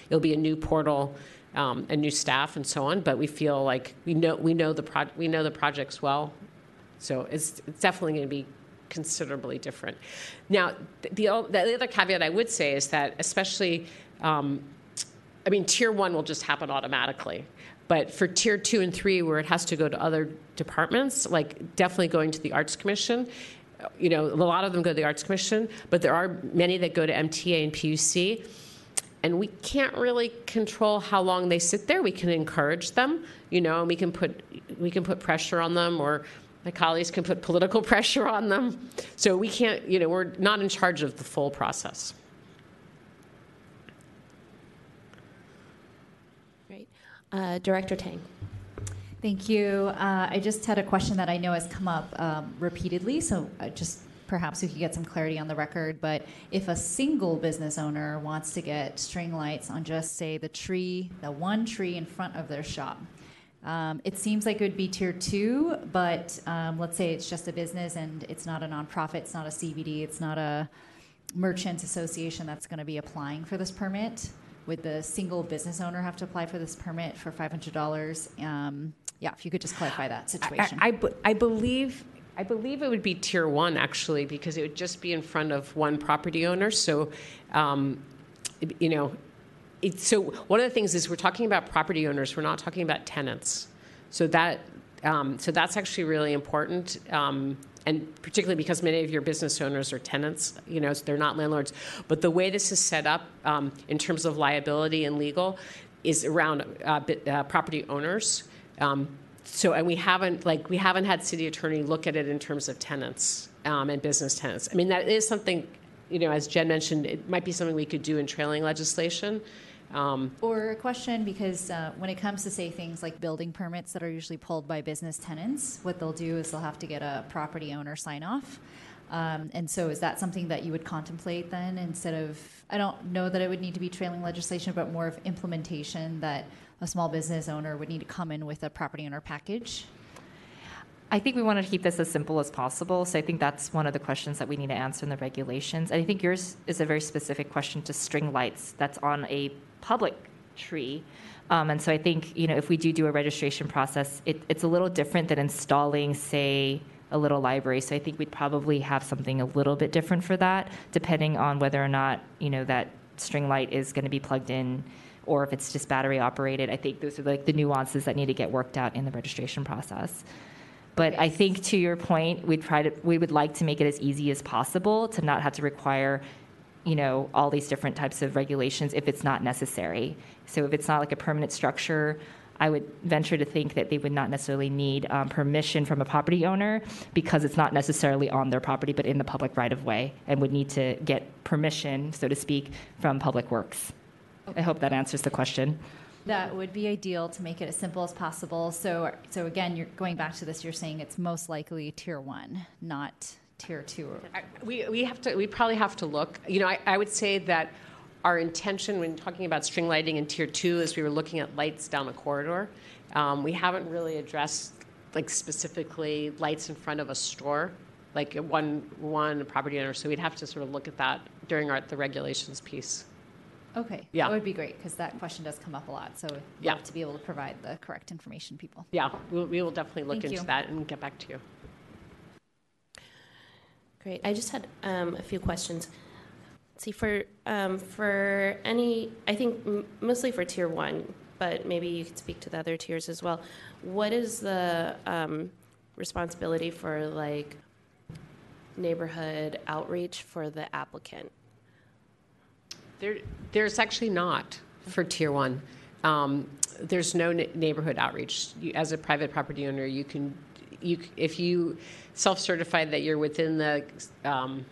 it'll be a new portal, um, and new staff and so on. But we feel like we know we know the pro- we know the projects well, so it's, it's definitely going to be considerably different. Now, the, the, the other caveat I would say is that, especially, um, I mean, tier one will just happen automatically. But for tier two and three, where it has to go to other departments, like definitely going to the Arts Commission, you know, a lot of them go to the Arts Commission, but there are many that go to MTA and PUC. And we can't really control how long they sit there. We can encourage them, you know, and we can put we can put pressure on them, or my colleagues can put political pressure on them. So we can't, you know, we're not in charge of the full process. Great. Uh, Director Tang. Thank you. Uh, I just had a question that I know has come up um, repeatedly, so uh, just perhaps we could get some clarity on the record. But if a single business owner wants to get string lights on just, say, the tree, the one tree in front of their shop, um, it seems like it would be tier two, but um, let's say it's just a business and it's not a nonprofit, it's not a CBD, it's not a merchant association that's going to be applying for this permit. Would the single business owner have to apply for this permit for $500? Um, yeah, if you could just clarify that situation. I, I, I believe I believe it would be tier one actually because it would just be in front of one property owner. So, um, you know, it, so one of the things is we're talking about property owners. We're not talking about tenants. So that um, so that's actually really important. Um, and particularly because many of your business owners are tenants, you know, they're not landlords. But the way this is set up um, in terms of liability and legal is around uh, uh, property owners. Um, so, and we haven't like we haven't had city attorney look at it in terms of tenants um, and business tenants. I mean, that is something, you know, as Jen mentioned, it might be something we could do in trailing legislation. Um, Or a question because uh, when it comes to say things like building permits that are usually pulled by business tenants, what they'll do is they'll have to get a property owner sign off. Um, and so, is that something that you would contemplate then instead of? I don't know that it would need to be trailing legislation, but more of implementation that a small business owner would need to come in with a property owner package. I think we want to keep this as simple as possible. So I think that's one of the questions that we need to answer in the regulations. And I think yours is a very specific question to string lights that's on a public tree. Um, and so I think, you know, if we do do a registration process, it, it's a little different than installing, say, a little library. So I think we'd probably have something a little bit different for that, depending on whether or not, you know, that string light is going to be plugged in or if it's just battery operated. I think those are like the nuances that need to get worked out in the registration process. But I think to your point, we'd try to, we would like to make it as easy as possible to not have to require, you know, all these different types of regulations if it's not necessary. So if it's not like a permanent structure, I would venture to think that they would not necessarily need um, permission from a property owner because it's not necessarily on their property, but in the public right of way, and would need to get permission, so to speak, from Public Works. I hope that answers the question. That would be ideal to make it as simple as possible. So, so again, you're going back to this. You're saying it's most likely tier one, not tier two. I- we, we have to we probably have to look you know I, I would say that our intention when talking about string lighting in tier two is we were looking at lights down a corridor um, we haven't really addressed like specifically lights in front of a store like one one property owner so we'd have to sort of look at that during our, the regulations piece Okay. Yeah. That would be great because that question does come up a lot. So we'd Yeah. love to be able to provide the correct information to people. Yeah, we'll, we will definitely look Thank into you. that and get back to you. Great. I just had um, a few questions. See, for um, for any, I think m- mostly for tier one, but maybe you could speak to the other tiers as well. What is the um, responsibility for like neighborhood outreach for the applicant? There, there's actually not for tier one. Um, there's no ne- neighborhood outreach. You, as a private property owner, you can, you if you self-certify that you're within the um,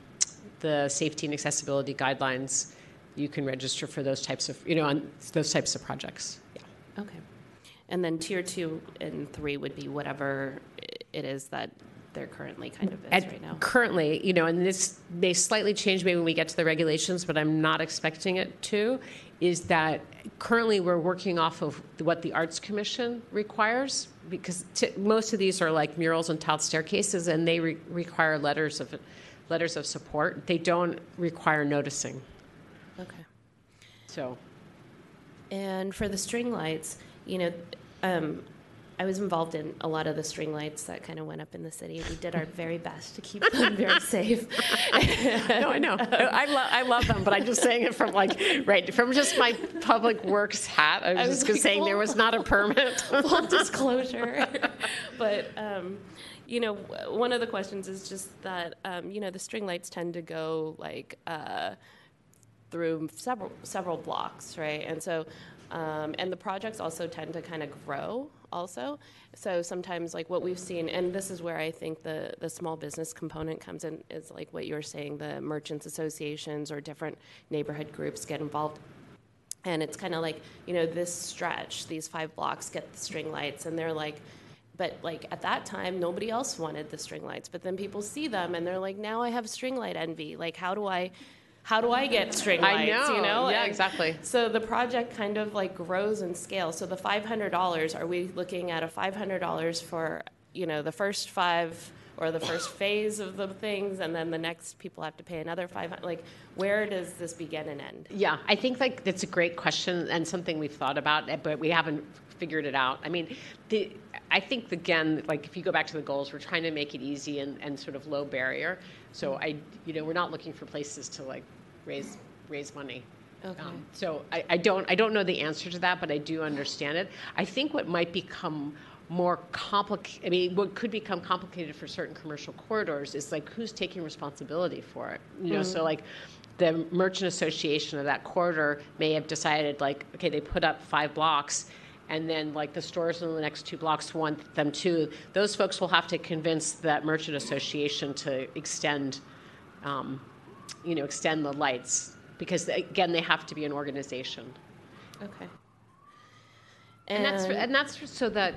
the safety and accessibility guidelines, you can register for those types of, you know, on those types of projects. Yeah. Okay. And then tier two and three would be whatever it is that they're currently kind of is At- right now. Currently, you know, and this may slightly change maybe when we get to the regulations, but I'm not expecting it to, is that currently we're working off of what the Arts Commission requires, because t- most of these are like murals and tiled staircases, and they re- require letters of, letters of support. They don't require noticing. Okay. So. And for the string lights, you know, um, I was involved in a lot of the string lights that kind of went up in the city. We did our very best to keep them very safe. no, I know. I, lo- I love them, but I'm just saying it from like, right, from just my public works hat. I was, I was just like, saying there was not a permit. Full disclosure. but, um, you know, one of the questions is just that, um, you know, the string lights tend to go like uh, through several several blocks, right? And so, um, and the projects also tend to kind of grow also. So sometimes, like what we've seen, and this is where I think the the small business component comes in, is like what you're saying, the merchants associations or different neighborhood groups get involved. And it's kind of like, you know, this stretch, these five blocks get the string lights, and they're like, but like at that time, nobody else wanted the string lights. But then people see them, and they're like, now I have string light envy. Like, how do I, how do I get string I lights? You know. know? Yeah, And exactly. So the project kind of like grows in scale. So the five hundred dollars, are we looking at a five hundred dollars for you know the first five? Or the first phase of the things, and then the next people have to pay another five. Like, where does this begin and end? Yeah, I think like that's a great question and something we've thought about, eh, but we haven't figured it out. I mean, the, I think again, like if you go back to the goals, we're trying to make it easy and, and sort of low barrier. So I, you know, we're not looking for places to like raise raise money. Okay. Um, so I, I don't I don't know the answer to that, but I do understand it. I think what might become more complicated, I mean, what could become complicated for certain commercial corridors is like who's taking responsibility for it. You know, so Mhm. like the merchant association of that corridor may have decided like, okay, they put up five blocks. And then, like the stores in the next two blocks want them too. Those folks will have to convince that merchant association to extend, um, you know, extend the lights because again, they have to be an organization. Okay. And, that's and that's so that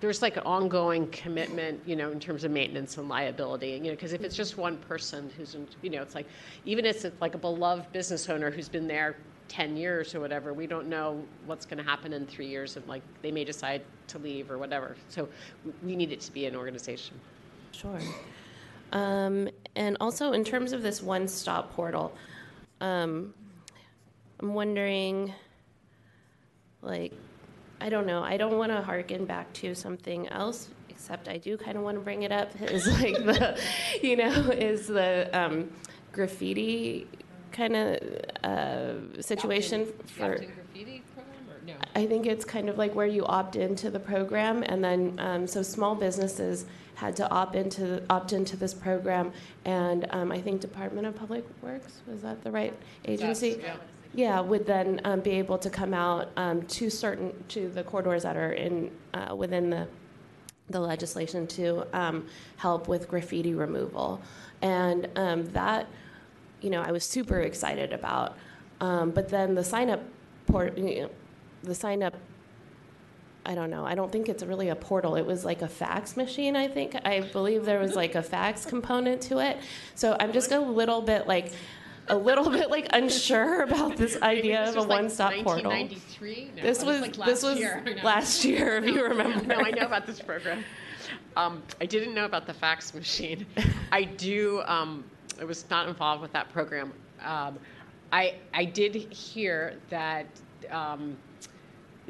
there's like an ongoing commitment, you know, in terms of maintenance and liability. You know, because if it's just one person who's, in, you know, it's like even if it's like a beloved business owner who's been there 10 years or whatever, we don't know what's going to happen in three years, and like they may decide to leave or whatever. So we need it to be an organization. Sure. Um, and also, in terms of this one stop portal, um, I'm wondering, like, I don't know, I don't want to harken back to something else, except I do kind of want to bring it up, is like the, you know, is the um, graffiti kind of uh, situation for. graffiti program no? I think it's kind of like where you opt into the program, and then um, so small businesses had to opt into opt into this program, and um, I think Department of Public Works was that the right agency? yeah. Yeah, would then um, be able to come out um, to certain to the corridors that are in uh, within the the legislation to um, help with graffiti removal, and um, that you know I was super excited about. Um, but then the sign up port, you know, the sign up. I don't know. I don't think it's really a portal. It was like a fax machine. I think I believe there was like a fax component to it. So I'm just a little bit like. A little bit like unsure about this idea of a one-stop portal. 1993? No, This was like this last was year. Last year, if you remember. No, I know about this program. Um, I didn't know about the fax machine. I do. Um, I was not involved with that program. Um, I, I did hear that um,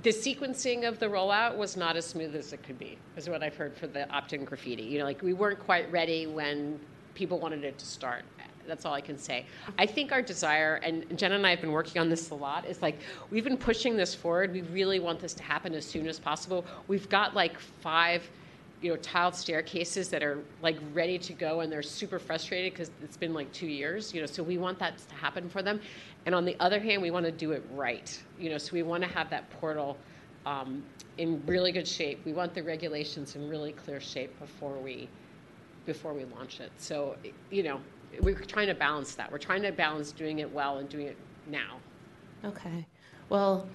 the sequencing of the rollout was not as smooth as it could be, is what I've heard for the opt-in graffiti. You know, like we weren't quite ready when people wanted it to start. That's all I can say. I think our desire, and Jenna and I have been working on this a lot, is like we've been pushing this forward. We really want this to happen as soon as possible. We've got like five you know, tiled staircases that are like ready to go and they're super frustrated because it's been like two years, you know, so we want that to happen for them. And on the other hand, we want to do it right, you know, so we want to have that portal um, in really good shape. We want the regulations in really clear shape before we before we launch it. So, you know, we're trying to balance that. We're trying to balance doing it well and doing it now. Okay. Well,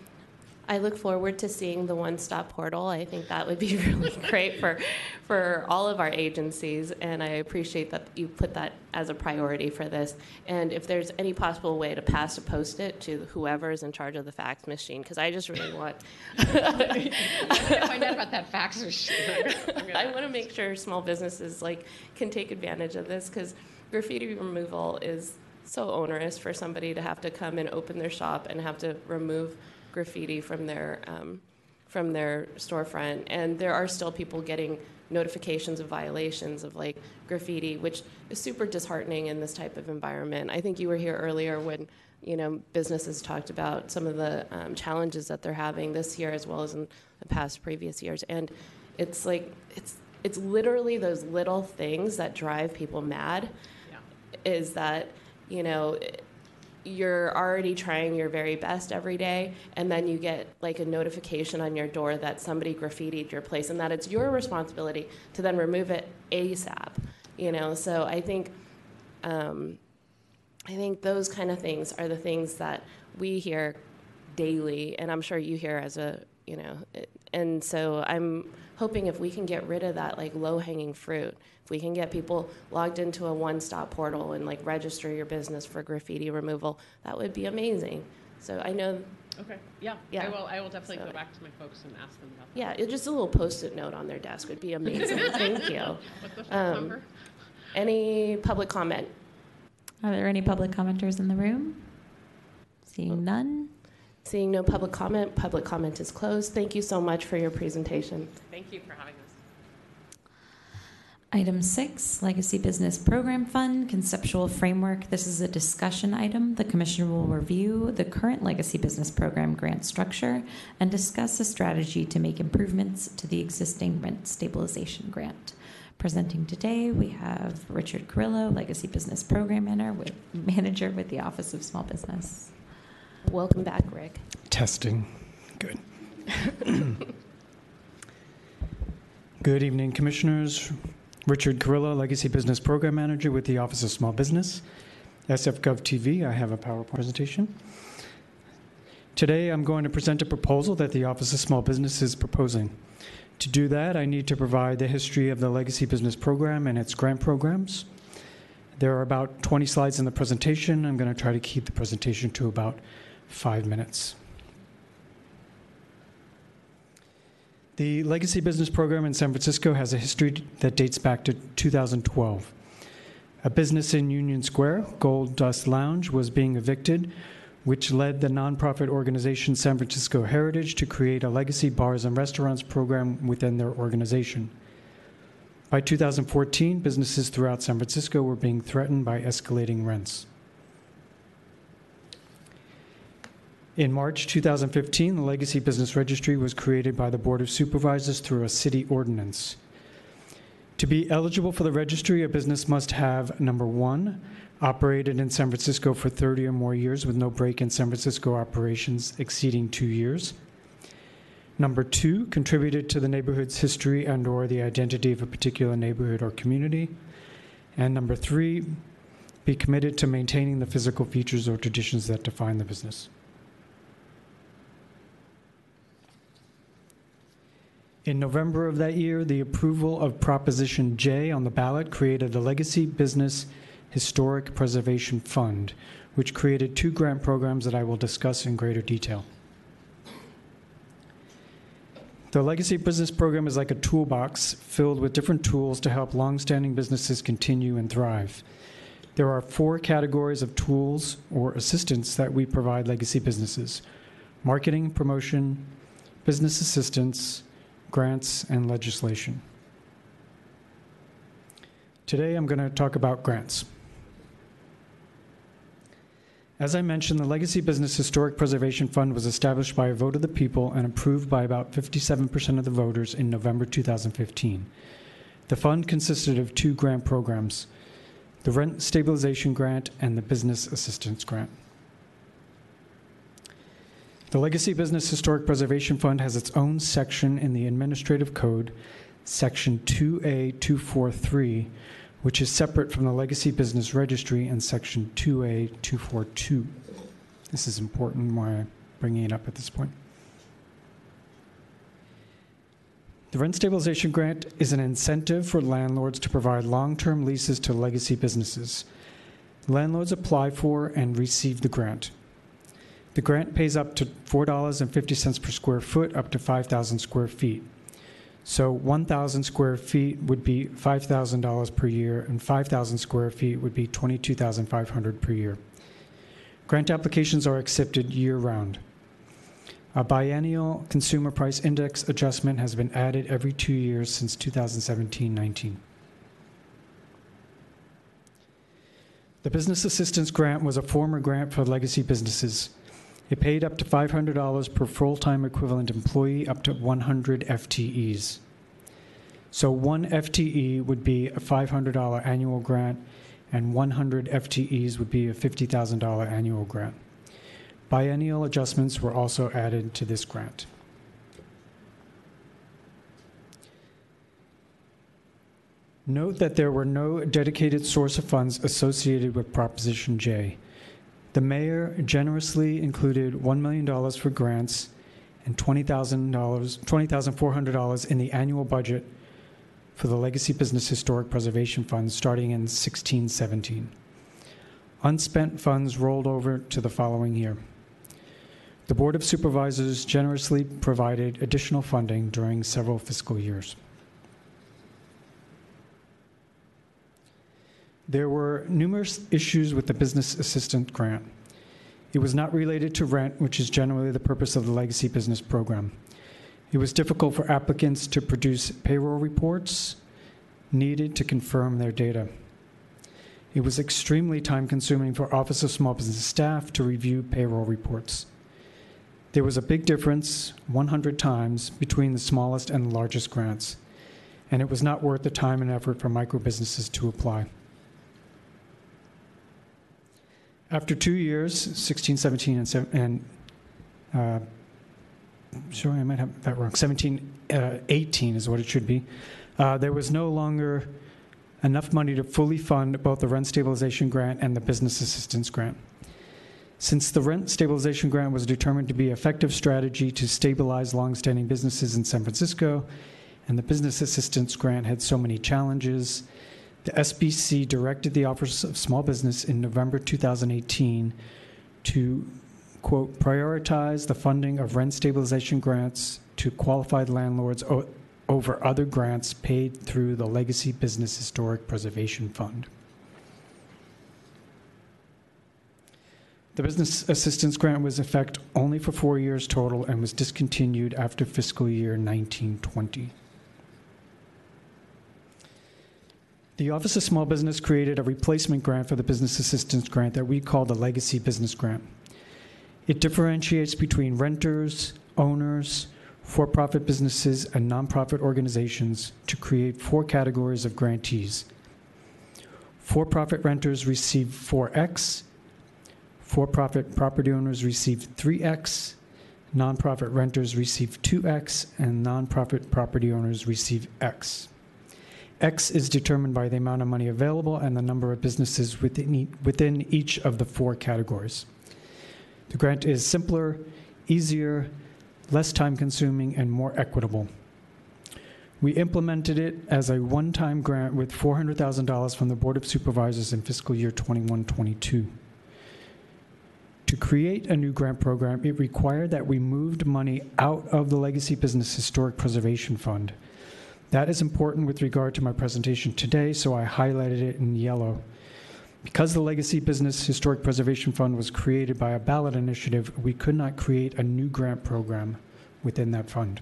I look forward to seeing the one-stop portal. I think that would be really great for for all of our agencies, and I appreciate that you put that as a priority for this. And if there's any possible way to pass a post-it to whoever is in charge of the fax machine, because I just really want. To find out about that fax machine. I want to make sure small businesses like can take advantage of this because graffiti removal is so onerous for somebody to have to come and open their shop and have to remove graffiti from their um, from their storefront, and there are still people getting notifications of violations of like graffiti, which is super disheartening in this type of environment. I think you were here earlier when you know businesses talked about some of the um, challenges that they're having this year as well as in the past previous years, and it's like it's it's literally those little things that drive people mad. Is that you know you're already trying your very best every day and then you get like a notification on your door that somebody graffitied your place and that it's your responsibility to then remove it asap you know? So i think um, i think those kind of things are the things that we hear daily and i'm sure you hear as a you know it, and so i'm hoping if we can get rid of that like low hanging fruit if we can get people logged into a one stop portal and like register your business for graffiti removal that would be amazing so i know Okay. Yeah. Yeah. I will. I will definitely So- go back to my folks and ask them about that. yeah it, just a little post-it note on their desk would be amazing thank you Um, What's the phone number? any public comment Are there any public commenters in the room? Seeing none. seeing no public comment public comment is closed thank you so much for your presentation Thank you for having us. Item six, Legacy Business Program Fund Conceptual Framework. This is a discussion item. The commission will review the current Legacy Business Program grant structure and discuss a strategy to make improvements to the existing rent stabilization grant. Presenting today, we have Richard Kurylo, Legacy Business Program Manager with, Manager with the Office of Small Business. welcome back rick Testing. Good. Good evening, Commissioners. Richard Kurylo, Legacy Business Program Manager with the Office of Small Business. SFGov TV, I have a PowerPoint presentation. Today, I'm going to present a proposal that the Office of Small Business is proposing. To do that, I need to provide the history of the Legacy Business Program and its grant programs. There are about 20 slides in the presentation. I'm going to try to keep the presentation to about five minutes. The Legacy Business Program in San Francisco has a history that dates back to 2012. A business in Union Square, Gold Dust Lounge, was being evicted, which led the nonprofit organization San Francisco Heritage to create a legacy bars and restaurants program within their organization. By 2014, businesses throughout San Francisco were being threatened by escalating rents. In March 2015, the Legacy Business Registry was created by the Board of Supervisors through a city ordinance. To be eligible for the registry, a business must have number one, operated in San Francisco for 30 or more years with no break in San Francisco operations exceeding two years. Number two, contributed to the neighborhood's history and or the identity of a particular neighborhood or community. And number three, be committed to maintaining the physical features or traditions that define the business. In November of that year, the approval of Proposition J on the ballot created the Legacy Business Historic Preservation Fund, which created two grant programs that I will discuss in greater detail. The Legacy Business Program is like a toolbox filled with different tools to help longstanding businesses continue and thrive. There are four categories of tools or assistance that we provide legacy businesses marketing, promotion, business assistance, grants, and legislation. Today I'm going to talk about grants. As I mentioned, the Legacy Business Historic Preservation Fund was established by a vote of the people and approved by about 57% of the voters in November 2015. The fund consisted of two grant programs the Rent Stabilization Grant and the Business Assistance Grant. The Legacy Business Historic Preservation Fund has its own section in the Administrative Code, Section 2A243, which is separate from the Legacy Business Registry and Section 2A242. This is important why I'm bringing it up at this point. The Rent Stabilization Grant is an incentive for landlords to provide long term leases to legacy businesses. Landlords apply for and receive the grant. The grant pays up to $4.50 per square foot, up to 5,000 square feet. So 1,000 square feet would be $5,000 per year, and 5,000 square feet would be 22,500 per year. Grant applications are accepted year round. A biennial consumer price index adjustment has been added every two years since 2017 19. The Business Assistance Grant was a former grant for legacy businesses. It paid up to $500 per full time equivalent employee up to 100 FTEs. So, one FTE would be a $500 annual grant, and 100 FTEs would be a $50,000 annual grant. Biennial adjustments were also added to this grant. Note that there were no dedicated source of funds associated with Proposition J. The mayor generously included $1 million for grants and $20,000, $20,400 in the annual budget for the Legacy Business Historic Preservation Fund starting in 1617. Unspent funds rolled over to the following year. The Board of Supervisors generously provided additional funding during several fiscal years. There were numerous issues with the Business Assistant Grant. It was not related to rent, which is generally the purpose of the Legacy Business Program. It was difficult for applicants to produce payroll reports needed to confirm their data. It was extremely time consuming for Office of Small Business staff to review payroll reports. There was a big difference, 100 times, between the smallest and largest grants, and it was not worth the time and effort for micro businesses to apply. After two years, 16, 17, and, and uh, sorry, I might have that wrong, 17, uh, 18 is what it should be, uh, there was no longer enough money to fully fund both the rent stabilization grant and the business assistance grant. Since the rent stabilization grant was determined to be an effective strategy to stabilize longstanding businesses in San Francisco, and the business assistance grant had so many challenges, the SBC directed the Office of Small Business in November 2018 to, quote, prioritize the funding of rent stabilization grants to qualified landlords over other grants paid through the Legacy Business Historic Preservation Fund. The business assistance grant was in effect only for four years total and was discontinued after fiscal year 1920. The Office of Small Business created a replacement grant for the business assistance grant that we call the Legacy Business Grant. It differentiates between renters, owners, for profit businesses, and nonprofit organizations to create four categories of grantees. For profit renters receive 4X, for profit property owners receive 3x, nonprofit renters receive 2x, and nonprofit property owners receive x. X is determined by the amount of money available and the number of businesses within, within each of the four categories. The grant is simpler, easier, less time consuming, and more equitable. We implemented it as a one time grant with $400,000 from the Board of Supervisors in fiscal year 21 22. To create a new grant program, it required that we moved money out of the Legacy Business Historic Preservation Fund. That is important with regard to my presentation today, so I highlighted it in yellow. Because the Legacy Business Historic Preservation Fund was created by a ballot initiative, we could not create a new grant program within that fund.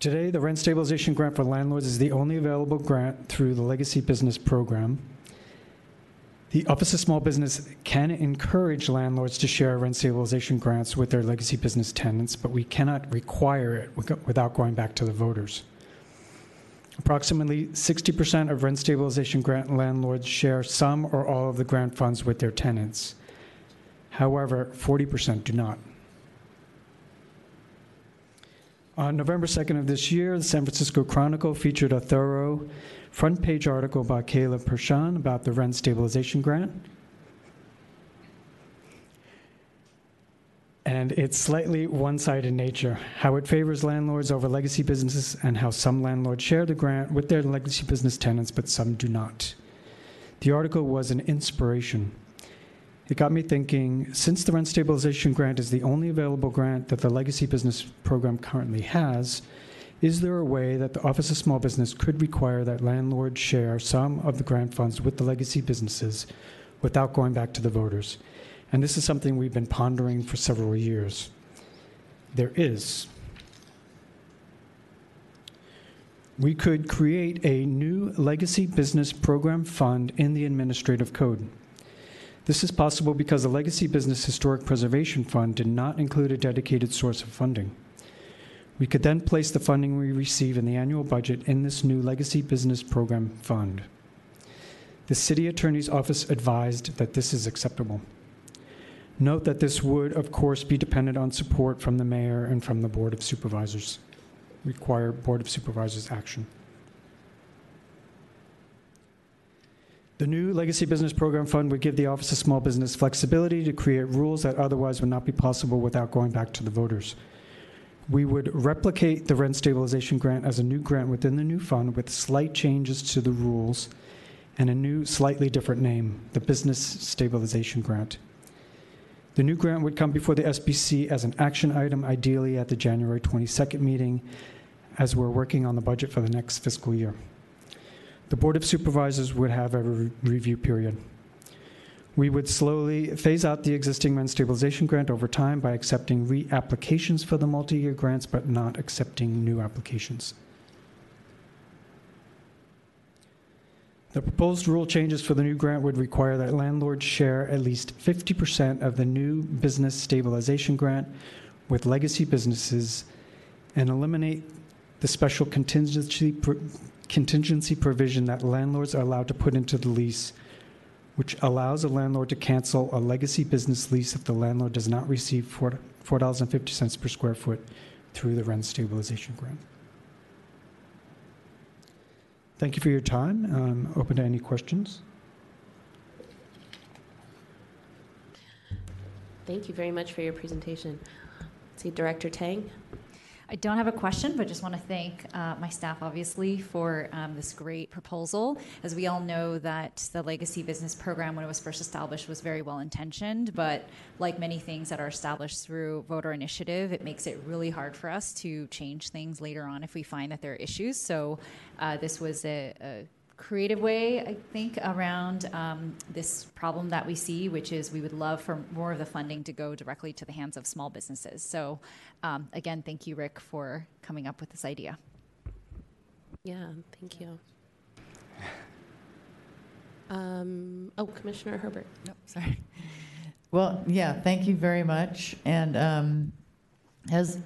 Today, the rent stabilization grant for landlords is the only available grant through the Legacy Business Program. The Office of Small Business can encourage landlords to share rent stabilization grants with their legacy business tenants, but we cannot require it without going back to the voters. Approximately 60% of rent stabilization grant landlords share some or all of the grant funds with their tenants. However, 40% do not. On November 2nd of this year, the San Francisco Chronicle featured a thorough front page article by Caleb Pershan about the rent stabilization grant. And it's slightly one sided in nature how it favors landlords over legacy businesses, and how some landlords share the grant with their legacy business tenants, but some do not. The article was an inspiration. It got me thinking since the rent stabilization grant is the only available grant that the legacy business program currently has, is there a way that the Office of Small Business could require that landlords share some of the grant funds with the legacy businesses without going back to the voters? And this is something we've been pondering for several years. There is. We could create a new legacy business program fund in the administrative code. This is possible because the Legacy Business Historic Preservation Fund did not include a dedicated source of funding. We could then place the funding we receive in the annual budget in this new Legacy Business Program Fund. The City Attorney's Office advised that this is acceptable. Note that this would, of course, be dependent on support from the mayor and from the Board of Supervisors. Require Board of Supervisors action. The new Legacy Business Program Fund would give the Office of Small Business flexibility to create rules that otherwise would not be possible without going back to the voters. We would replicate the rent stabilization grant as a new grant within the new fund with slight changes to the rules and a new, slightly different name, the Business Stabilization Grant. The new grant would come before the SBC as an action item, ideally at the January 22nd meeting, as we're working on the budget for the next fiscal year. The Board of Supervisors would have a re- review period. We would slowly phase out the existing rent stabilization grant over time by accepting reapplications for the multi-year grants, but not accepting new applications. The proposed rule changes for the new grant would require that landlords share at least 50% of the new business stabilization grant with legacy businesses and eliminate the special contingency contingency provision that landlords are allowed to put into the lease, which allows a landlord to cancel a legacy business lease if the landlord does not receive 4, $4.50 per square foot through the rent stabilization grant. Thank you for your time. I'm open to any questions. Thank you very much for your presentation. See Director Tang. I don't have a question, but just want to thank uh, my staff, obviously, for um, this great proposal. As we all know, that the Legacy Business Program, when it was first established, was very well intentioned, but like many things that are established through voter initiative, it makes it really hard for us to change things later on if we find that there are issues. So uh, this was a, a creative way, I think, around um, this problem that we see, which is we would love for more of the funding to go directly to the hands of small businesses. So, um, again, thank you, Rick, for coming up with this idea. Yeah, thank you. Um, oh, Commissioner Herbert. No, sorry. Well, yeah, thank you very much. And um, has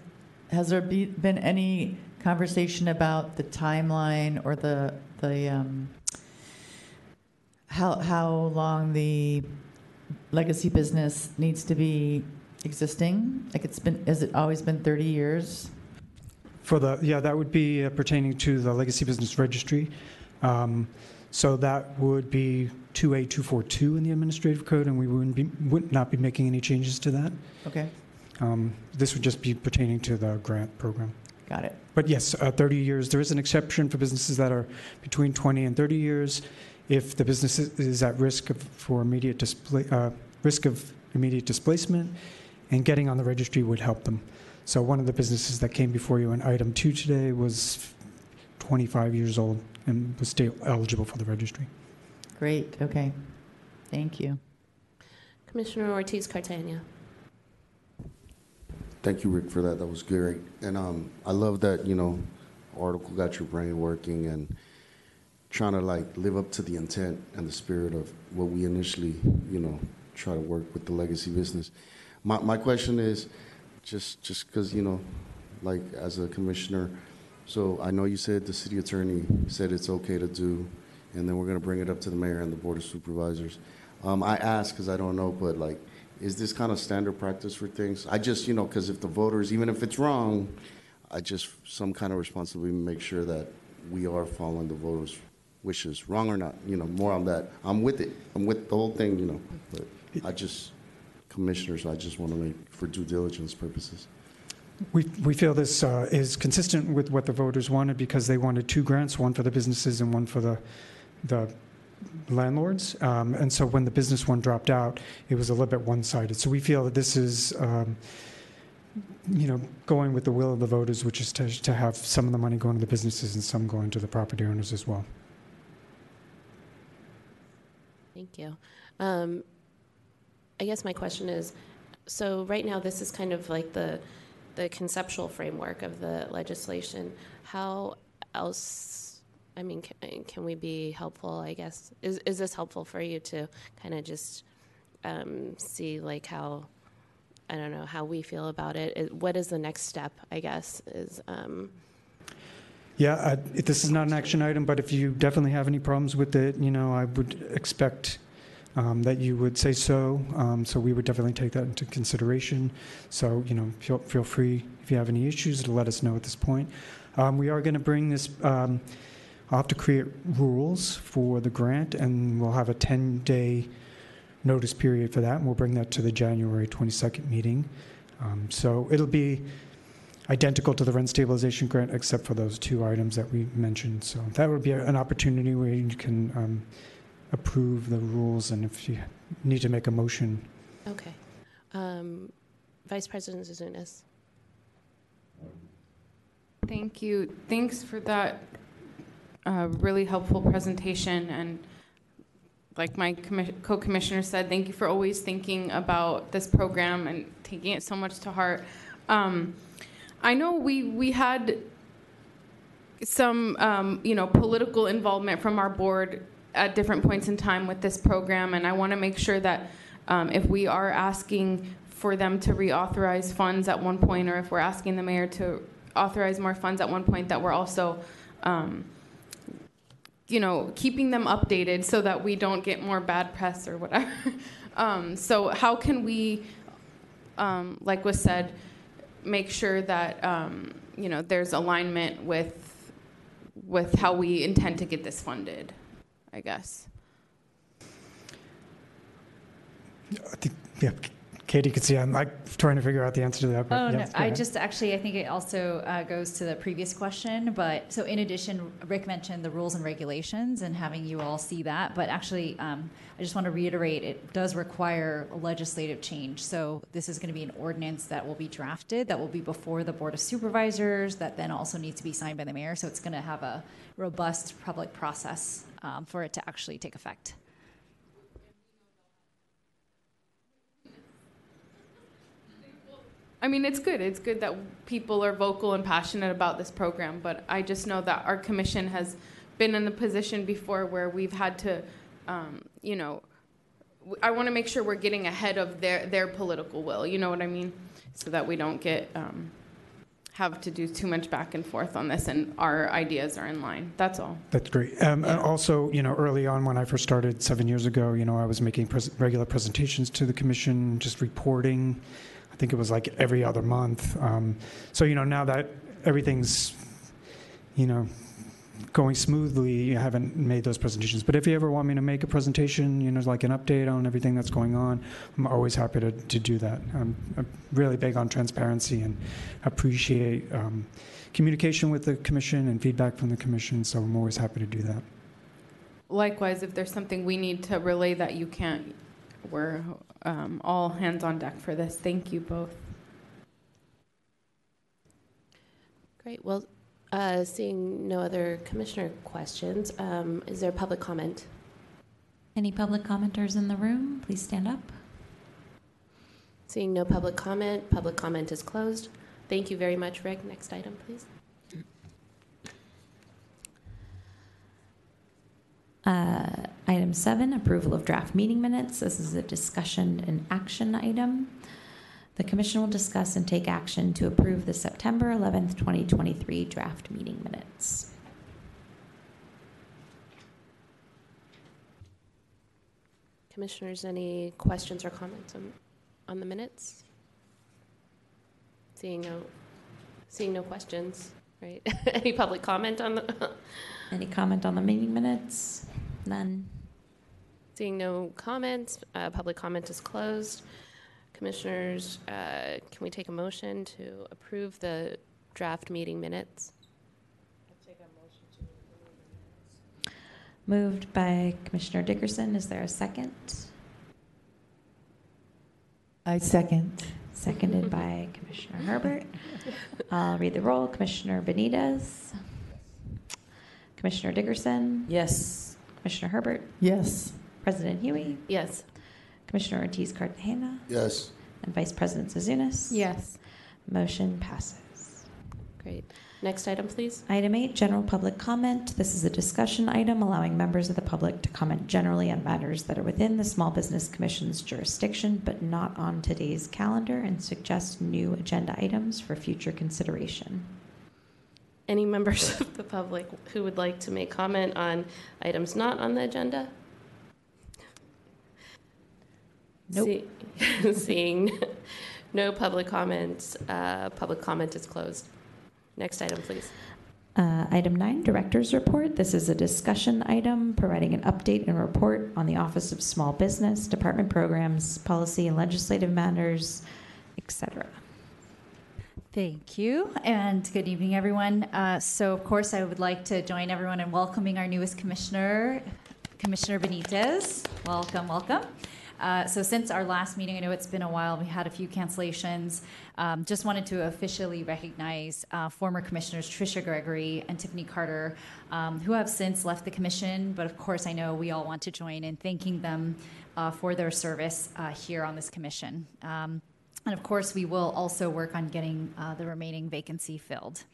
has there be, been any conversation about the timeline or the the um, how how long the legacy business needs to be existing? Like it's been, has it always been 30 years? For the yeah, that would be uh, pertaining to the legacy business registry. Um, so that would be 2A242 in the administrative code, and we wouldn't be would not be making any changes to that. Okay. Um, this would just be pertaining to the grant program. Got it. But yes, uh, 30 years. There is an exception for businesses that are between 20 and 30 years. If the business is at risk of, for immediate display, uh, risk of immediate displacement, and getting on the registry would help them. So one of the businesses that came before you in item two today was 25 years old and was still eligible for the registry. Great, okay. Thank you. Commissioner Ortiz Cartagena. Thank you, Rick, for that. That was great. And um, I love that, you know, article got your brain working and trying to like live up to the intent and the spirit of what we initially, you know, try to work with the legacy business. My, my question is just just because, you know, like as a commissioner, so I know you said the city attorney said it's okay to do, and then we're going to bring it up to the mayor and the board of supervisors. Um, I ask because I don't know, but like, is this kind of standard practice for things? I just, you know, because if the voters, even if it's wrong, I just some kind of responsibility make sure that we are following the voters' wishes, wrong or not. You know, more on that. I'm with it. I'm with the whole thing. You know, but I just, commissioners, I just want to make for due diligence purposes. We, we feel this uh, is consistent with what the voters wanted because they wanted two grants, one for the businesses and one for the, the landlords. Um, and so when the business one dropped out, it was a little bit one-sided. So we feel that this is, um, you know, going with the will of the voters, which is to, to have some of the money going to the businesses and some going to the property owners as well. Thank you. Um, I guess my question is, so right now this is kind of like the the conceptual framework of the legislation. How else? I mean, can, can we be helpful? I guess is is this helpful for you to kind of just um, see like how I don't know how we feel about it. it. What is the next step? I guess is. Um, Yeah, I, this is not an action item, but if you definitely have any problems with it, you know, I would expect um, that you would say so. Um, so we would definitely take that into consideration. So, you know, feel, feel free if you have any issues to let us know at this point. Um, we are going to bring this, um, I'll have to create rules for the grant, and we'll have a 10 day notice period for that, and we'll bring that to the January 22nd meeting. Um, so it'll be identical to the rent stabilization grant, except for those two items that we mentioned. So that would be an opportunity where you can um, approve the rules, and if you need to make a motion. okay. Um, Vice President Zouzounis. Thank you. Thanks for that uh, really helpful presentation. And like my co-commissioner said, thank you for always thinking about this program and taking it so much to heart. Um, I know we we had some um, you know political involvement from our board at different points in time with this program, and I want to make sure that um, if we are asking for them to reauthorize funds at one point, or if we're asking the mayor to authorize more funds at one point, that we're also um, you know keeping them updated so that we don't get more bad press or whatever. um, so how can we, um, like was said, make sure that um, you know there's alignment with with how we intend to get this funded? I guess. I think, yeah, Katy could see I'm like trying to figure out the answer to that. Oh, yeah, no, I just, actually, I think it also uh, goes to the previous question, but, so in addition, Rick mentioned the rules and regulations and having you all see that, but actually, um, I just want to reiterate, it does require legislative change. So this is going to be an ordinance that will be drafted, that will be before the Board of Supervisors, that then also needs to be signed by the mayor, so it's going to have a robust public process um, for it to actually take effect. I mean, it's good. It's good that people are vocal and passionate about this program, but I just know that our commission has been in the position before where we've had to, um, you know, I want to make sure we're getting ahead of their, their political will, you know what I mean? So that we don't get, um, have to do too much back and forth on this and our ideas are in line. That's all. That's great. Um, and Also, you know, early on when I first started seven years ago, you know, I was making pres- regular presentations to the commission, just reporting. I think it was like every other month. Um, so, you know, now that everything's, you know, going smoothly, I haven't made those presentations. But if you ever want me to make a presentation, you know, like an update on everything that's going on, I'm always happy to, to do that. I'm, I'm really big on transparency and appreciate um, communication with the commission and feedback from the commission, so I'm always happy to do that. Likewise, if there's something we need to relay that you can't, we're um, all hands on deck for this. Thank you both. Great. Well, Uh, seeing no other commissioner questions, um, is there public comment? Any public commenters in the room, please stand up. Seeing no public comment, public comment is closed. Thank you very much, Rick. Next item, please. Uh, Item seven, approval of draft meeting minutes. This is a discussion and action item. The commission will discuss and take action to approve the September 11th, 2023 draft meeting minutes. Commissioners, any questions or comments on, on the minutes? Seeing no, seeing no questions, right? Any public comment on the? Any comment on the meeting minutes? None. Seeing no comments, uh, public comment is closed. Commissioners, uh, can we take a motion to approve the draft meeting minutes? I take a motion to approve the minutes. Moved by Commissioner Dickerson. Is there a second? I second. Seconded by Commissioner Herbert. I'll read the roll. Commissioner Benitez. Commissioner Dickerson. Yes. Commissioner Herbert. Yes. President Huie. Yes. Commissioner Ortiz Cartagena. Yes. And Vice President Zouzounis. Yes. Motion passes. Great. Next item, please. Item eight, general public comment. This is a discussion item allowing members of the public to comment generally on matters that are within the Small Business Commission's jurisdiction but not on today's calendar and suggest new agenda items for future consideration. Any members of the public who would like to make comment on items not on the agenda? Nope. See- Seeing no public comments, uh, public comment is closed. Next item, please. Uh, Item nine, Director's Report. This is a discussion item providing an update and report on the Office of Small Business, Department Programs, Policy and Legislative Matters, etc. Thank you, and good evening, everyone. Uh, so, of course, I would like to join everyone in welcoming our newest commissioner, Commissioner Benitez. Welcome, welcome. Uh, so, since our last meeting, I know it's been a while, we had a few cancellations. Um, just wanted to officially recognize uh, former commissioners Tricia Gregory and Tiffany Carter, um, who have since left the commission. But of course, I know we all want to join in thanking them uh, for their service uh, here on this commission. Um, and of course, we will also work on getting uh, the remaining vacancy filled.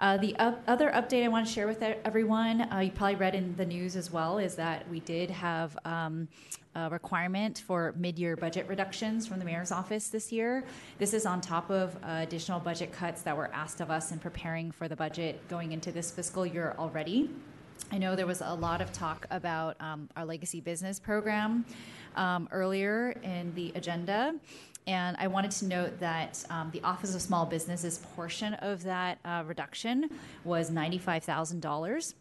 Uh, the up- other update I want to share with everyone, uh, you probably read in the news as well, is that we did have um, a requirement for mid-year budget reductions from the mayor's office this year. This is on top of uh, additional budget cuts that were asked of us in preparing for the budget going into this fiscal year already. I know there was a lot of talk about um, our legacy business program um, earlier in the agenda. And I wanted to note that um, the Office of Small Businesses portion of that uh, reduction was $95,000.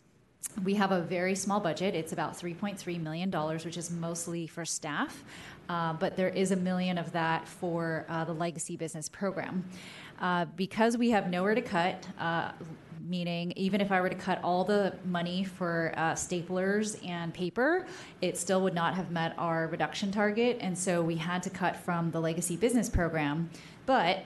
We have a very small budget. It's about $3.3 million, which is mostly for staff. Uh, but there is a million of that for uh, the legacy business program. Uh, because we have nowhere to cut, uh, meaning even if I were to cut all the money for uh, staplers and paper, it still would not have met our reduction target. And so we had to cut from the legacy business program. But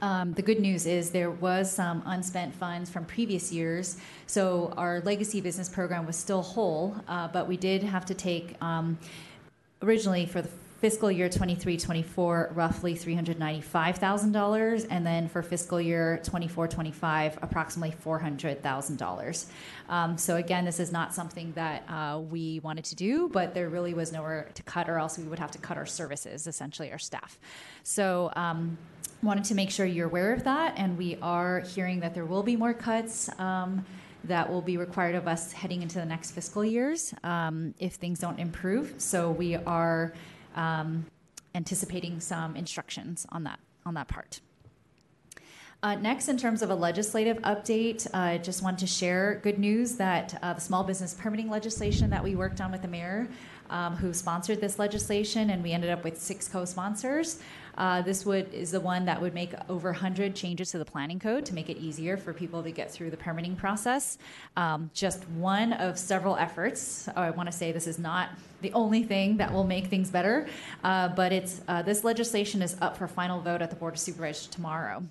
um, the good news is there was some unspent funds from previous years, so our legacy business program was still whole, uh, but we did have to take um, originally for the fiscal year 23-24 roughly $395,000 and then for fiscal year 24-25 approximately $400,000. Um, so again, this is not something that uh, we wanted to do, but there really was nowhere to cut or else we would have to cut our services, essentially our staff. So um, wanted to make sure you're aware of that and we are hearing that there will be more cuts um, that will be required of us heading into the next fiscal years um, if things don't improve. So we are um, anticipating some instructions on that on that part. Uh, next, in terms of a legislative update, uh, I just want to share good news that uh, the small business permitting legislation that we worked on with the mayor, um, who sponsored this legislation, and we ended up with six co-sponsors. Uh, this would is the one that would make over 100 changes to the planning code to make it easier for people to get through the permitting process. Um, just one of several efforts. I want to say this is not the only thing that will make things better, uh, but it's uh, this legislation is up for final vote at the Board of Supervisors tomorrow.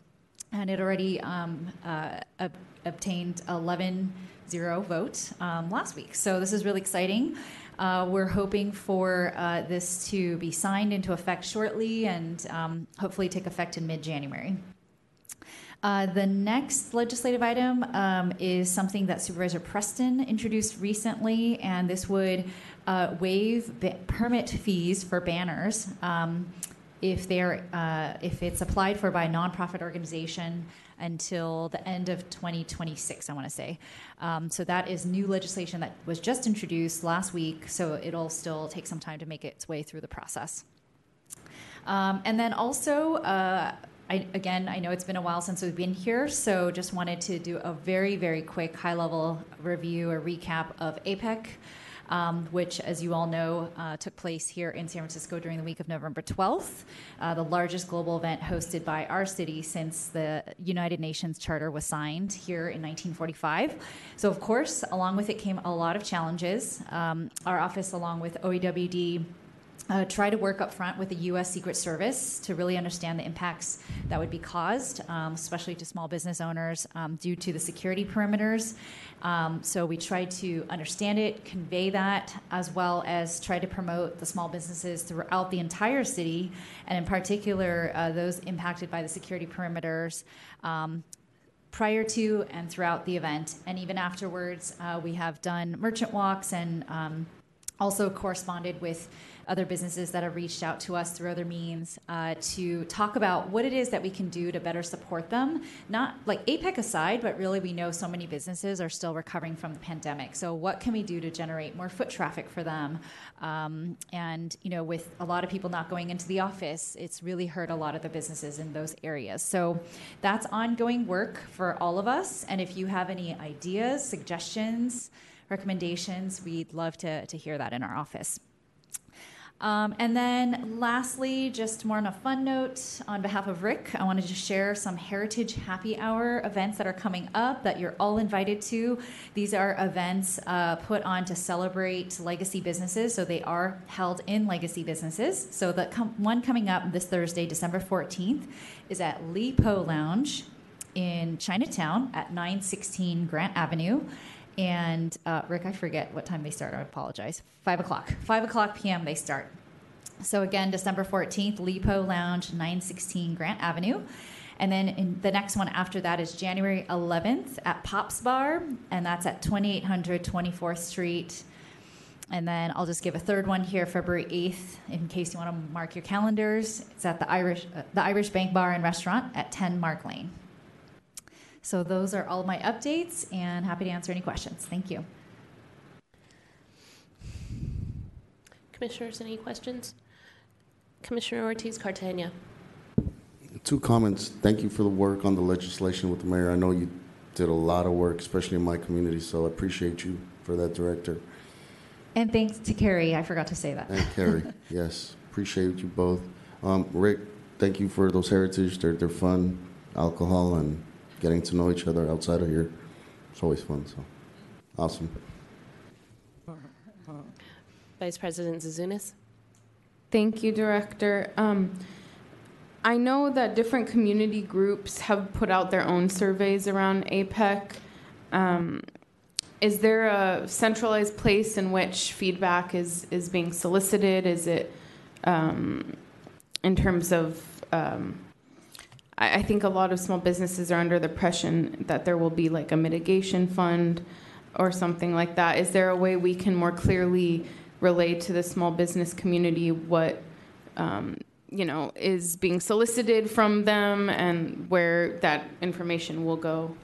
and it already um, uh, ob- obtained 11 0 vote um, last week. So this is really exciting. Uh, we're hoping for uh, this to be signed into effect shortly and um, hopefully take effect in mid January. Uh, the next legislative item um, is something that Supervisor Preston introduced recently, and this would uh, waive permit fees for banners um, if they're uh, if it's applied for by a nonprofit organization until the end of 2026. I want to say. Um, so that is new legislation that was just introduced last week. So it'll still take some time to make its way through the process. Um, and then also, uh, I, again, I know it's been a while since we've been here, so just wanted to do a very, very quick high level review or recap of APEC. Um, which, as you all know, uh, took place here in San Francisco during the week of November 12th, uh, the largest global event hosted by our city since the United Nations Charter was signed here in 1945. So, of course, along with it came a lot of challenges. Um, our office, along with OEWD, uh, try to work up front with the U.S. Secret Service to really understand the impacts that would be caused, um, especially to small business owners, um, due to the security perimeters. Um, so we try to understand it, convey that, as well as try to promote the small businesses throughout the entire city, and in particular uh, those impacted by the security perimeters. Um, prior to and throughout the event, and even afterwards, uh, we have done merchant walks and um, also corresponded with other businesses that have reached out to us through other means uh, to talk about what it is that we can do to better support them. Not like APEC aside, but really we know so many businesses are still recovering from the pandemic. So what can we do to generate more foot traffic for them? Um, and you know, with a lot of people not going into the office, it's really hurt a lot of the businesses in those areas. So that's ongoing work for all of us. And if you have any ideas, suggestions, recommendations, we'd love to, to hear that in our office. Um, and then lastly, just more on a fun note, on behalf of Rick, I wanted to share some Heritage Happy Hour events that are coming up that you're all invited to. These are events uh, put on to celebrate legacy businesses, so they are held in legacy businesses. So the com- one coming up this Thursday, December 14th, is at Li Po Lounge in Chinatown at 916 Grant Avenue. And uh, Rick, I forget what time they start. I apologize. Five o'clock. Five o'clock p.m. they start. So again, December 14th, Li Po Lounge, 916 Grant Avenue. And then the next one after that is January 11th at Pops Bar, and that's at 2800 24th Street. And then I'll just give a third one here, February 8th, in case you want to mark your calendars. It's at the Irish, uh, the Irish Bank Bar and Restaurant at 10 Mark Lane. So those are all my updates, and happy to answer any questions. Thank you. Commissioners, any questions? Commissioner Ortiz Cartagena. Two comments. Thank you for the work on the legislation with the mayor. I know you did a lot of work, especially in my community, so I appreciate you for that, Director. And thanks to Carrie, I forgot to say that. And Carrie, yes, appreciate you both. Um, Rick, thank you for those heritage. They're, they're fun, alcohol, and getting to know each other outside of here. It's always fun, so awesome. Vice President Zouzounis. Thank you, Director. Um, I know that different community groups have put out their own surveys around APEC. Um, is there a centralized place in which feedback is, is being solicited? Is it um, in terms of um, I, I think a lot of small businesses are under the pressure that there will be like a mitigation fund or something like that. Is there a way we can more clearly relay to the small business community what um, you know is being solicited from them and where that information will go?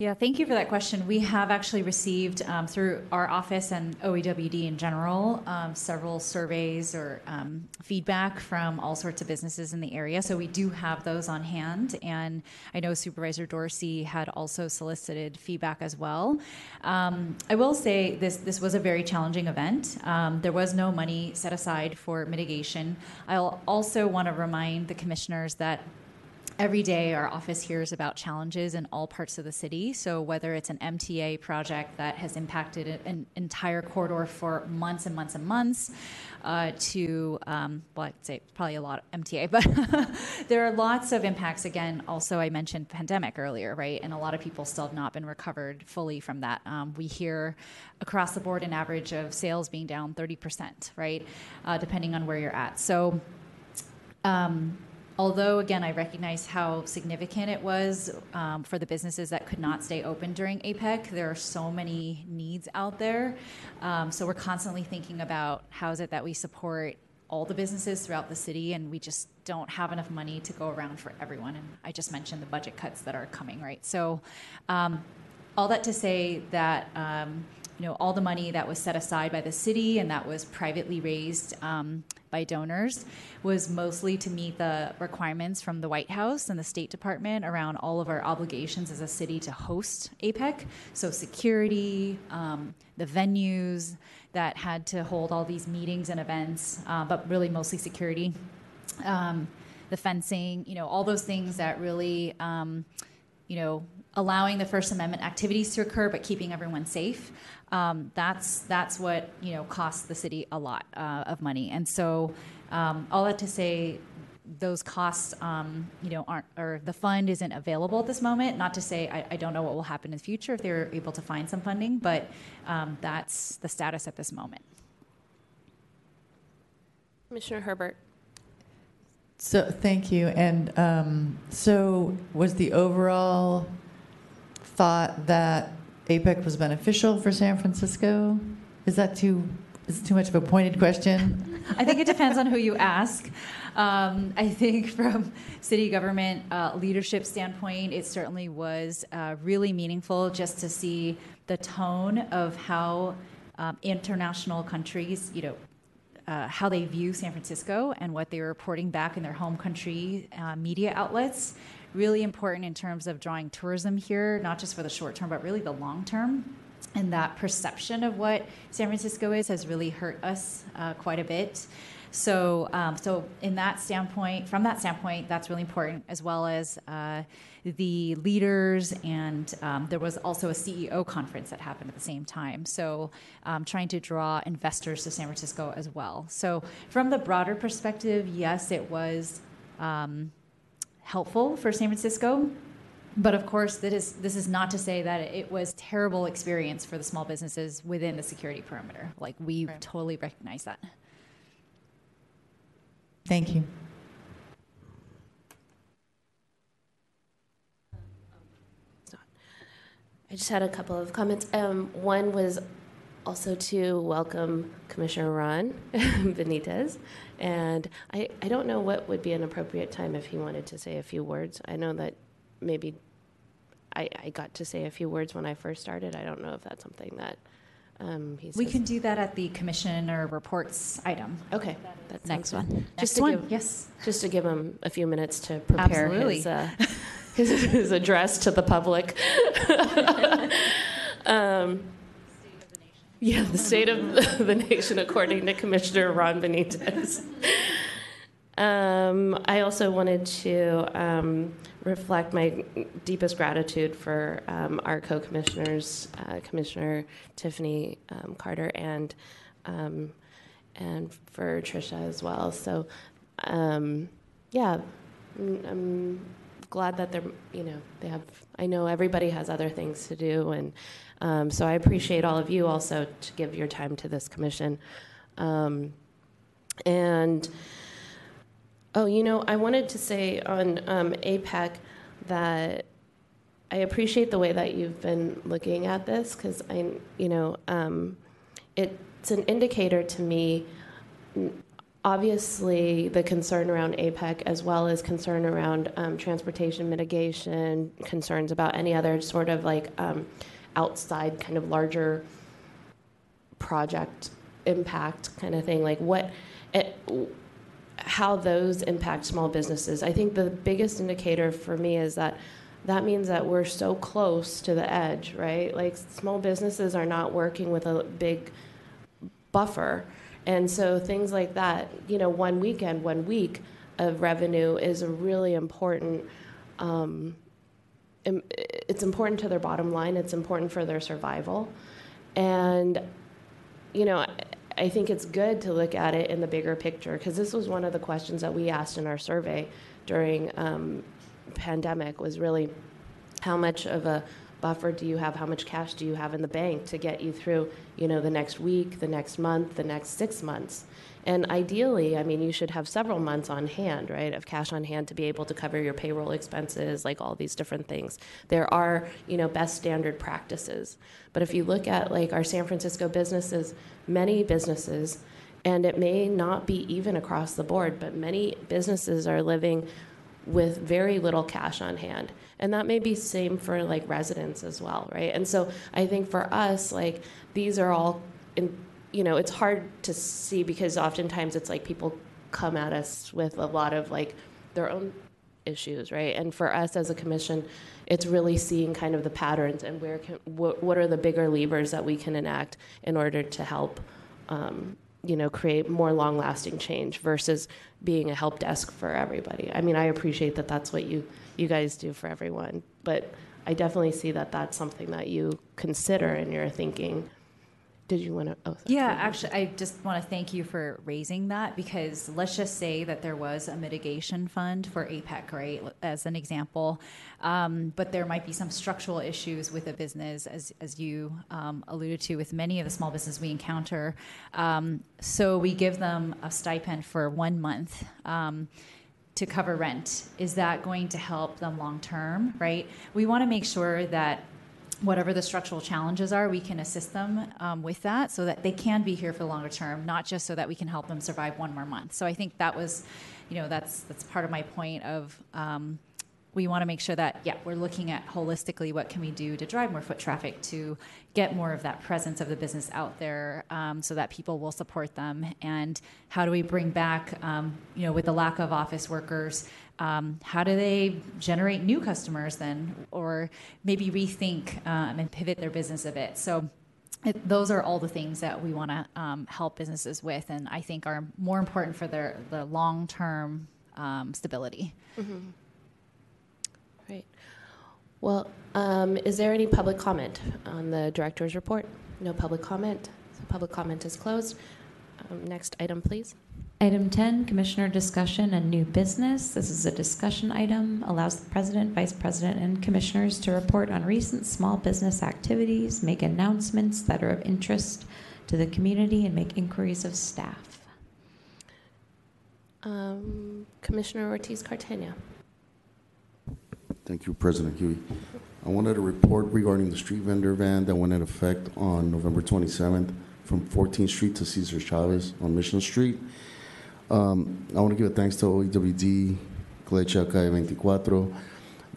Yeah, thank you for that question. We have actually received um, through our office and OEWD in general um, several surveys or um, feedback from all sorts of businesses in the area. So we do have those on hand. And I know Supervisor Dorsey had also solicited feedback as well. Um, I will say this this was a very challenging event. Um, there was no money set aside for mitigation. I'll also want to remind the commissioners that every day our office hears about challenges in all parts of the city. So whether it's an MTA project that has impacted an entire corridor for months and months and months, uh, to um, well, I'd say probably a lot of MTA, but there are lots of impacts. Again, also I mentioned pandemic earlier, right? And a lot of people still have not been recovered fully from that. Um, we hear across the board an average of sales being down 30%, right? Uh, depending on where you're at. So. Um, although again i recognize how significant it was um, for the businesses that could not stay open during apec there are so many needs out there. Um, so we're constantly thinking about how is it that we support all the businesses throughout the city and we just don't have enough money to go around for everyone. And i just mentioned the budget cuts that are coming right? So um, all that to say that um, you know all the money that was set aside by the city and that was privately raised um, by donors was mostly to meet the requirements from the White House and the State Department around all of our obligations as a city to host APEC. So, security, um, the venues that had to hold all these meetings and events, uh, but really mostly security, um, the fencing, you know, all those things that really, um, you know, allowing the First Amendment activities to occur, but keeping everyone safe. Um, that's that's what you know costs the city a lot uh, of money. And so, um, all that to say, those costs, um, you know, aren't or the fund isn't available at this moment. Not to say I, I, don't know what will happen in the future if they're able to find some funding, but um, that's the status at this moment. Commissioner Herbert. So thank you. And um, so was the overall thought that APEC was beneficial for San Francisco? Is that too is too much of a pointed question? I think it depends on who you ask. Um, I think from city government uh, leadership standpoint, it certainly was uh, really meaningful just to see the tone of how um, international countries, you know, uh, how they view San Francisco and what they were reporting back in their home country uh, media outlets really important in terms of drawing tourism here, not just for the short term, but really the long term. And that perception of what San Francisco is has really hurt us uh, quite a bit. So, um, so in that standpoint, from that standpoint, that's really important, as well as uh, the leaders, and um, there was also a CEO conference that happened at the same time. So, um, trying to draw investors to San Francisco as well. So, from the broader perspective, yes, it was. Um, helpful for San Francisco. But of course, that is, this is not to say that it was terrible experience for the small businesses within the security perimeter. Like we right. totally recognize that. Thank you. I just had a couple of comments. Um, one was also to welcome Commissioner Ron Benitez. And I, I don't know what would be an appropriate time if he wanted to say a few words. I know that maybe I, I got to say a few words when I first started. I don't know if that's something that um, we can do that at the commissioner reports item. Okay, that's next one. Just next one. Give, yes. Just to give him a few minutes to prepare Absolutely. his, uh, his, his address to the public. um, yeah, the state of the nation, according to Commissioner Ron Benitez. Um, I also wanted to um, reflect my deepest gratitude for um, our co commissioners, uh, Commissioner Tiffany um, Carter and, um, and for Tricia as well. So, um, yeah, I'm glad that they're, you know, they have, I know everybody has other things to do and um, so I appreciate all of you also to give your time to this commission. Um, and oh, you know, I wanted to say on um, APEC that I appreciate the way that you've been looking at this because I, you know, um, it's an indicator to me. Obviously, the concern around APEC, as well as concern around um, transportation mitigation, concerns about any other sort of like um, outside kind of larger project impact kind of thing? Like what it, how those impact small businesses? I think the biggest indicator for me is that that means that we're so close to the edge right? Like small businesses are not working with a big buffer. And so things like that you know one weekend one week of revenue is a really important um, it's important to their bottom line. It's important for their survival, and you know, I- think it's good to look at it in the bigger picture because this was one of the questions that we asked in our survey during um, pandemic was really how much of a buffer do you have how much cash do you have in the bank to get you through you know the next week the next month the next six months and ideally i mean you should have several months on hand right of cash on hand to be able to cover your payroll expenses like all these different things. There are you know best standard practices. But if you look at like our san francisco businesses many businesses and it may not be even across the board but many businesses are living with very little cash on hand. And that may be same for like residents as well right? And so i think for us like these are all in you know it's hard to see because oftentimes it's like people come at us with a lot of like their own issues right? And for us as a commission it's really seeing kind of the patterns and where can what, what are the bigger levers that we can enact in order to help um, you know create more long lasting change versus being a help desk for everybody. I mean i appreciate that that's what you you guys do for everyone but i definitely see that that's something that you consider in your thinking did you want to oh sorry. Yeah, actually, I just want to thank you for raising that because let's just say that there was a mitigation fund for APEC, right, as an example. Um, but there might be some structural issues with a business, as, as you um, alluded to, with many of the small businesses we encounter. Um, so we give them a stipend for one month. Um, to cover rent. Is that going to help them long term, right? We want to make sure that whatever the structural challenges are, we can assist them um, with that so that they can be here for the longer term, not just so that we can help them survive one more month. So I think that was, you know, that's that's part of my point of um, we want to make sure that yeah we're looking at holistically what can we do to drive more foot traffic to get more of that presence of the business out there um, so that people will support them and how do we bring back um, you know with the lack of office workers um, how do they generate new customers then or maybe rethink um, and pivot their business a bit so it, those are all the things that we want to um, help businesses with and i think are more important for their the long-term um, stability Mhm. Right. Well, um, is there any public comment on the director's report? No public comment. So public comment is closed. Um, next item, please. Item 10, Commissioner discussion and new business. This is a discussion item, allows the President, Vice President, and Commissioners to report on recent small business activities, make announcements that are of interest to the community, and make inquiries of staff. Um, Commissioner Ortiz Cartagena. Thank you, President Huie. I wanted to report regarding the street vendor ban that went into effect on November 27th from 14th Street to Cesar Chavez on Mission Street. Um, I want to give a thanks to OEWD, Glecha Calle 24.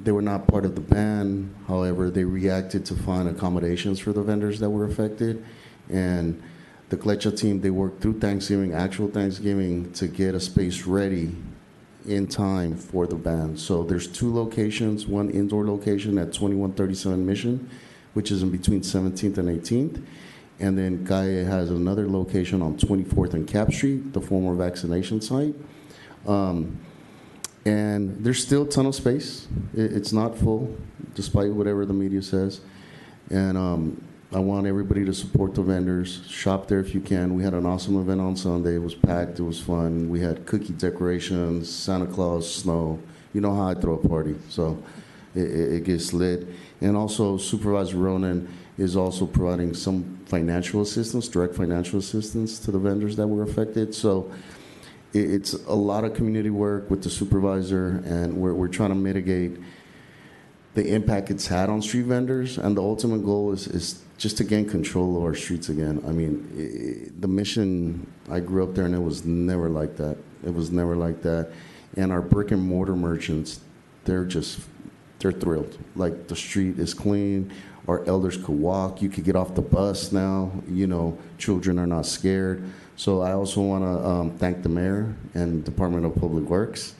They were not part of the ban. However, they reacted to find accommodations for the vendors that were affected. And the Glecha team, they worked through Thanksgiving, actual Thanksgiving, to get a space ready in time for the band. So there's two locations, one indoor location at 2137 Mission, which is in between 17th and 18th. And then Gaia has another location on 24th and Capp Street, the former vaccination site. Um, and there's still a ton of space. It, it's not full, despite whatever the media says. And um, I want everybody to support the vendors. Shop there if you can. We had an awesome event on Sunday. It was packed. It was fun. We had cookie decorations, Santa Claus, snow. You know how I throw a party, so it, it gets lit. And also, Supervisor Ronen is also providing some financial assistance, direct financial assistance to the vendors that were affected. So it's a lot of community work with the supervisor, and we're, we're trying to mitigate the impact it's had on street vendors. And the ultimate goal is, is just to gain control of our streets again. I mean, i the mission, I grew up there and it was never like that. It was never like that. And our brick and mortar merchants, they're just, they're thrilled. Like the street is clean. Our elders could walk. You could get off the bus now. You know, children are not scared. So I also want to um, thank the mayor and Department of Public Works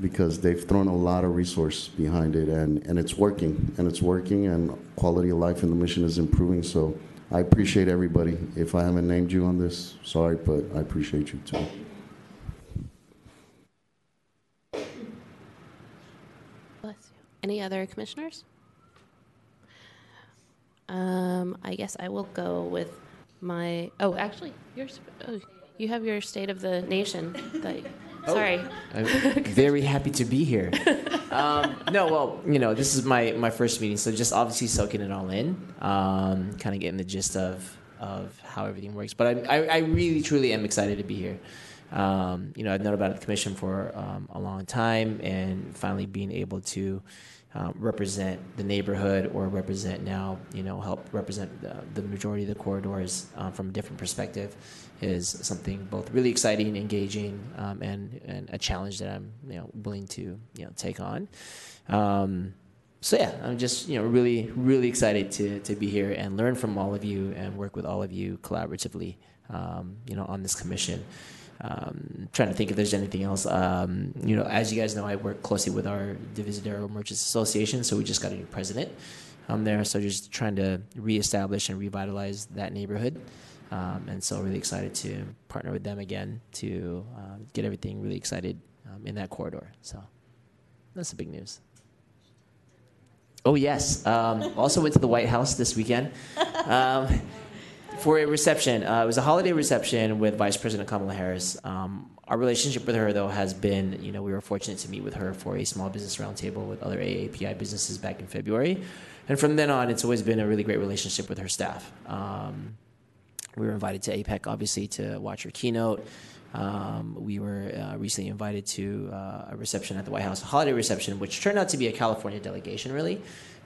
because they've thrown a lot of resource behind it and, and it's working and it's working and quality of life in the mission is improving so i appreciate everybody if i haven't named you on this sorry but i appreciate you too Bless you. Any other commissioners? Um, I guess I will go with my. Oh, actually, yours. Oh, you have your State of the Nation. That, Oh. Sorry. I'm very happy to be here. Um, no, well, you know, this is my, my first meeting, so just obviously soaking it all in, um, kind of getting the gist of, of how everything works. But I, I, I really, truly am excited to be here. Um, you know, I've known about the commission for um, a long time, and finally being able to um, represent the neighborhood or represent now, you know, help represent the, the majority of the corridors um, from a different perspective is something both really exciting, engaging, um, and, and a challenge that I'm, you know, willing to, you know, take on. Um, so yeah, I'm just, you know, really, really excited to, to be here and learn from all of you and work with all of you collaboratively, um, you know, on this commission. Um, trying to think if there's anything else. Um, you know, as you guys know, I work closely with our Divisadero Merchants Association, so we just got a new president um, there. So just trying to reestablish and revitalize that neighborhood. Um, and so really excited to partner with them again to uh, get everything really excited um, in that corridor. So that's the big news. Oh yes, um, also went to the White House this weekend um, for a reception. Uh, it was a holiday reception with Vice President Kamala Harris. Um, our relationship with her, though, has been, you know, we were fortunate to meet with her for a small business roundtable with other AAPI businesses back in February. And from then on, it's always been a really great relationship with her staff. Um, we were invited to APEC, obviously, to watch her keynote. Um, we were uh, recently invited to uh, a reception at the White House, a holiday reception, which turned out to be a California delegation, really.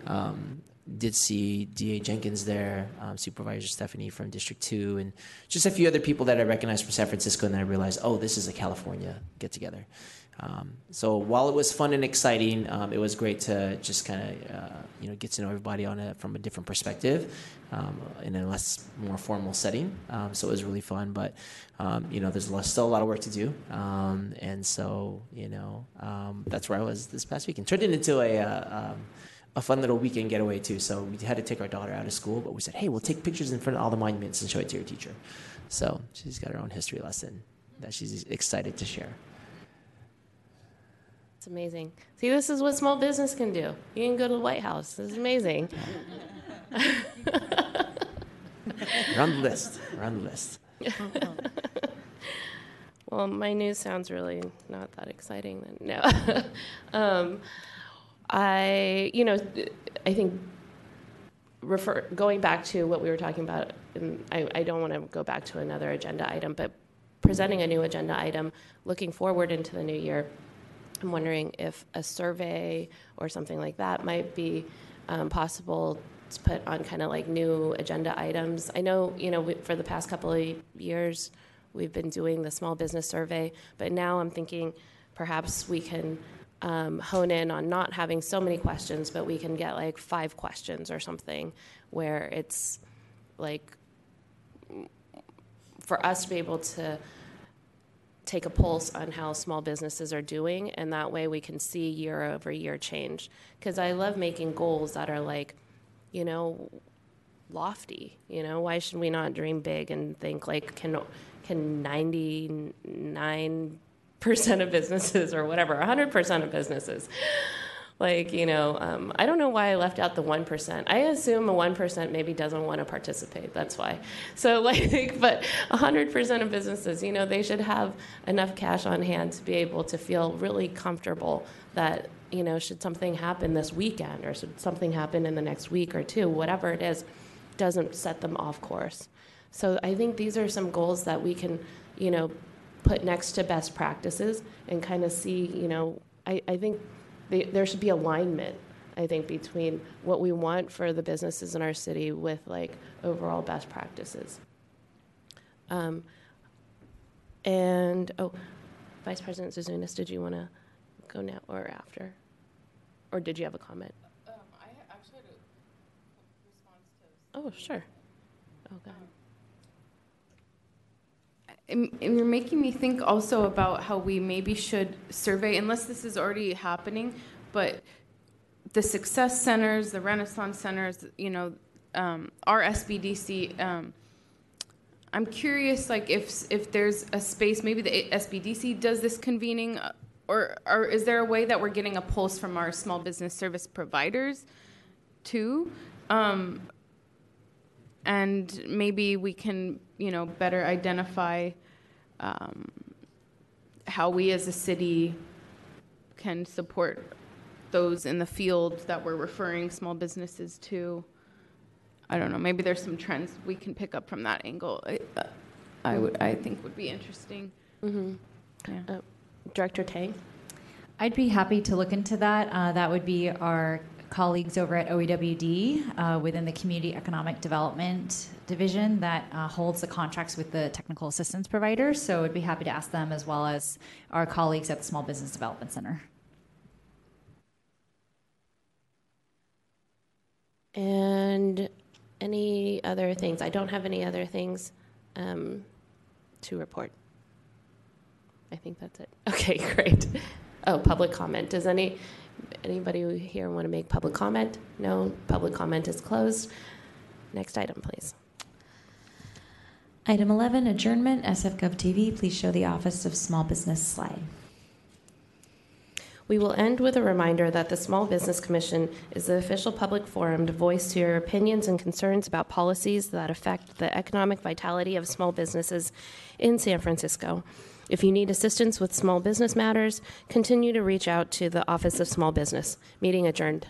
Um, did see DA Jenkins there, um, Supervisor Stefani from District 2, and just a few other people that I recognized from San Francisco, and then I realized, oh, this is a California get together. Um, so while it was fun and exciting, um, it was great to just kind of uh, you know get to know everybody on it from a different perspective, um, in a less more formal setting. Um, so it was really fun, but um, you know there's still a lot of work to do, and so you know that's where I was this past weekend. Turned it into a uh, a fun little weekend getaway too. So we had to take our daughter out of school, but we said, hey, we'll take pictures in front of all the monuments and show it to your teacher. So she's got her own history lesson that she's excited to share. It's amazing. See, this is what small business can do. You can go to the White House. This is amazing. On the list. On the list. well, my news sounds really not that exciting. Then no, um, I you know I think refer going back to what we were talking about. And I, I don't want to go back to another agenda item, but presenting a new agenda item, looking forward into the new year. I'm wondering if a survey or something like that might be um, possible to put on kind of like new agenda items. I know, you know, we, for the past couple of years, we've been doing the small business survey, but now I'm thinking perhaps we can um, hone in on not having so many questions, but we can get like five questions or something where it's like for us to be able to take a pulse on how small businesses are doing, and that way we can see year over year change. Because I love making goals that are like, you know, lofty. You know, why should we not dream big and think like, can can ninety nine percent of businesses or whatever, hundred percent of businesses? Like, you know, um, I don't know why I left out the 1%. I assume a 1% maybe doesn't want to participate. That's why. So, like, but 100% of businesses, you know, they should have enough cash on hand to be able to feel really comfortable that, you know, should something happen this weekend or should something happen in the next week or two, whatever it is, doesn't set them off course. So, I think these are some goals that we can, you know, put next to best practices and kind of see, you know, I, I think they, there should be alignment i think between what we want for the businesses in our city with like overall best practices. Um, and oh vice president Zouzounis did you want to go now or after? Or did you have a comment? Um, I actually had a response to. oh sure. Oh god And, you're making me think also about how we maybe should survey, unless this is already happening, but the success centers, the Renaissance centers, you know, um, our SBDC. Um, I'm curious, like if if there's a space, maybe the SBDC does this convening uh, or, or is there a way that we're getting a pulse from our small business service providers too? Um, and maybe we can, you know, better identify um, how we as a city can support those in the field that we're referring small businesses to. I don't know. Maybe there's some trends we can pick up from that angle. I, uh, I would, I think, would be interesting. Mm-hmm. Yeah. Uh, Director Tang? I'd be happy to look into that. Uh, that would be our colleagues over at OEWD uh, within the Community Economic Development Division that uh, holds the contracts with the technical assistance providers. So I'd be happy to ask them as well as our colleagues at the Small Business Development Center. And any other things? I don't have any other things um, to report. I think that's it. Okay, great. Oh, public comment. Does any anybody here want to make public comment? No, public comment is closed. Next item, please. Item 11, adjournment, SF Gov TV. Please show the Office of Small Business slide. We will end with a reminder that the Small Business Commission is the official public forum to voice your opinions and concerns about policies that affect the economic vitality of small businesses in San Francisco. If you need assistance with small business matters, continue to reach out to the Office of Small Business. Meeting adjourned.